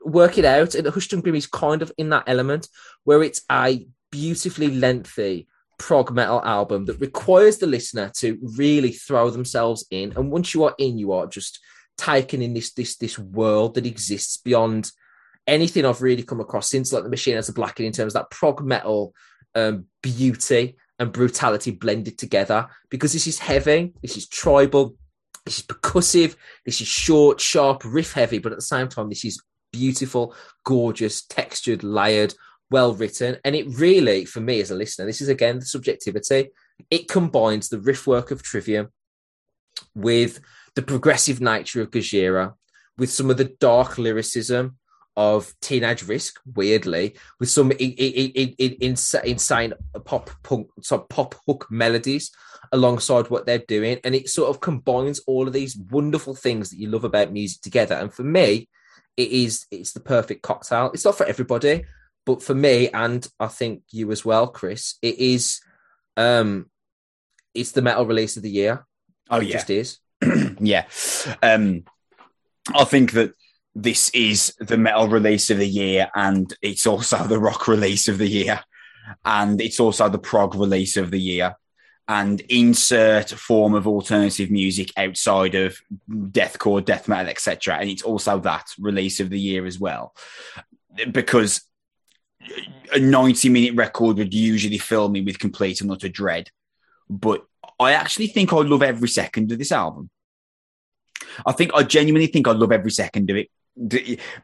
work it out. And Hushed and Grim is kind of in that element where it's a beautifully lengthy prog metal album that requires the listener to really throw themselves in. And once you are in, you are just taken in this this this world that exists beyond anything I've really come across since like the Machine Head's The Blackening in terms of that prog metal um, beauty and brutality blended together. Because this is heavy, this is tribal, this is percussive, this is short, sharp, riff heavy, but at the same time, this is beautiful, gorgeous, textured, layered, well written. And it really, for me as a listener, this is again the subjectivity. It combines the riff work of Trivium with the progressive nature of Gojira, with some of the dark lyricism of Teenage Wrist, weirdly, with some in, in, in, insane pop punk, pop hook melodies alongside what they're doing, and it sort of combines all of these wonderful things that you love about music together. And for me, it is it's the perfect cocktail. It's not for everybody, but for me, and I think you as well, Chris, it is. Um, it's the metal release of the year. Oh It yeah, just is. yeah. Um, I think that this is the metal release of the year, and it's also the rock release of the year, and it's also the prog release of the year. And insert form of alternative music outside of deathcore, death metal, etc. And it's also that release of the year as well, because a ninety-minute record would usually fill me with complete and utter dread. But I actually think I love every second of this album. I think I genuinely think I love every second of it.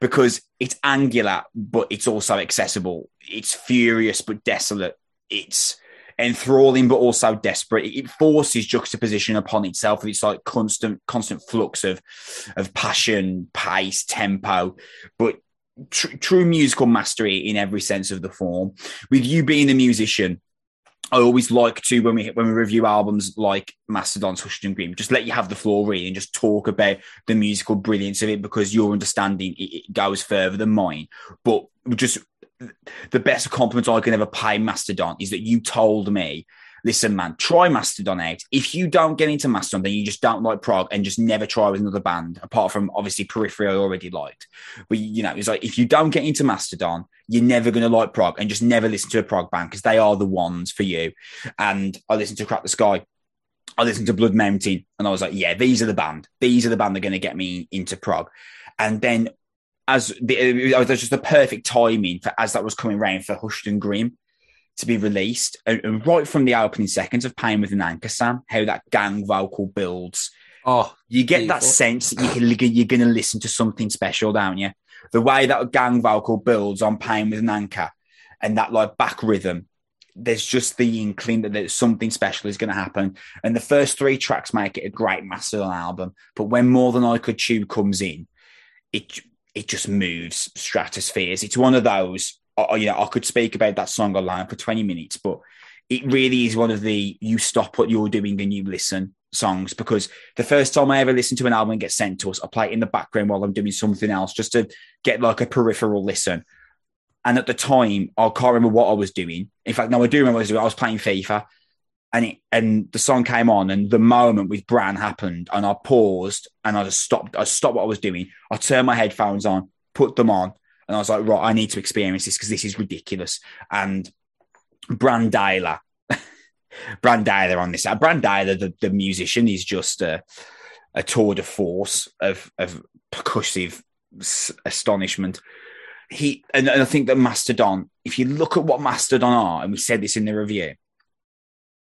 because it's angular, but it's also accessible. It's furious but desolate. It's enthralling but also desperate. It forces juxtaposition upon itself. It's like constant, constant flux of of passion, pace, tempo, but tr- true musical mastery in every sense of the form. With you being a musician, I always like to when we when we review albums like Mastodon's Hushed and Grim, just let you have the floor really and just talk about the musical brilliance of it because your understanding it, it goes further than mine. But just the best compliment I can ever pay Mastodon is that you told me listen, man, try Mastodon out. If you don't get into Mastodon, then you just don't like prog and just never try with another band, apart from obviously Periphery I already liked. But, you know, it's like if you don't get into Mastodon, you're never going to like prog and just never listen to a prog band because they are the ones for you. And I listened to Crack the Skye. I listened to Blood Mountain and I was like, yeah, these are the band. These are the band that are going to get me into prog. And then as the, it was just the perfect timing for as that was coming around for Hushed and Grim to be released. And, and right from the opening seconds of Pain with an Anchor, Sam, how that gang vocal builds. Oh, you get beautiful. that sense that you're, you're going to listen to something special, don't you? The way that gang vocal builds on Pain with an Anchor and that like back rhythm, there's just the inkling that there's something special is going to happen. And the first three tracks make it a great Mastodon album. But when More Than I Could Chew comes in, it it just moves stratospheres. It's one of those I, you know, I could speak about that song online for 20 minutes, but it really is one of the you stop what you're doing and you listen songs because the first time I ever listened to an album and get sent to us, I play it in the background while I'm doing something else just to get like a peripheral listen. And at the time, I can't remember what I was doing. In fact, no, I do remember I was doing. I was playing FIFA and it, and the song came on and the moment with Brann happened and I paused and I just stopped. I stopped what I was doing. I turned my headphones on, put them on, and I was like, right, I need to experience this because this is ridiculous. And Brann Dailor, Brann Dailor on this. Uh, Brann Dailor, the, the musician, is just a, a tour de force of, of percussive astonishment. He and, and I think that Mastodon, if you look at what Mastodon are, and we said this in the review,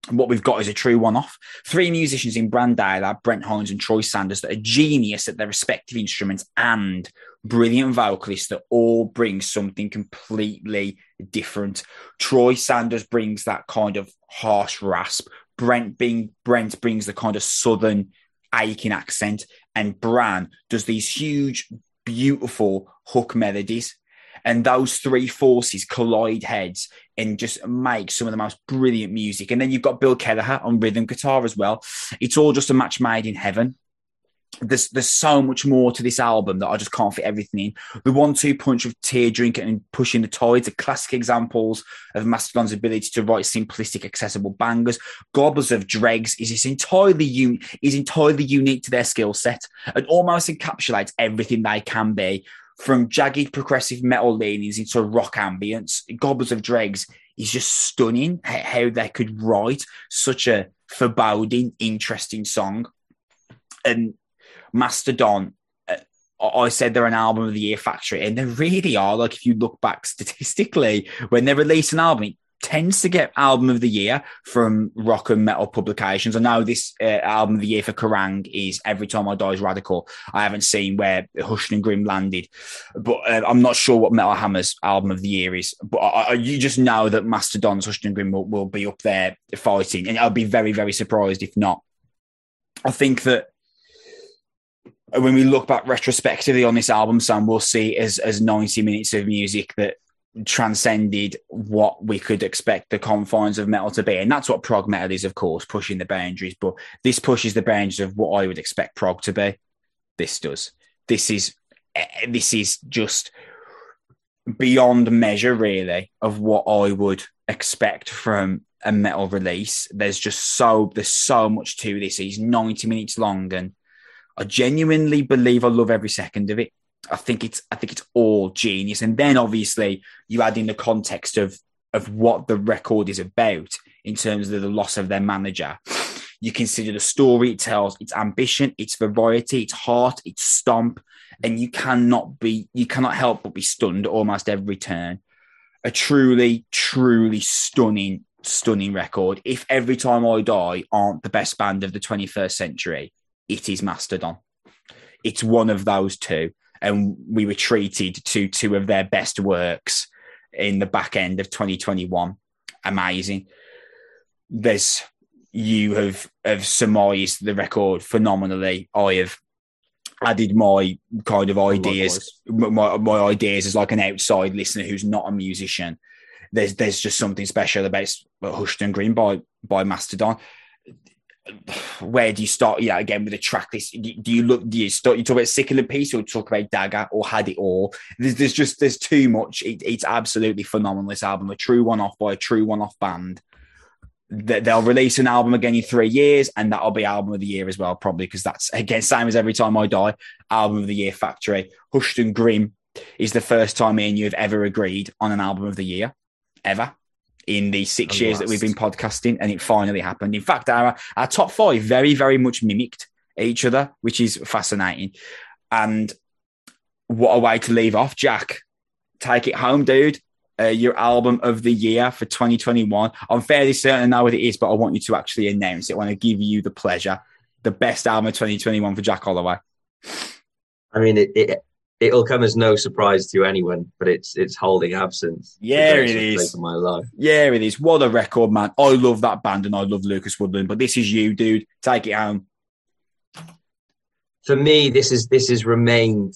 what we've got is a true one off. Three musicians in Brann Dailor, Brent Hinds and Troy Sanders, that are genius at their respective instruments and brilliant vocalists that all bring something completely different. Troy Sanders brings that kind of harsh rasp. Brent being Brent brings the kind of southern aching accent, and Brann does these huge, beautiful hook melodies. And those three forces collide heads and just make some of the most brilliant music. And then you've got Bill Kelleher on rhythm guitar as well. It's all just a match made in heaven there's there's so much more to this album that I just can't fit everything in. The one-two punch of Teardrink and Pushing the Tides are classic examples of Mastodon's ability to write simplistic, accessible bangers. Gobblers of Dregs is entirely un- is entirely unique to their skill set and almost encapsulates everything they can be, from jagged progressive metal leanings into rock ambience. Gobblers of Dregs is just stunning how they could write such a foreboding, interesting song. And Mastodon, uh, I said they're an album of the year factory, and they really are. Like if you look back statistically, when they release an album, it tends to get album of the year from rock and metal publications. I know this uh, album of the year for Kerrang is Every Time I Die is Radical. I haven't seen where Hushed and Grim landed, but uh, I'm not sure what Metal Hammer's album of the year is. But I, I, you just know that Mastodon's Hushed and Grim will, will be up there fighting, and I'd be very, very surprised if not. I think that when we look back retrospectively on this album, Sam, we'll see as as 90 minutes of music that transcended what we could expect the confines of metal to be. And that's what prog metal is, of course, pushing the boundaries. But this pushes the boundaries of what I would expect prog to be. This does. This is eh, this is just beyond measure, really, of what I would expect from a metal release. There's just so there's so much to this. He's 90 minutes long and I genuinely believe I love every second of it. I think it's I think it's all genius. And then obviously you add in the context of of what the record is about in terms of the loss of their manager. You consider the story it tells, its ambition, its variety, its heart, its stomp, and you cannot be you cannot help but be stunned almost every turn. A truly, truly stunning, stunning record. If every time I die aren't the best band of the 21st century, it is Mastodon. It's one of those two. and we were treated to two of their best works in the back end of 2021. Amazing. There's you have have surmised the record phenomenally. I have added my kind of ideas, my, my ideas as like an outside listener who's not a musician. There's there's just something special about Hushed and Grim by by Mastodon. Where do you start? Yeah, again with the track list. Do you look? Do you start? You talk about Sickle and Peace, or talk about Dagger, or Had It All? There's, there's just there's too much. It, it's absolutely phenomenal. This album, a true one off by a true one off band they'll release an album again in three years, and that'll be album of the year as well, probably because that's again same as every time I die. Album of the year factory. Hushed and Grim is the first time me and you have ever agreed on an album of the year, ever. In the six years that we've been podcasting, and it finally happened. In fact, our our top five very, very much mimicked each other, which is fascinating. And what a way to leave off, Jack. Take it home, dude uh, your album of the year for 2021. I'm fairly certain now what it is, but I want you to actually announce it. I want to give you the pleasure. The best album of 2021 for Jack Holloway. I mean, it, it it'll come as no surprise to anyone, but it's it's holding absence. Yeah, it is. my life. Yeah, it is. What a record, man! I love that band and I love Lucas Woodland, but this is you, dude. Take it home. For me, this is this has remained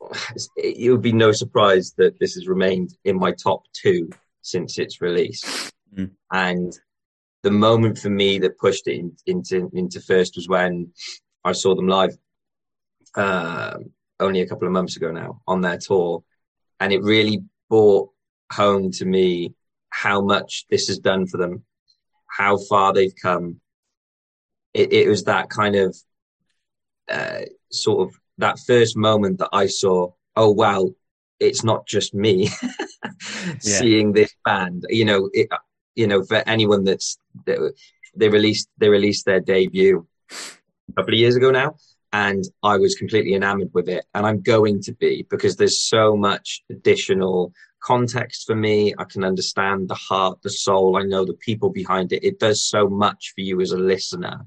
it would be no surprise that this has remained in my top two since its release. Mm. And the moment for me that pushed it in, into into first was when I saw them live uh, only a couple of months ago now on their tour, and it really brought home to me how much this has done for them, how far they've come. It, it was that kind of uh, sort of that first moment that I saw, oh wow, it's not just me seeing this band. You know, it, you know, for anyone that's they released they released their debut a couple of years ago now, and I was completely enamored with it, and I'm going to be because there's so much additional context for me. I can understand the heart, the soul. I know the people behind it. It does so much for you as a listener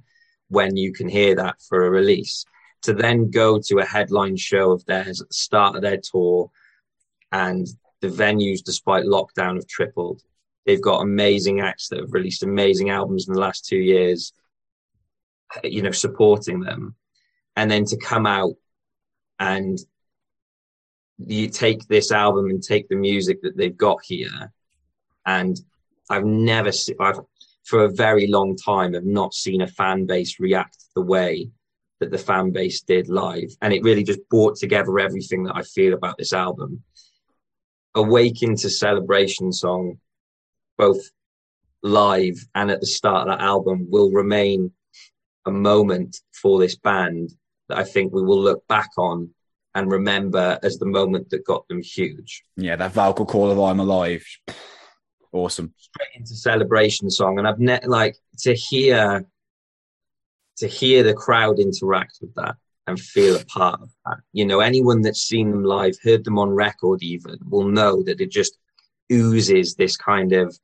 when you can hear that for a release to then go to a headline show of theirs at the start of their tour and the venues despite lockdown have tripled they've got amazing acts that have released amazing albums in the last two years you know supporting them and then to come out and you take this album and take the music that they've got here and i've never i've for a very long time have not seen a fan base react the way that the fan base did live. And it really just brought together everything that I feel about this album. Awaken to Celebration song, both live and at the start of that album, will remain a moment for this band that I think we will look back on and remember as the moment that got them huge. Yeah, that vocal call of I'm Alive. Awesome. Straight into celebration song. And I've net like to hear to hear the crowd interact with that and feel a part of that. You know, anyone that's seen them live, heard them on record even, will know that it just oozes this kind of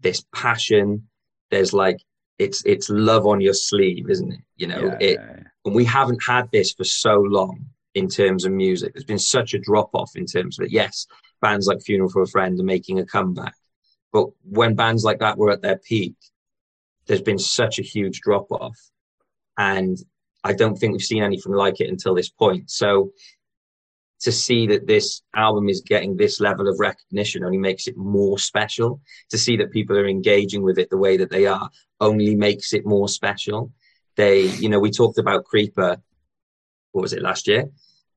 this passion. There's like it's it's love on your sleeve, isn't it? You know, yeah, it yeah, yeah. And we haven't had this for so long in terms of music. There's been such a drop off in terms of it. Yes, bands like Funeral for a Friend are making a comeback. But when bands like that were at their peak, there's been such a huge drop off and I don't think we've seen anything like it until this point. So to see that this album is getting this level of recognition only makes it more special. To see that people are engaging with it the way that they are only makes it more special. They, you know, we talked about Creeper, what was it last year?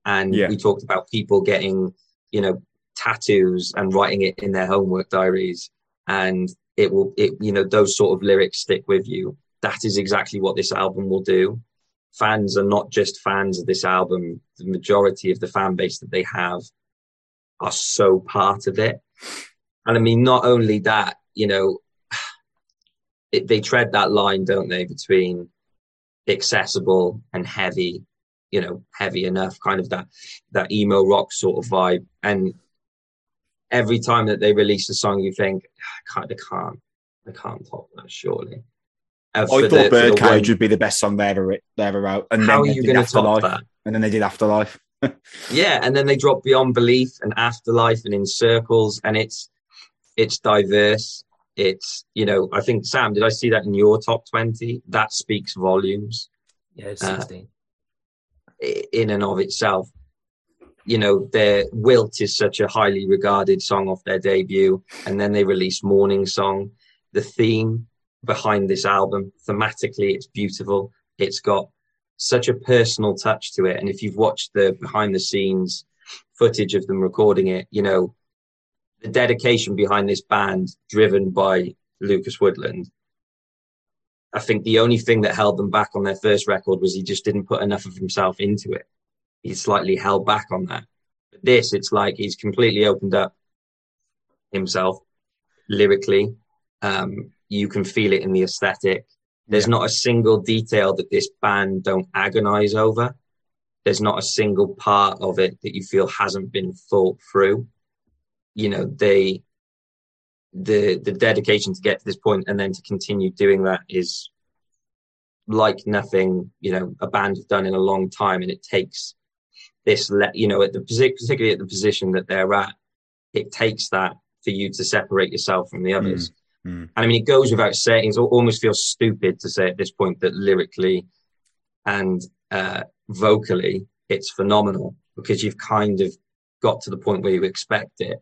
And yeah. we talked about people getting, you know, tattoos and writing it in their homework diaries. And it will, it, you know, those sort of lyrics stick with you that is exactly what this album will do. Fans are not just fans of this album, the majority of the fan base that they have are so part of it. And I mean, not only that, you know, it, they tread that line, don't they, between accessible and heavy, you know, heavy enough, kind of that that emo rock sort of vibe. And every time that they release a song, you think, ah, I can't, I can't, I can't top that, surely. Uh, I thought Birdcage would be the best song they ever uh, they ever wrote, and how are you going to top that? And then they did Afterlife. yeah, and then they dropped Beyond Belief and Afterlife and In Circles, and it's it's diverse. It's you know, I think Sam, did I see that in your top twenty? That speaks volumes. Yeah, sixteen. Uh, in and of itself, you know, their Wilt is such a highly regarded song off their debut, and then they release Mourning Song. The theme behind this album, thematically, it's beautiful. It's got such a personal touch to it. And if you've watched the behind the scenes footage of them recording it, you know, the dedication behind this band, driven by Lucas Woodland. I think the only thing that held them back on their first record was he just didn't put enough of himself into it. He's slightly held back on that. But this, it's like he's completely opened up himself lyrically. Um, you can feel it in the aesthetic. There's yeah. not a single detail that this band don't agonize over. There's not a single part of it that you feel hasn't been thought through. You know, they the the dedication to get to this point and then to continue doing that is like nothing you know a band have done in a long time and it takes this le- you know at the particularly at the position that they're at it takes that for you to separate yourself from the others mm. Mm. And I mean, it goes without saying, it almost feels stupid to say at this point that lyrically and uh, vocally, it's phenomenal because you've kind of got to the point where you expect it.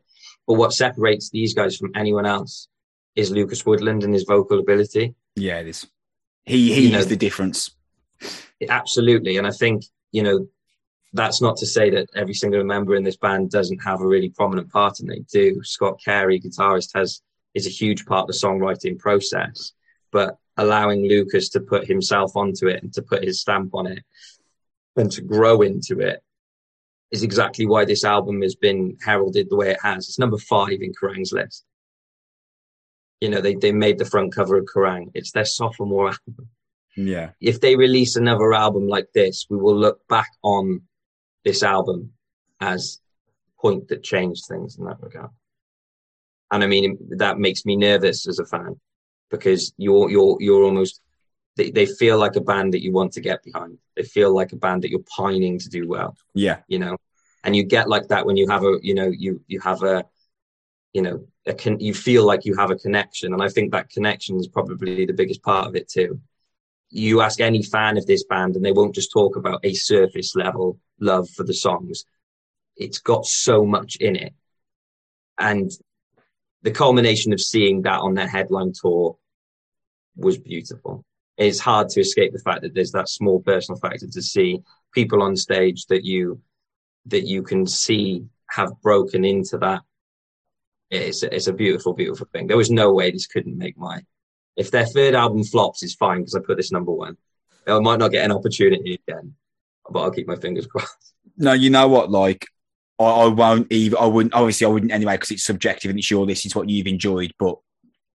But what separates these guys from anyone else is Lucas Woodland and his vocal ability. Yeah, it is. He he you is the difference. Absolutely, and I think you know that's not to say that every single member in this band doesn't have a really prominent part, and they do. Scott Carey, guitarist, has is a huge part of the songwriting process. But allowing Lucas to put himself onto it and to put his stamp on it and to grow into it is exactly why this album has been heralded the way it has. It's number five in Kerrang's list. You know, they, they made the front cover of Kerrang. It's their sophomore album. Yeah. If they release another album like this, we will look back on this album as point that changed things in that regard and I mean that makes me nervous as a fan because you're you're you're almost they, they feel like a band that you want to get behind. They feel like a band that you're pining to do well. Yeah, you know, and you get like that when you have a you know you you have a you know a con- you feel like you have a connection, and I think that connection is probably the biggest part of it too. You ask any fan of this band, and they won't just talk about a surface level love for the songs. It's got so much in it, and the culmination of seeing that on their headline tour was beautiful. It's hard to escape the fact that there's that small personal factor to see people on stage that you that you can see have broken into that. It's it's a beautiful, beautiful thing. There was no way this couldn't make my. If their third album flops, it's fine because I put this number one. I might not get an opportunity again, but I'll keep my fingers crossed. No, you know what? Like I, I won't even. I wouldn't. Obviously, I wouldn't anyway because it's subjective and it's your list. It's what you've enjoyed. But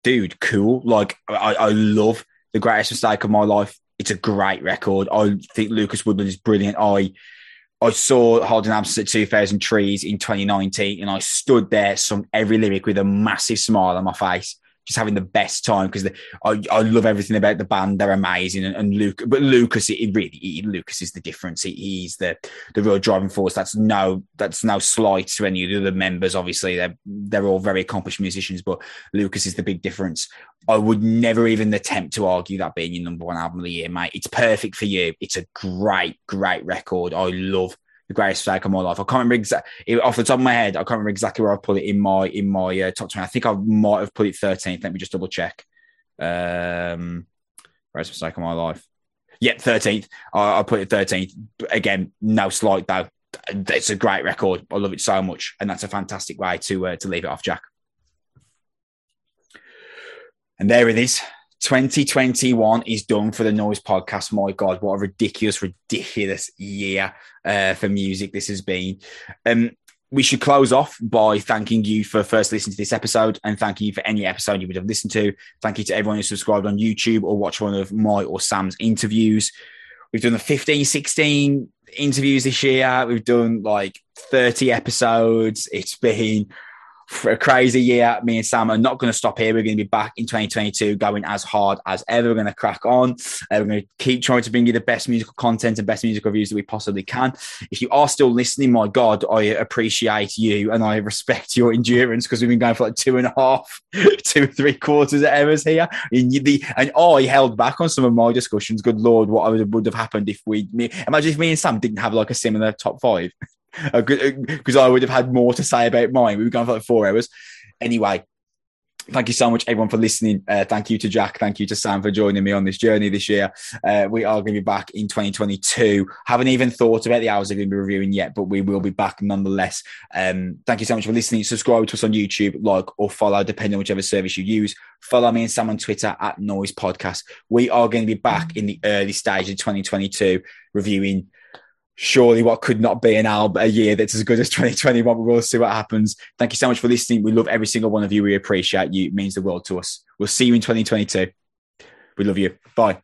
dude, cool. Like I, I love the greatest mistake of my life. It's a great record. I think Lucas Woodland is brilliant. I I saw Holding Absence at 2000 Trees in 2019 and I stood there, sung every lyric with a massive smile on my face just having the best time because I, I love everything about the band. They're amazing. And, and Luke, but Lucas, it, really, he, Lucas is the difference. He, he's the, the real driving force. That's no, that's no slight to any of the other members. Obviously, they're, they're all very accomplished musicians, but Lucas is the big difference. I would never even attempt to argue that being your number one album of the year, mate. It's perfect for you. It's a great, great record. I love the greatest mistake of my life. I can't remember exactly off the top of my head. I can't remember exactly where I put it in my in my uh, top twenty. I think I might have put it thirteenth. Let me just double check. Um, greatest mistake of my life. Yep, thirteenth. I, I put it thirteenth. Again, no slight though. It's a great record. I love it so much, and that's a fantastic way to uh, to leave it off, Jack. And there it is. 2021 is done for the Noise Podcast. My God, what a ridiculous, ridiculous year uh, for music this has been. Um, we should close off by thanking you for first listening to this episode and thanking you for any episode you would have listened to. Thank you to everyone who subscribed on YouTube or watched one of my or Sam's interviews. We've done the 15, 16 interviews this year. We've done like 30 episodes. It's been for a crazy year. Me and Sam are not going to stop here. We're going to be back in 2022 going as hard as ever. We're going to crack on. Uh, we're going to keep trying to bring you the best musical content and best music reviews that we possibly can. If you are still listening, my God, I appreciate you and I respect your endurance because we've been going for like two and a half, two, three quarters of hours here. And, the, and I held back on some of my discussions. Good Lord, what would, have happened if we, imagine if me and Sam didn't have like a similar top five because uh, I would have had more to say about mine. We were going for like four hours. Anyway, thank you so much, everyone, for listening. Uh, thank you to Jack. Thank you to Sam for joining me on this journey this year. Uh, we are going to be back in 2022. Haven't even thought about the hours we're going to be reviewing yet, but we will be back nonetheless. Um, thank you so much for listening. Subscribe to us on YouTube, like or follow, depending on whichever service you use. Follow me and Sam on Twitter at Noise Podcast. We are going to be back in the early stage of 2022 reviewing surely what could not be an album a year that's as good as 2021 we'll see what happens. Thank you so much for listening. We love every single one of you. We appreciate you. It means the world to us. We'll see you in 2022 we love you. Bye